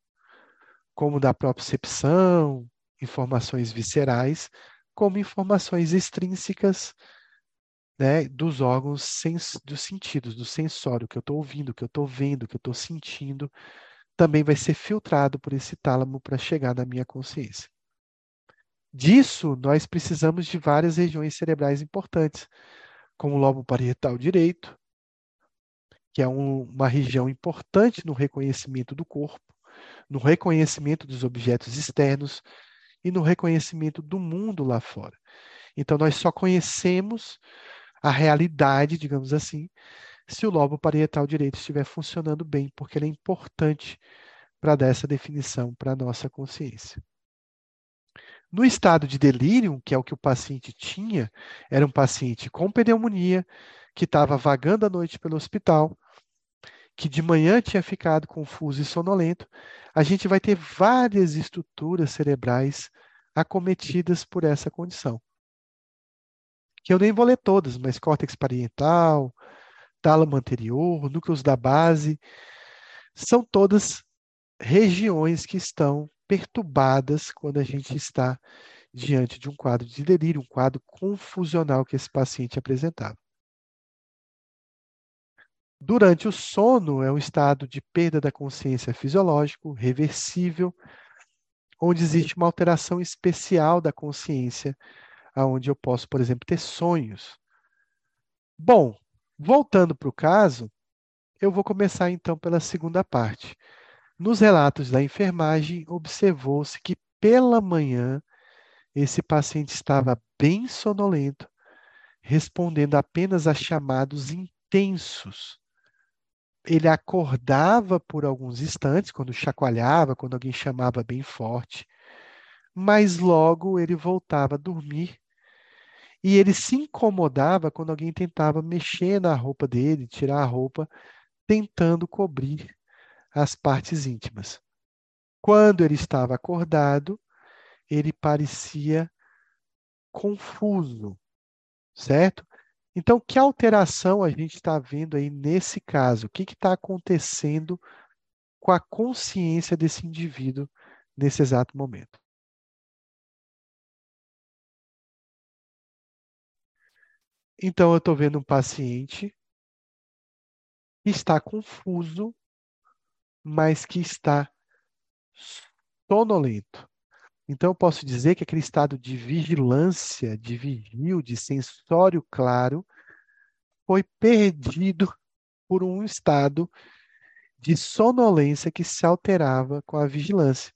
como da propriocepção, informações viscerais, como informações extrínsecas né, dos órgãos sens dos sentidos, do sensório, que eu estou ouvindo, que eu estou vendo, que eu estou sentindo, também vai ser filtrado por esse tálamo para chegar na minha consciência. Disso, nós precisamos de várias regiões cerebrais importantes, como o lobo parietal direito, que é um, uma região importante no reconhecimento do corpo, no reconhecimento dos objetos externos e no reconhecimento do mundo lá fora. Então, nós só conhecemos a realidade, digamos assim, se o lobo parietal direito estiver funcionando bem, porque ele é importante para dar essa definição para a nossa consciência. No estado de delírio, que é o que o paciente tinha, era um paciente com pneumonia, que estava vagando à noite pelo hospital, que de manhã tinha ficado confuso e sonolento, a gente vai ter várias estruturas cerebrais acometidas por essa condição. Que eu nem vou ler todas, mas córtex parietal, tálamo anterior, núcleos da base, são todas regiões que estão perturbadas quando a gente está diante de um quadro de delírio, um quadro confusional que esse paciente apresentava. Durante o sono, é um estado de perda da consciência fisiológico, reversível, onde existe uma alteração especial da consciência, aonde eu posso, por exemplo, ter sonhos. Bom, voltando para o caso, eu vou começar então pela segunda parte. Nos relatos da enfermagem, observou-se que pela manhã esse paciente estava bem sonolento, respondendo apenas a chamados intensos. Ele acordava por alguns instantes, quando chacoalhava, quando alguém chamava bem forte, mas logo ele voltava a dormir. E ele se incomodava quando alguém tentava mexer na roupa dele, tirar a roupa, tentando cobrir as partes íntimas. Quando ele estava acordado, ele parecia confuso, certo? Então, que alteração a gente está vendo aí nesse caso? O que está acontecendo com a consciência desse indivíduo nesse exato momento? Então, eu estou vendo um paciente que está confuso mas que está sonolento. Então, eu posso dizer que aquele estado de vigilância, de vigil, de sensório claro, foi perdido por um estado de sonolência que se alterava com a vigilância.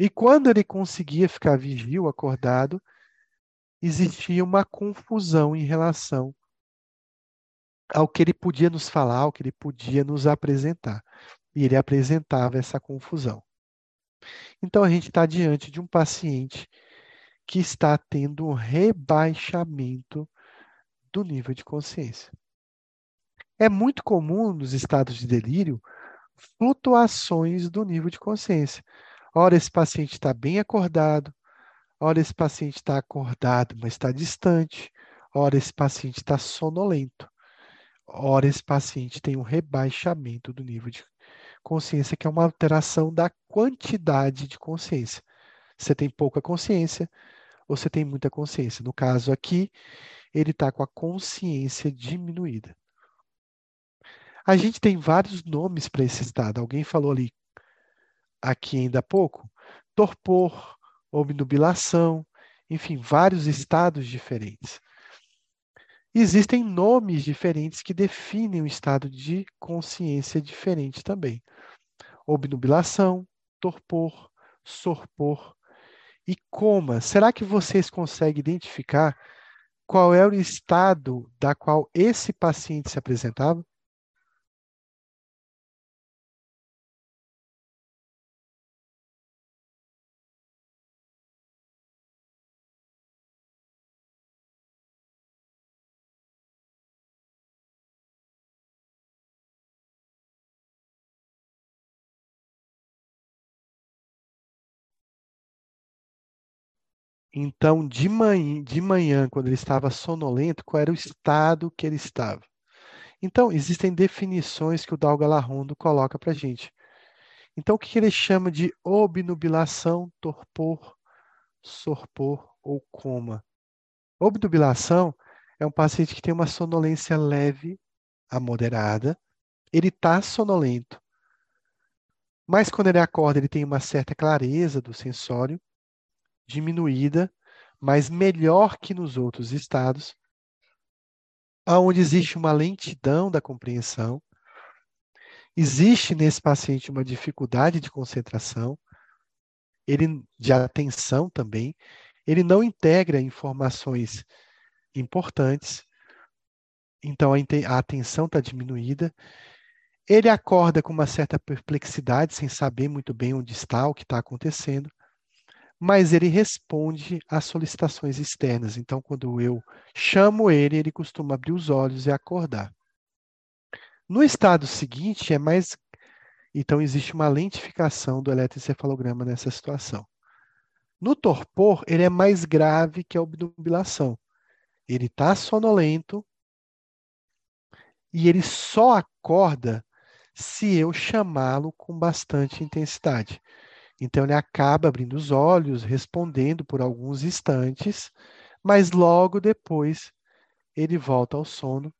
E quando ele conseguia ficar vigil, acordado, existia uma confusão em relação ao que ele podia nos falar, ao que ele podia nos apresentar e ele apresentava essa confusão. Então, a gente está diante de um paciente que está tendo um rebaixamento do nível de consciência. É muito comum nos estados de delírio flutuações do nível de consciência. Ora, esse paciente está bem acordado, ora, esse paciente está acordado, mas está distante, ora, esse paciente está sonolento, ora, esse paciente tem um rebaixamento do nível de consciência, que é uma alteração da quantidade de consciência. Você tem pouca consciência ou você tem muita consciência. No caso aqui, ele está com a consciência diminuída. A gente tem vários nomes para esse estado. Alguém falou ali, aqui ainda há pouco, torpor, obnubilação, enfim, vários estados diferentes. Existem nomes diferentes que definem um estado de consciência diferente também. Obnubilação, torpor, sorpor e coma. Será que vocês conseguem identificar qual é o estado da qual esse paciente se apresentava? Então, de manhã, de manhã, quando ele estava sonolento, qual era o estado que ele estava? Então, existem definições que o Dalgalarrondo coloca para a gente. Então, o que ele chama de obnubilação, torpor, sorpor ou coma? Obnubilação é um paciente que tem uma sonolência leve a moderada, ele está sonolento, mas quando ele acorda, ele tem uma certa clareza do sensório, diminuída, mas melhor que nos outros estados, aonde existe uma lentidão da compreensão, Existe nesse paciente uma dificuldade de concentração, ele de atenção também, ele não integra informações importantes, então a atenção está diminuída. Ele acorda com uma certa perplexidade, sem saber muito bem onde está, o que está acontecendo, mas ele responde às solicitações externas. Então, quando eu chamo ele, ele costuma abrir os olhos e acordar. No estado seguinte, é mais. Então, existe uma lentificação do eletroencefalograma nessa situação. No torpor, ele é mais grave que a obnubilação. Ele está sonolento e ele só acorda se eu chamá-lo com bastante intensidade. Então ele acaba abrindo os olhos, respondendo por alguns instantes, mas logo depois ele volta ao sono.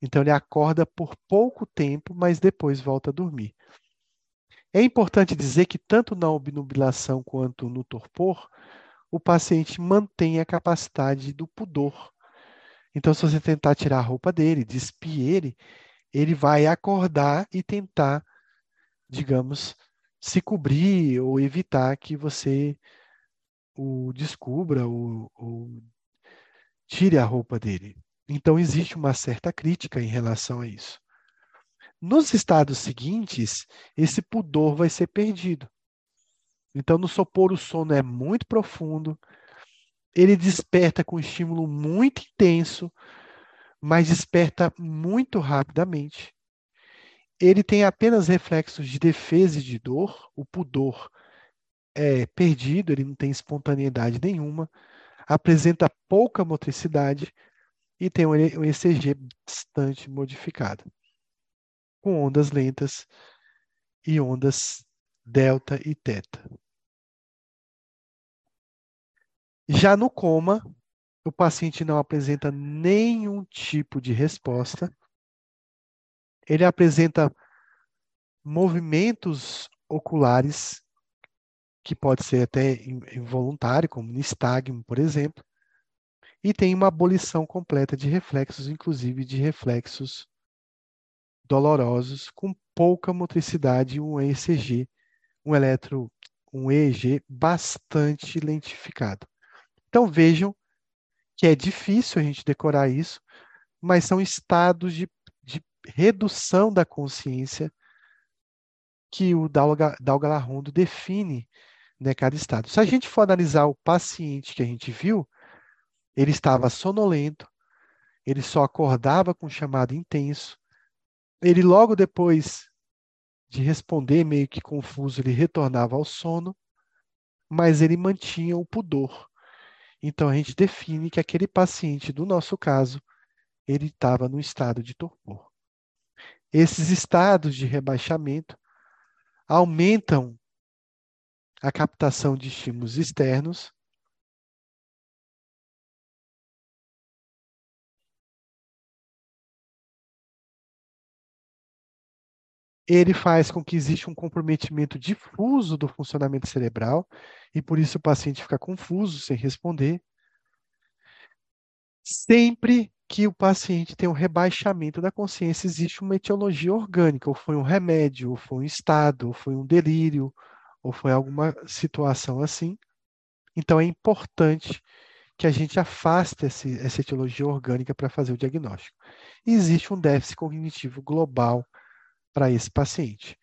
Então ele acorda por pouco tempo, mas depois volta a dormir. É importante dizer que tanto na obnubilação quanto no torpor, o paciente mantém a capacidade do pudor. Então, se você tentar tirar a roupa dele, despir ele, ele vai acordar e tentar, digamos, se cobrir ou evitar que você o descubra ou, ou tire a roupa dele. Então, existe uma certa crítica em relação a isso. Nos estados seguintes, esse pudor vai ser perdido. Então, no sopor, o sono é muito profundo, ele desperta com estímulo muito intenso, mas desperta muito rapidamente. Ele tem apenas reflexos de defesa e de dor, o pudor é perdido, ele não tem espontaneidade nenhuma, apresenta pouca motricidade e tem um ECG bastante modificado com ondas lentas e ondas delta e teta. Já no coma, o paciente não apresenta nenhum tipo de resposta. Ele apresenta movimentos oculares que pode ser até involuntário, como nistagmo, por exemplo, e tem uma abolição completa de reflexos, inclusive de reflexos dolorosos com pouca motricidade e um ECG, um eletro, um EEG bastante lentificado. Então vejam que é difícil a gente decorar isso, mas são estados de, de redução da consciência que o Dalgalarrondo define né, cada estado. Se a gente for analisar o paciente que a gente viu, ele estava sonolento, ele só acordava com chamado intenso, ele logo depois de responder, meio que confuso, ele retornava ao sono, mas ele mantinha o pudor. Então a gente define que aquele paciente, do nosso caso, ele estava no estado de torpor. Esses estados de rebaixamento aumentam a captação de estímulos externos ele faz com que exista um comprometimento difuso do funcionamento cerebral e por isso o paciente fica confuso, sem responder. Sempre que o paciente tem um rebaixamento da consciência, existe uma etiologia orgânica, ou foi um remédio, ou foi um estado, ou foi um delírio, ou foi alguma situação assim. Então é importante que a gente afaste esse, essa etiologia orgânica para fazer o diagnóstico. E existe um déficit cognitivo global para esse paciente.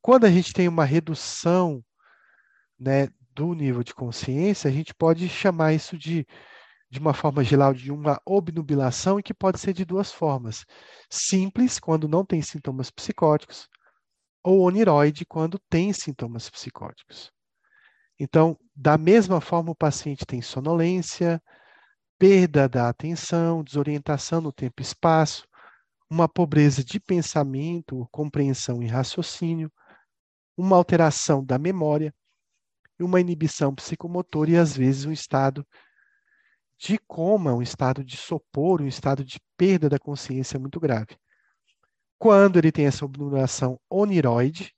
Quando a gente tem uma redução né, do nível de consciência, a gente pode chamar isso de, de uma forma geral de uma obnubilação e que pode ser de duas formas. Simples, quando não tem sintomas psicóticos, ou oniroide, quando tem sintomas psicóticos. Então, da mesma forma, o paciente tem sonolência, perda da atenção, desorientação no tempo e espaço, uma pobreza de pensamento, compreensão e raciocínio, uma alteração da memória, uma inibição psicomotora e, às vezes, um estado de coma, um estado de sopor, um estado de perda da consciência muito grave. Quando ele tem essa obnubilação oniroide,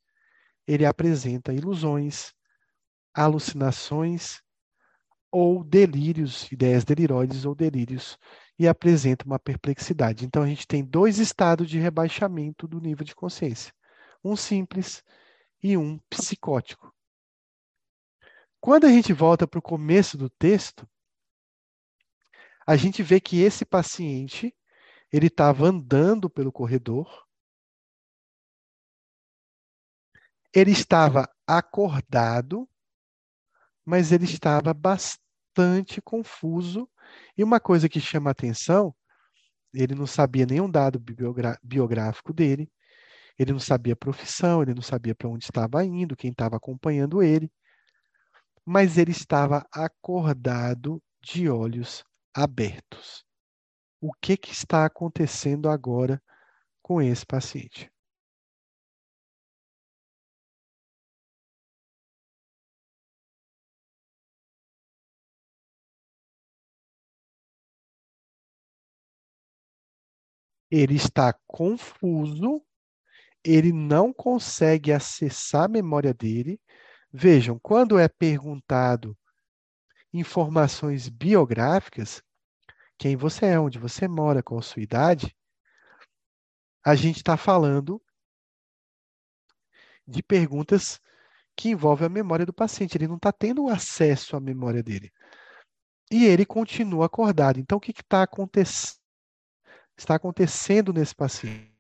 ele apresenta ilusões, alucinações ou delírios, ideias deliroides ou delírios e apresenta uma perplexidade. Então, a gente tem dois estados de rebaixamento do nível de consciência. um simples e um psicótico. Quando a gente volta para o começo do texto, a gente vê que esse paciente ele estava andando pelo corredor, ele estava acordado, mas ele estava bastante confuso. E uma coisa que chama atenção, ele não sabia nenhum dado biográfico dele, ele não sabia a profissão, ele não sabia para onde estava indo, quem estava acompanhando ele, mas ele estava acordado de olhos abertos. O que, que está acontecendo agora com esse paciente? Ele está confuso ele não consegue acessar a memória dele. Vejam, quando é perguntado informações biográficas, quem você é, onde você mora, qual a sua idade, a gente está falando de perguntas que envolvem a memória do paciente. Ele não está tendo acesso à memória dele. E ele continua acordado. Então, o que está acontecendo? Está acontecendo nesse paciente?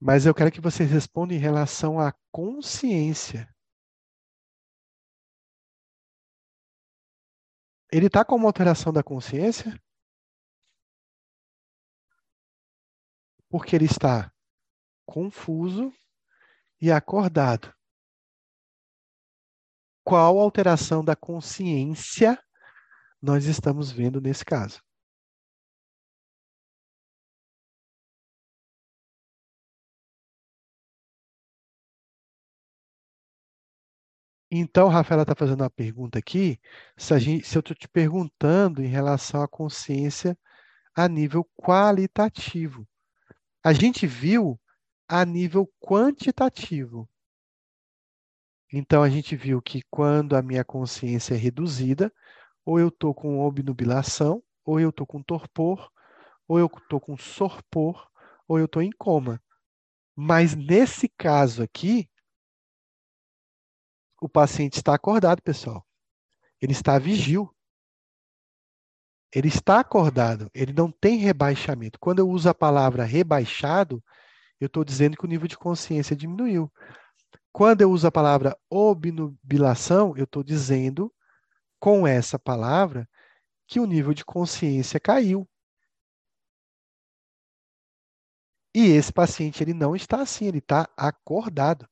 Mas eu quero que vocês respondam em relação à consciência. Ele está com uma alteração da consciência? Porque ele está confuso e acordado. Qual alteração da consciência nós estamos vendo nesse caso? Então, Rafaela está fazendo uma pergunta aqui, se, gente, se eu estou te perguntando em relação à consciência a nível qualitativo. A gente viu a nível quantitativo. Então, a gente viu que quando a minha consciência é reduzida, ou eu estou com obnubilação, ou eu estou com torpor, ou eu estou com sorpor, ou eu estou em coma. Mas nesse caso aqui, o paciente está acordado, pessoal. Ele está vigil. Ele está acordado, ele não tem rebaixamento. Quando eu uso a palavra rebaixado, eu estou dizendo que o nível de consciência diminuiu. Quando eu uso a palavra obnubilação, eu estou dizendo com essa palavra que o nível de consciência caiu. E esse paciente ele não está assim, ele está acordado.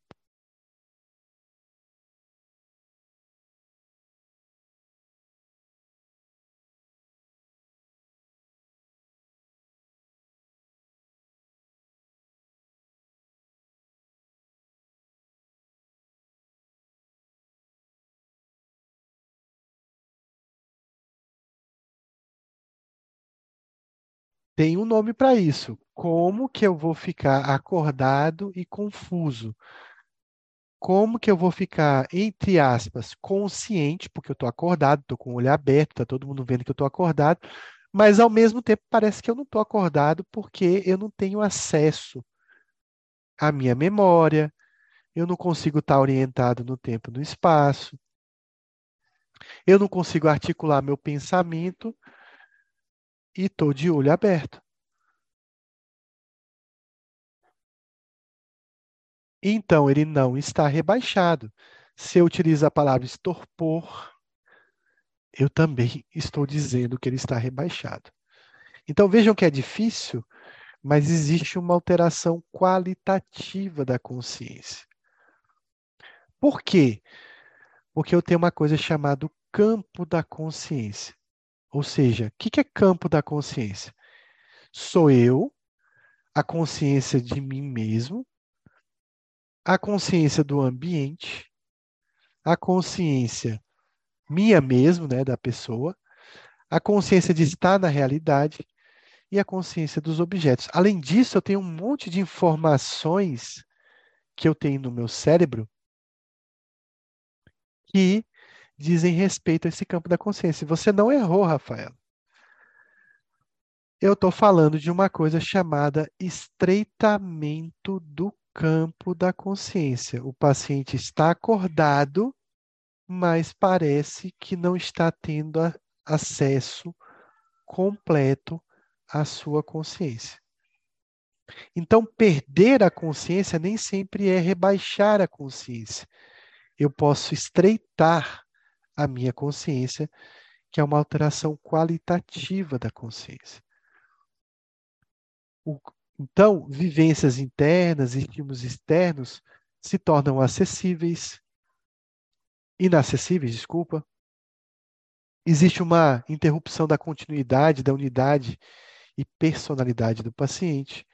Tem um nome para isso. Como que eu vou ficar acordado e confuso? Como que eu vou ficar, entre aspas, consciente, porque eu estou acordado, estou com o olho aberto, está todo mundo vendo que eu estou acordado, mas ao mesmo tempo parece que eu não estou acordado porque eu não tenho acesso à minha memória, eu não consigo estar orientado no tempo e no espaço, eu não consigo articular meu pensamento e estou de olho aberto. Então, ele não está rebaixado. Se eu utilizo a palavra estorpor, eu também estou dizendo que ele está rebaixado. Então, vejam que é difícil, mas existe uma alteração qualitativa da consciência. Por quê? Porque eu tenho uma coisa chamada campo da consciência. Ou seja, o que é campo da consciência? Sou eu, a consciência de mim mesmo, a consciência do ambiente, a consciência minha mesmo, né, da pessoa, a consciência de estar na realidade e a consciência dos objetos. Além disso, eu tenho um monte de informações que eu tenho no meu cérebro que dizem respeito a esse campo da consciência. Você não errou, Rafael. Eu estou falando de uma coisa chamada estreitamento do campo da consciência. O paciente está acordado, mas parece que não está tendo acesso completo à sua consciência. Então, perder a consciência nem sempre é rebaixar a consciência. Eu posso estreitar a minha consciência, que é uma alteração qualitativa da consciência. O, então, vivências internas e estímulos externos se tornam acessíveis, inacessíveis, desculpa. Existe uma interrupção da continuidade, da unidade e personalidade do paciente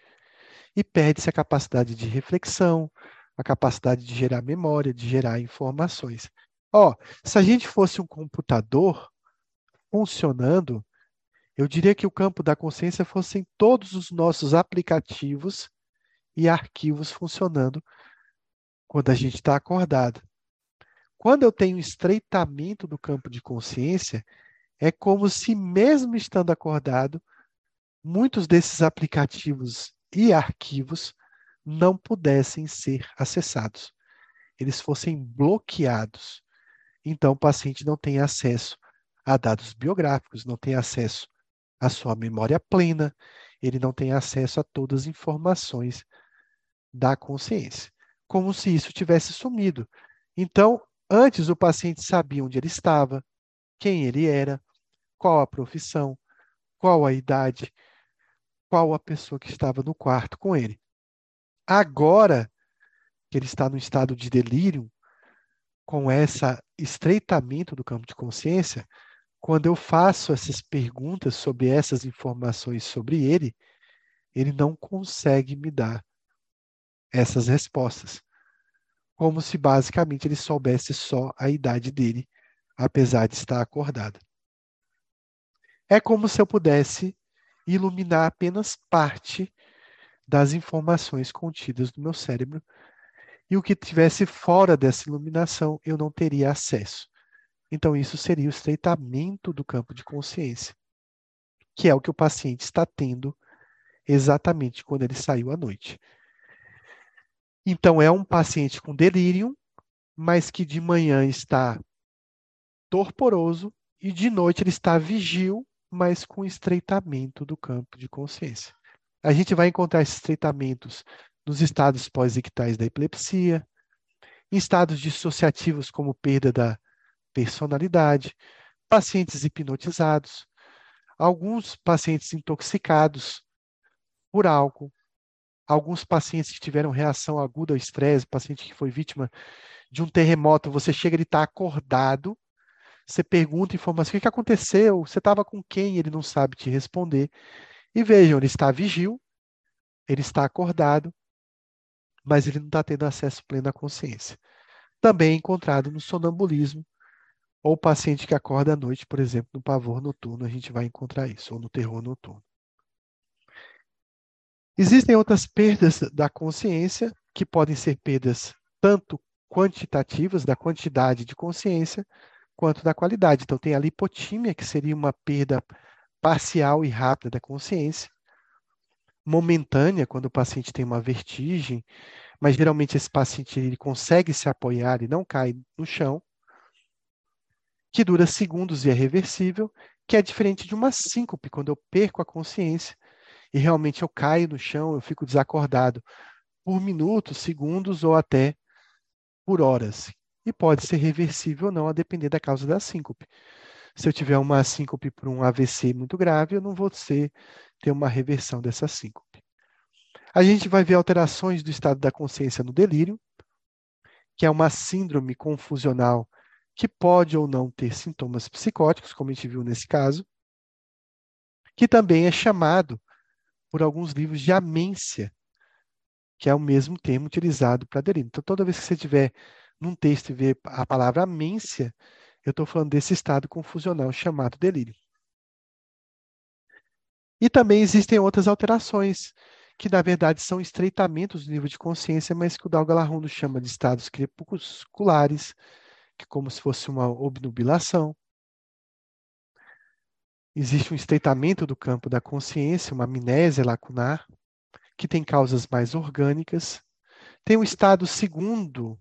e perde-se a capacidade de reflexão, a capacidade de gerar memória, de gerar informações. Ó, se a gente fosse um computador funcionando, eu diria que o campo da consciência fossem todos os nossos aplicativos e arquivos funcionando quando a gente está acordado. Quando eu tenho estreitamento do campo de consciência, é como se, mesmo estando acordado, muitos desses aplicativos e arquivos não pudessem ser acessados. Eles fossem bloqueados. Então, o paciente não tem acesso a dados biográficos, não tem acesso à sua memória plena, ele não tem acesso a todas as informações da consciência, como se isso tivesse sumido. Então, antes o paciente sabia onde ele estava, quem ele era, qual a profissão, qual a idade, qual a pessoa que estava no quarto com ele. Agora que ele está no estado de delírio, com esse estreitamento do campo de consciência, quando eu faço essas perguntas sobre essas informações sobre ele, ele não consegue me dar essas respostas. Como se basicamente ele soubesse só a idade dele, apesar de estar acordado. É como se eu pudesse iluminar apenas parte das informações contidas no meu cérebro, e o que tivesse fora dessa iluminação eu não teria acesso. Então, isso seria o estreitamento do campo de consciência, que é o que o paciente está tendo exatamente quando ele saiu à noite. Então, é um paciente com delírio, mas que de manhã está torporoso e de noite ele está vigil mas com estreitamento do campo de consciência. A gente vai encontrar esses estreitamentos nos estados pós-ictais da epilepsia, em estados dissociativos como perda da personalidade, pacientes hipnotizados, alguns pacientes intoxicados por álcool, alguns pacientes que tiveram reação aguda ao estresse, paciente que foi vítima de um terremoto, você chega, ele está acordado, você pergunta informação, o que aconteceu? Você estava com quem? Ele não sabe te responder. E vejam, ele está vigil, ele está acordado, mas ele não está tendo acesso pleno à consciência. Também é encontrado no sonambulismo, ou paciente que acorda à noite, por exemplo, no pavor noturno, a gente vai encontrar isso, ou no terror noturno. Existem outras perdas da consciência, que podem ser perdas tanto quantitativas, da quantidade de consciência, quanto da qualidade. Então, tem a lipotímia, que seria uma perda parcial e rápida da consciência, momentânea, quando o paciente tem uma vertigem, mas geralmente esse paciente ele consegue se apoiar e não cai no chão, que dura segundos e é reversível, que é diferente de uma síncope, quando eu perco a consciência e realmente eu caio no chão, eu fico desacordado por minutos, segundos ou até por horas, e pode ser reversível ou não, a depender da causa da síncope. Se eu tiver uma síncope por um AVC muito grave, eu não vou ser, ter uma reversão dessa síncope. A gente vai ver alterações do estado da consciência no delírio, que é uma síndrome confusional que pode ou não ter sintomas psicóticos, como a gente viu nesse caso, que também é chamado por alguns livros de amência, que é o mesmo termo utilizado para delírio. Então, toda vez que você tiver num texto e ver a palavra amência, eu estou falando desse estado confusional chamado delírio. E também existem outras alterações, que na verdade são estreitamentos do nível de consciência, mas que o Dalgalarrondo chama de estados crepusculares, que como se fosse uma obnubilação. Existe um estreitamento do campo da consciência, uma amnésia lacunar, que tem causas mais orgânicas. Tem um estado segundo,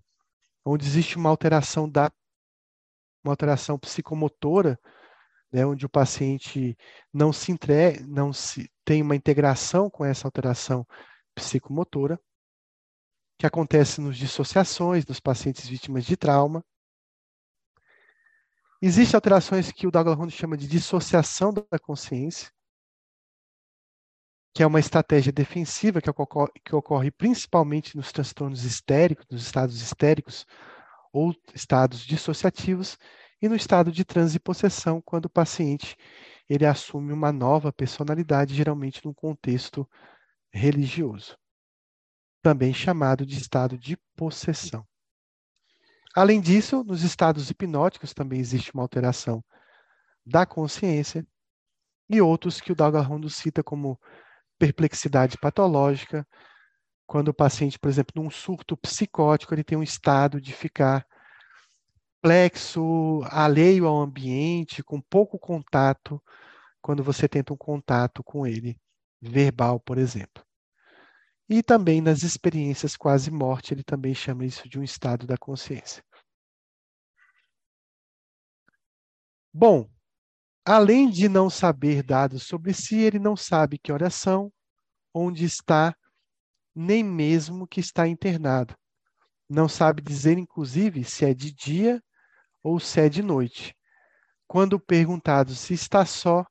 onde existe uma alteração da uma alteração psicomotora, né, onde o paciente não se entre, não se tem uma integração com essa alteração psicomotora, que acontece nos dissociações dos pacientes vítimas de trauma. Existem alterações que o Douglas chama de dissociação da consciência, que é uma estratégia defensiva que ocorre, que ocorre principalmente nos transtornos histéricos, nos estados histéricos ou estados dissociativos, e no estado de transe e possessão, quando o paciente ele assume uma nova personalidade, geralmente num contexto religioso, também chamado de estado de possessão. Além disso, nos estados hipnóticos também existe uma alteração da consciência e outros que o Dalgarrondo cita como perplexidade patológica, quando o paciente, por exemplo, num surto psicótico, ele tem um estado de ficar plexo, alheio ao ambiente, com pouco contato, quando você tenta um contato com ele, verbal, por exemplo. E também nas experiências quase morte, ele também chama isso de um estado da consciência. Bom, Além de não saber dados sobre si, ele não sabe que oração, onde está, nem mesmo que está internado. Não sabe dizer, inclusive, se é de dia ou se é de noite. Quando perguntado se está só,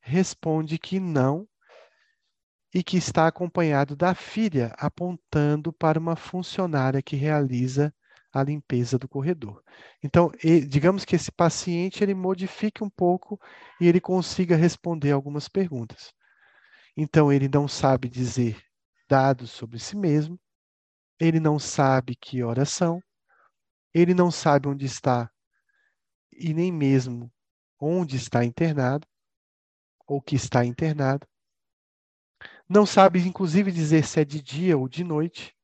responde que não e que está acompanhado da filha, apontando para uma funcionária que realiza a limpeza do corredor. Então, digamos que esse paciente ele modifique um pouco e ele consiga responder algumas perguntas. Então, ele não sabe dizer dados sobre si mesmo, ele não sabe que horas são, ele não sabe onde está e nem mesmo onde está internado ou que está internado. Não sabe, inclusive, dizer se é de dia ou de noite.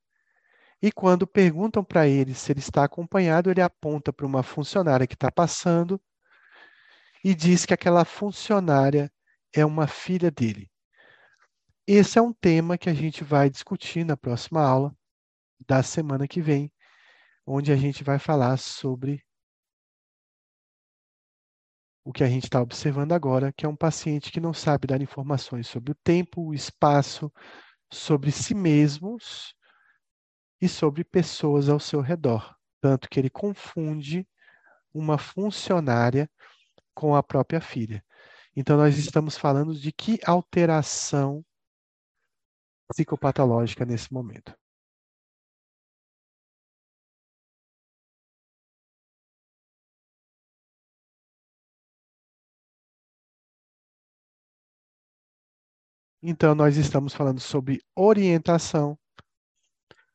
E quando perguntam para ele se ele está acompanhado, ele aponta para uma funcionária que está passando e diz que aquela funcionária é uma filha dele. Esse é um tema que a gente vai discutir na próxima aula da semana que vem, onde a gente vai falar sobre o que a gente está observando agora, que é um paciente que não sabe dar informações sobre o tempo, o espaço, sobre si mesmos e sobre pessoas ao seu redor, tanto que ele confunde uma funcionária com a própria filha. Então, nós estamos falando de que alteração psicopatológica nesse momento. Então, nós estamos falando sobre orientação,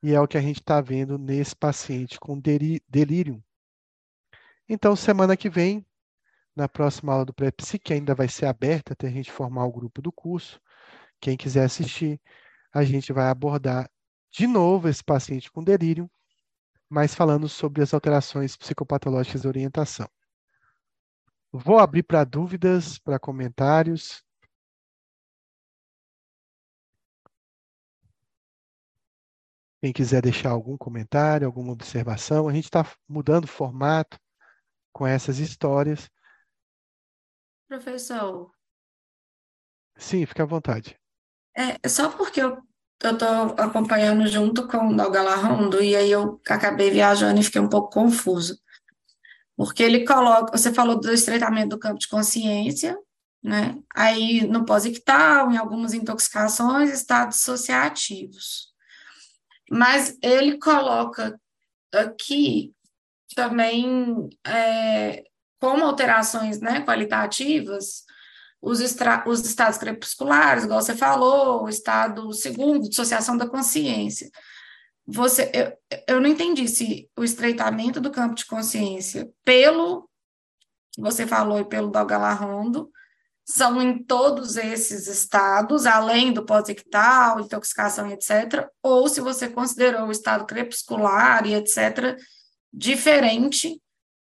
e é o que a gente está vendo nesse paciente com delírio. Então, semana que vem, na próxima aula do pré-psi, que ainda vai ser aberta até a gente formar o grupo do curso, quem quiser assistir, a gente vai abordar de novo esse paciente com delírio, mas falando sobre as alterações psicopatológicas da orientação. Vou abrir para dúvidas, para comentários. Quem quiser deixar algum comentário, alguma observação, a gente está mudando o formato com essas histórias. Professor. Sim, fica à vontade. É, só porque eu estou acompanhando junto com o Dalgalarrondo e aí eu acabei viajando e fiquei um pouco confuso. Porque ele coloca, você falou do estreitamento do campo de consciência, né? Aí no pós-ictal, em algumas intoxicações, estados sociativos. Mas ele coloca aqui também é, como alterações né, qualitativas, os, os estados crepusculares, igual você falou, o estado segundo, dissociação da consciência. Você, eu, eu não entendi se o estreitamento do campo de consciência pelo que você falou e pelo Dalgalarrondo são em todos esses estados, além do pós-ictal, intoxicação, etc., ou se você considerou o estado crepuscular e etc., diferente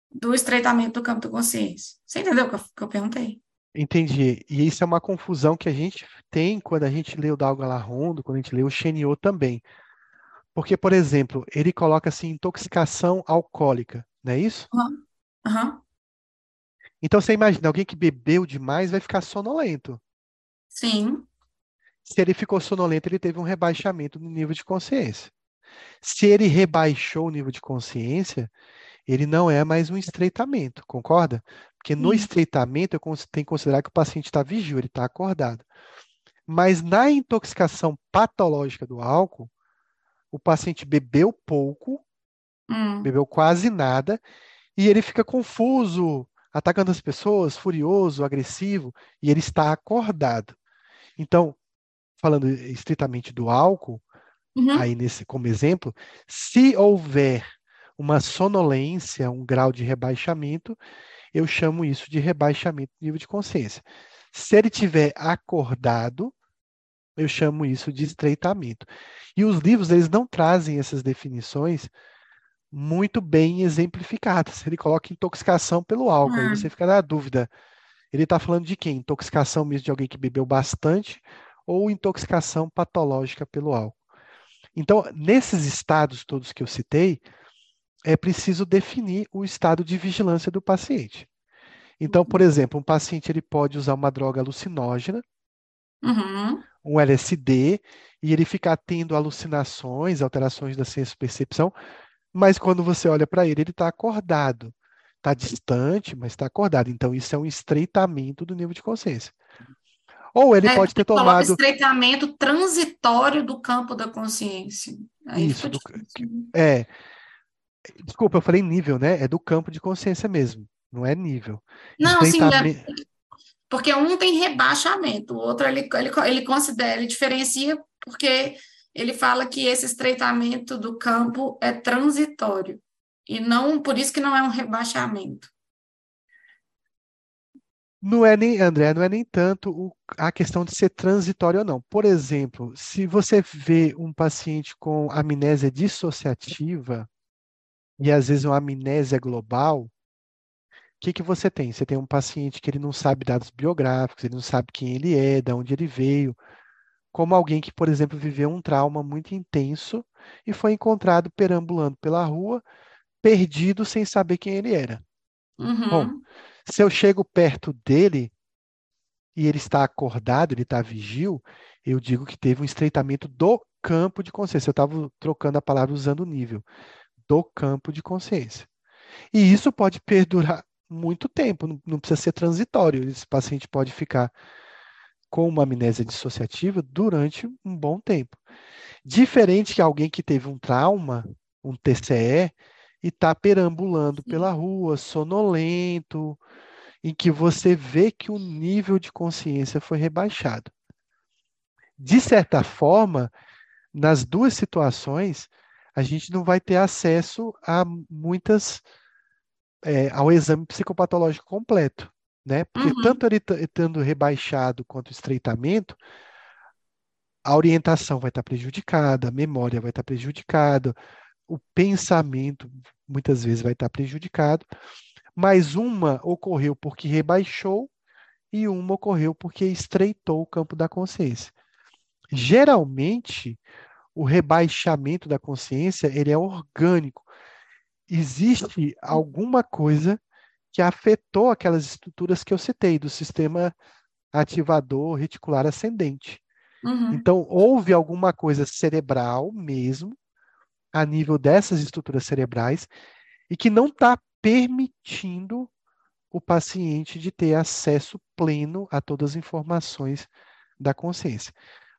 do estreitamento do campo da consciência. Você entendeu o que eu, que eu perguntei? Entendi. E isso é uma confusão que a gente tem quando a gente lê o Dalgala Rondo, quando a gente lê o Chenio também. Porque, por exemplo, ele coloca assim, intoxicação alcoólica, não é isso? Uhum. Uhum. Então você imagina, alguém que bebeu demais vai ficar sonolento. Sim. Se ele ficou sonolento, ele teve um rebaixamento no nível de consciência. Se ele rebaixou o nível de consciência, ele não é mais um estreitamento, concorda? Porque no estreitamento eu tenho que considerar que o paciente está vigio, ele está acordado. Mas na intoxicação patológica do álcool, o paciente bebeu pouco, hum. bebeu quase nada, e ele fica confuso, atacando as pessoas, furioso, agressivo, e ele está acordado. Então, falando estritamente do álcool, uhum. aí nesse como exemplo, se houver uma sonolência, um grau de rebaixamento, eu chamo isso de rebaixamento de nível de consciência. Se ele tiver acordado, eu chamo isso de estreitamento. E os livros eles não trazem essas definições muito bem exemplificadas. Ele coloca intoxicação pelo álcool, aí você fica na dúvida. Ele está falando de quem? Intoxicação mesmo de alguém que bebeu bastante ou intoxicação patológica pelo álcool. Então, nesses estados todos que eu citei, é preciso definir o estado de vigilância do paciente. Então, por exemplo, um paciente ele pode usar uma droga alucinógena, uhum. um LSD, e ele ficar tendo alucinações, alterações da senso-percepção, mas quando você olha para ele, ele está acordado. Está distante, mas está acordado. Então, isso é um estreitamento do nível de consciência. Ou ele é, pode ter tomado. estreitamento transitório do campo da consciência. Aí isso. Do... É. Desculpa, eu falei nível, né? É do campo de consciência mesmo. Não é nível. Não, sim. É... Porque um tem rebaixamento, o outro ele, ele, ele considera, ele diferencia porque ele fala que esse estreitamento do campo é transitório e não por isso que não é um rebaixamento. Não é nem, André, não é nem tanto o, a questão de ser transitório ou não. Por exemplo, se você vê um paciente com amnésia dissociativa, e às vezes uma amnésia global, o que, que você tem? Você tem um paciente que ele não sabe dados biográficos, ele não sabe quem ele é, de onde ele veio, como alguém que, por exemplo, viveu um trauma muito intenso e foi encontrado perambulando pela rua, perdido sem saber quem ele era. Uhum. Bom, se eu chego perto dele e ele está acordado, ele está vigil, eu digo que teve um estreitamento do campo de consciência. Eu estava trocando a palavra usando o nível do campo de consciência. E isso pode perdurar muito tempo, não, precisa ser transitório. Esse paciente pode ficar com uma amnésia dissociativa durante um bom tempo. Diferente que alguém que teve um trauma, um TCE, e está perambulando pela rua, sonolento, em que você vê que o nível de consciência foi rebaixado. De certa forma, nas duas situações, a gente não vai ter acesso a muitas é, ao exame psicopatológico completo, né? Porque uhum. tanto ele estando rebaixado quanto estreitamento, a orientação vai estar prejudicada, a memória vai estar prejudicada, o pensamento muitas vezes vai estar prejudicado, mas uma ocorreu porque rebaixou e uma ocorreu porque estreitou o campo da consciência. Geralmente, o rebaixamento da consciência ele é orgânico. Existe alguma coisa que afetou aquelas estruturas que eu citei do sistema ativador reticular ascendente. Uhum. Então, houve alguma coisa cerebral mesmo, a nível dessas estruturas cerebrais, e que não está permitindo o paciente de ter acesso pleno a todas as informações da consciência.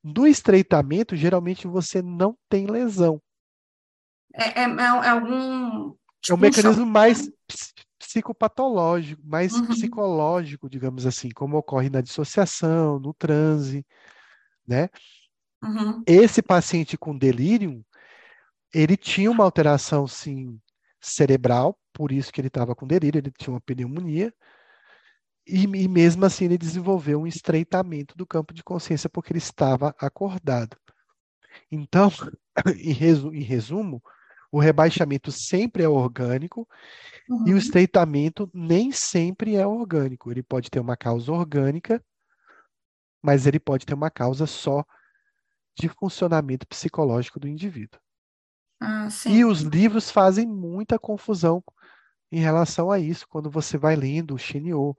Do estreitamento, geralmente você não tem lesão. É, é, é algum. Tipo, é um mecanismo mais psicopatológico, mais uhum. psicológico, digamos assim, como ocorre na dissociação, no transe, né? Uhum. Esse paciente com delírio, ele tinha uma alteração, sim, cerebral, por isso que ele estava com delírio, ele tinha uma pneumonia, E, e mesmo assim ele desenvolveu um estreitamento do campo de consciência porque ele estava acordado. Então, em, resu, em resumo, o rebaixamento sempre é orgânico uhum. e o uhum. estreitamento nem sempre é orgânico. Ele pode ter uma causa orgânica, mas ele pode ter uma causa só de funcionamento psicológico do indivíduo. Ah, e os livros fazem muita confusão em relação a isso, quando você vai lendo o Shinyo,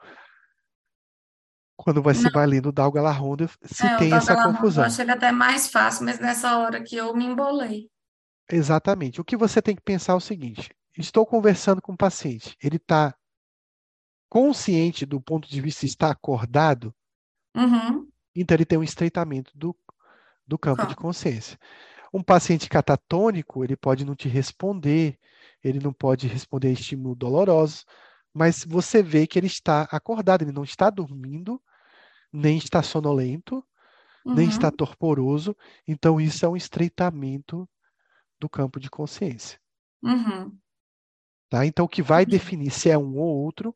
quando você Não. vai lendo o Dalgala Honda, se é, tem essa confusão. Ele até mais fácil, mas nessa hora que eu me embolei. Exatamente. O que você tem que pensar é o seguinte: estou conversando com o paciente, ele está consciente do ponto de vista está acordado, uhum. então ele tem um estreitamento do, do campo de consciência. Um paciente catatônico, ele pode não te responder, ele não pode responder a estímulos dolorosos, mas você vê que ele está acordado, ele não está dormindo, nem está sonolento, uhum. nem está torporoso. Então, isso é um estreitamento do campo de consciência. Uhum. Tá? Então, o que vai definir se é um ou outro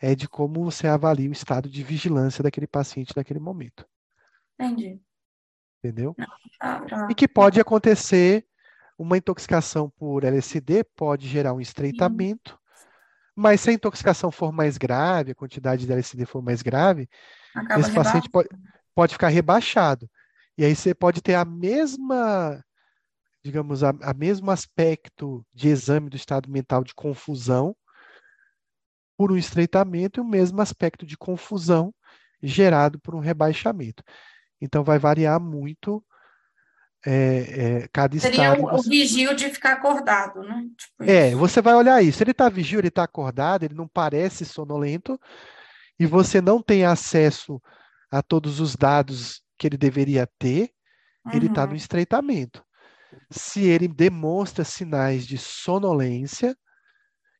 é de como você avalia o estado de vigilância daquele paciente naquele momento. Entendi. Entendeu? Ah, tá. E que pode acontecer uma intoxicação por LSD pode gerar um estreitamento, mas se a intoxicação for mais grave, a quantidade de LSD for mais grave, Acaba esse paciente pode, pode ficar rebaixado. E aí você pode ter a mesma, digamos, a, a mesmo aspecto de exame do estado mental de confusão por um estreitamento e o mesmo aspecto de confusão gerado por um rebaixamento. Então vai variar muito é, é, cada Seria estado. o, o vigio de ficar acordado, né? Tipo é, isso. você vai olhar isso. Ele está vigio, ele está acordado, ele não parece sonolento, e você não tem acesso a todos os dados que ele deveria ter, uhum. ele está no estreitamento. Se ele demonstra sinais de sonolência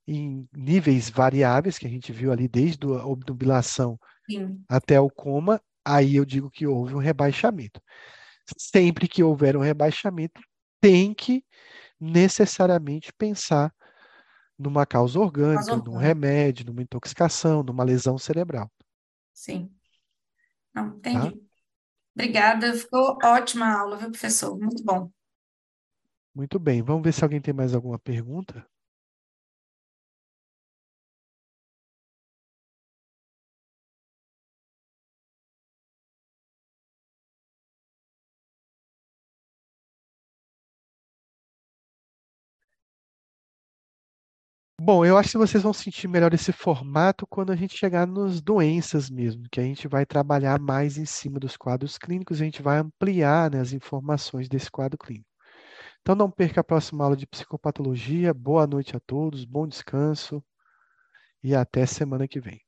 em níveis variáveis, que a gente viu ali desde a obnubilação Sim. até o coma, aí eu digo que houve um rebaixamento sempre que houver um rebaixamento, tem que necessariamente pensar numa causa orgânica, num remédio, numa intoxicação, numa lesão cerebral. Sim. Não, entendi. Tá? Obrigada, ficou ótima a aula, viu, professor? Muito bom. Muito bem, vamos ver se alguém tem mais alguma pergunta. Bom, eu acho que vocês vão sentir melhor esse formato quando a gente chegar nas doenças mesmo, que a gente vai trabalhar mais em cima dos quadros clínicos, a gente vai ampliar, né, as informações desse quadro clínico. Então não perca a próxima aula de psicopatologia. Boa noite a todos, bom descanso e até semana que vem.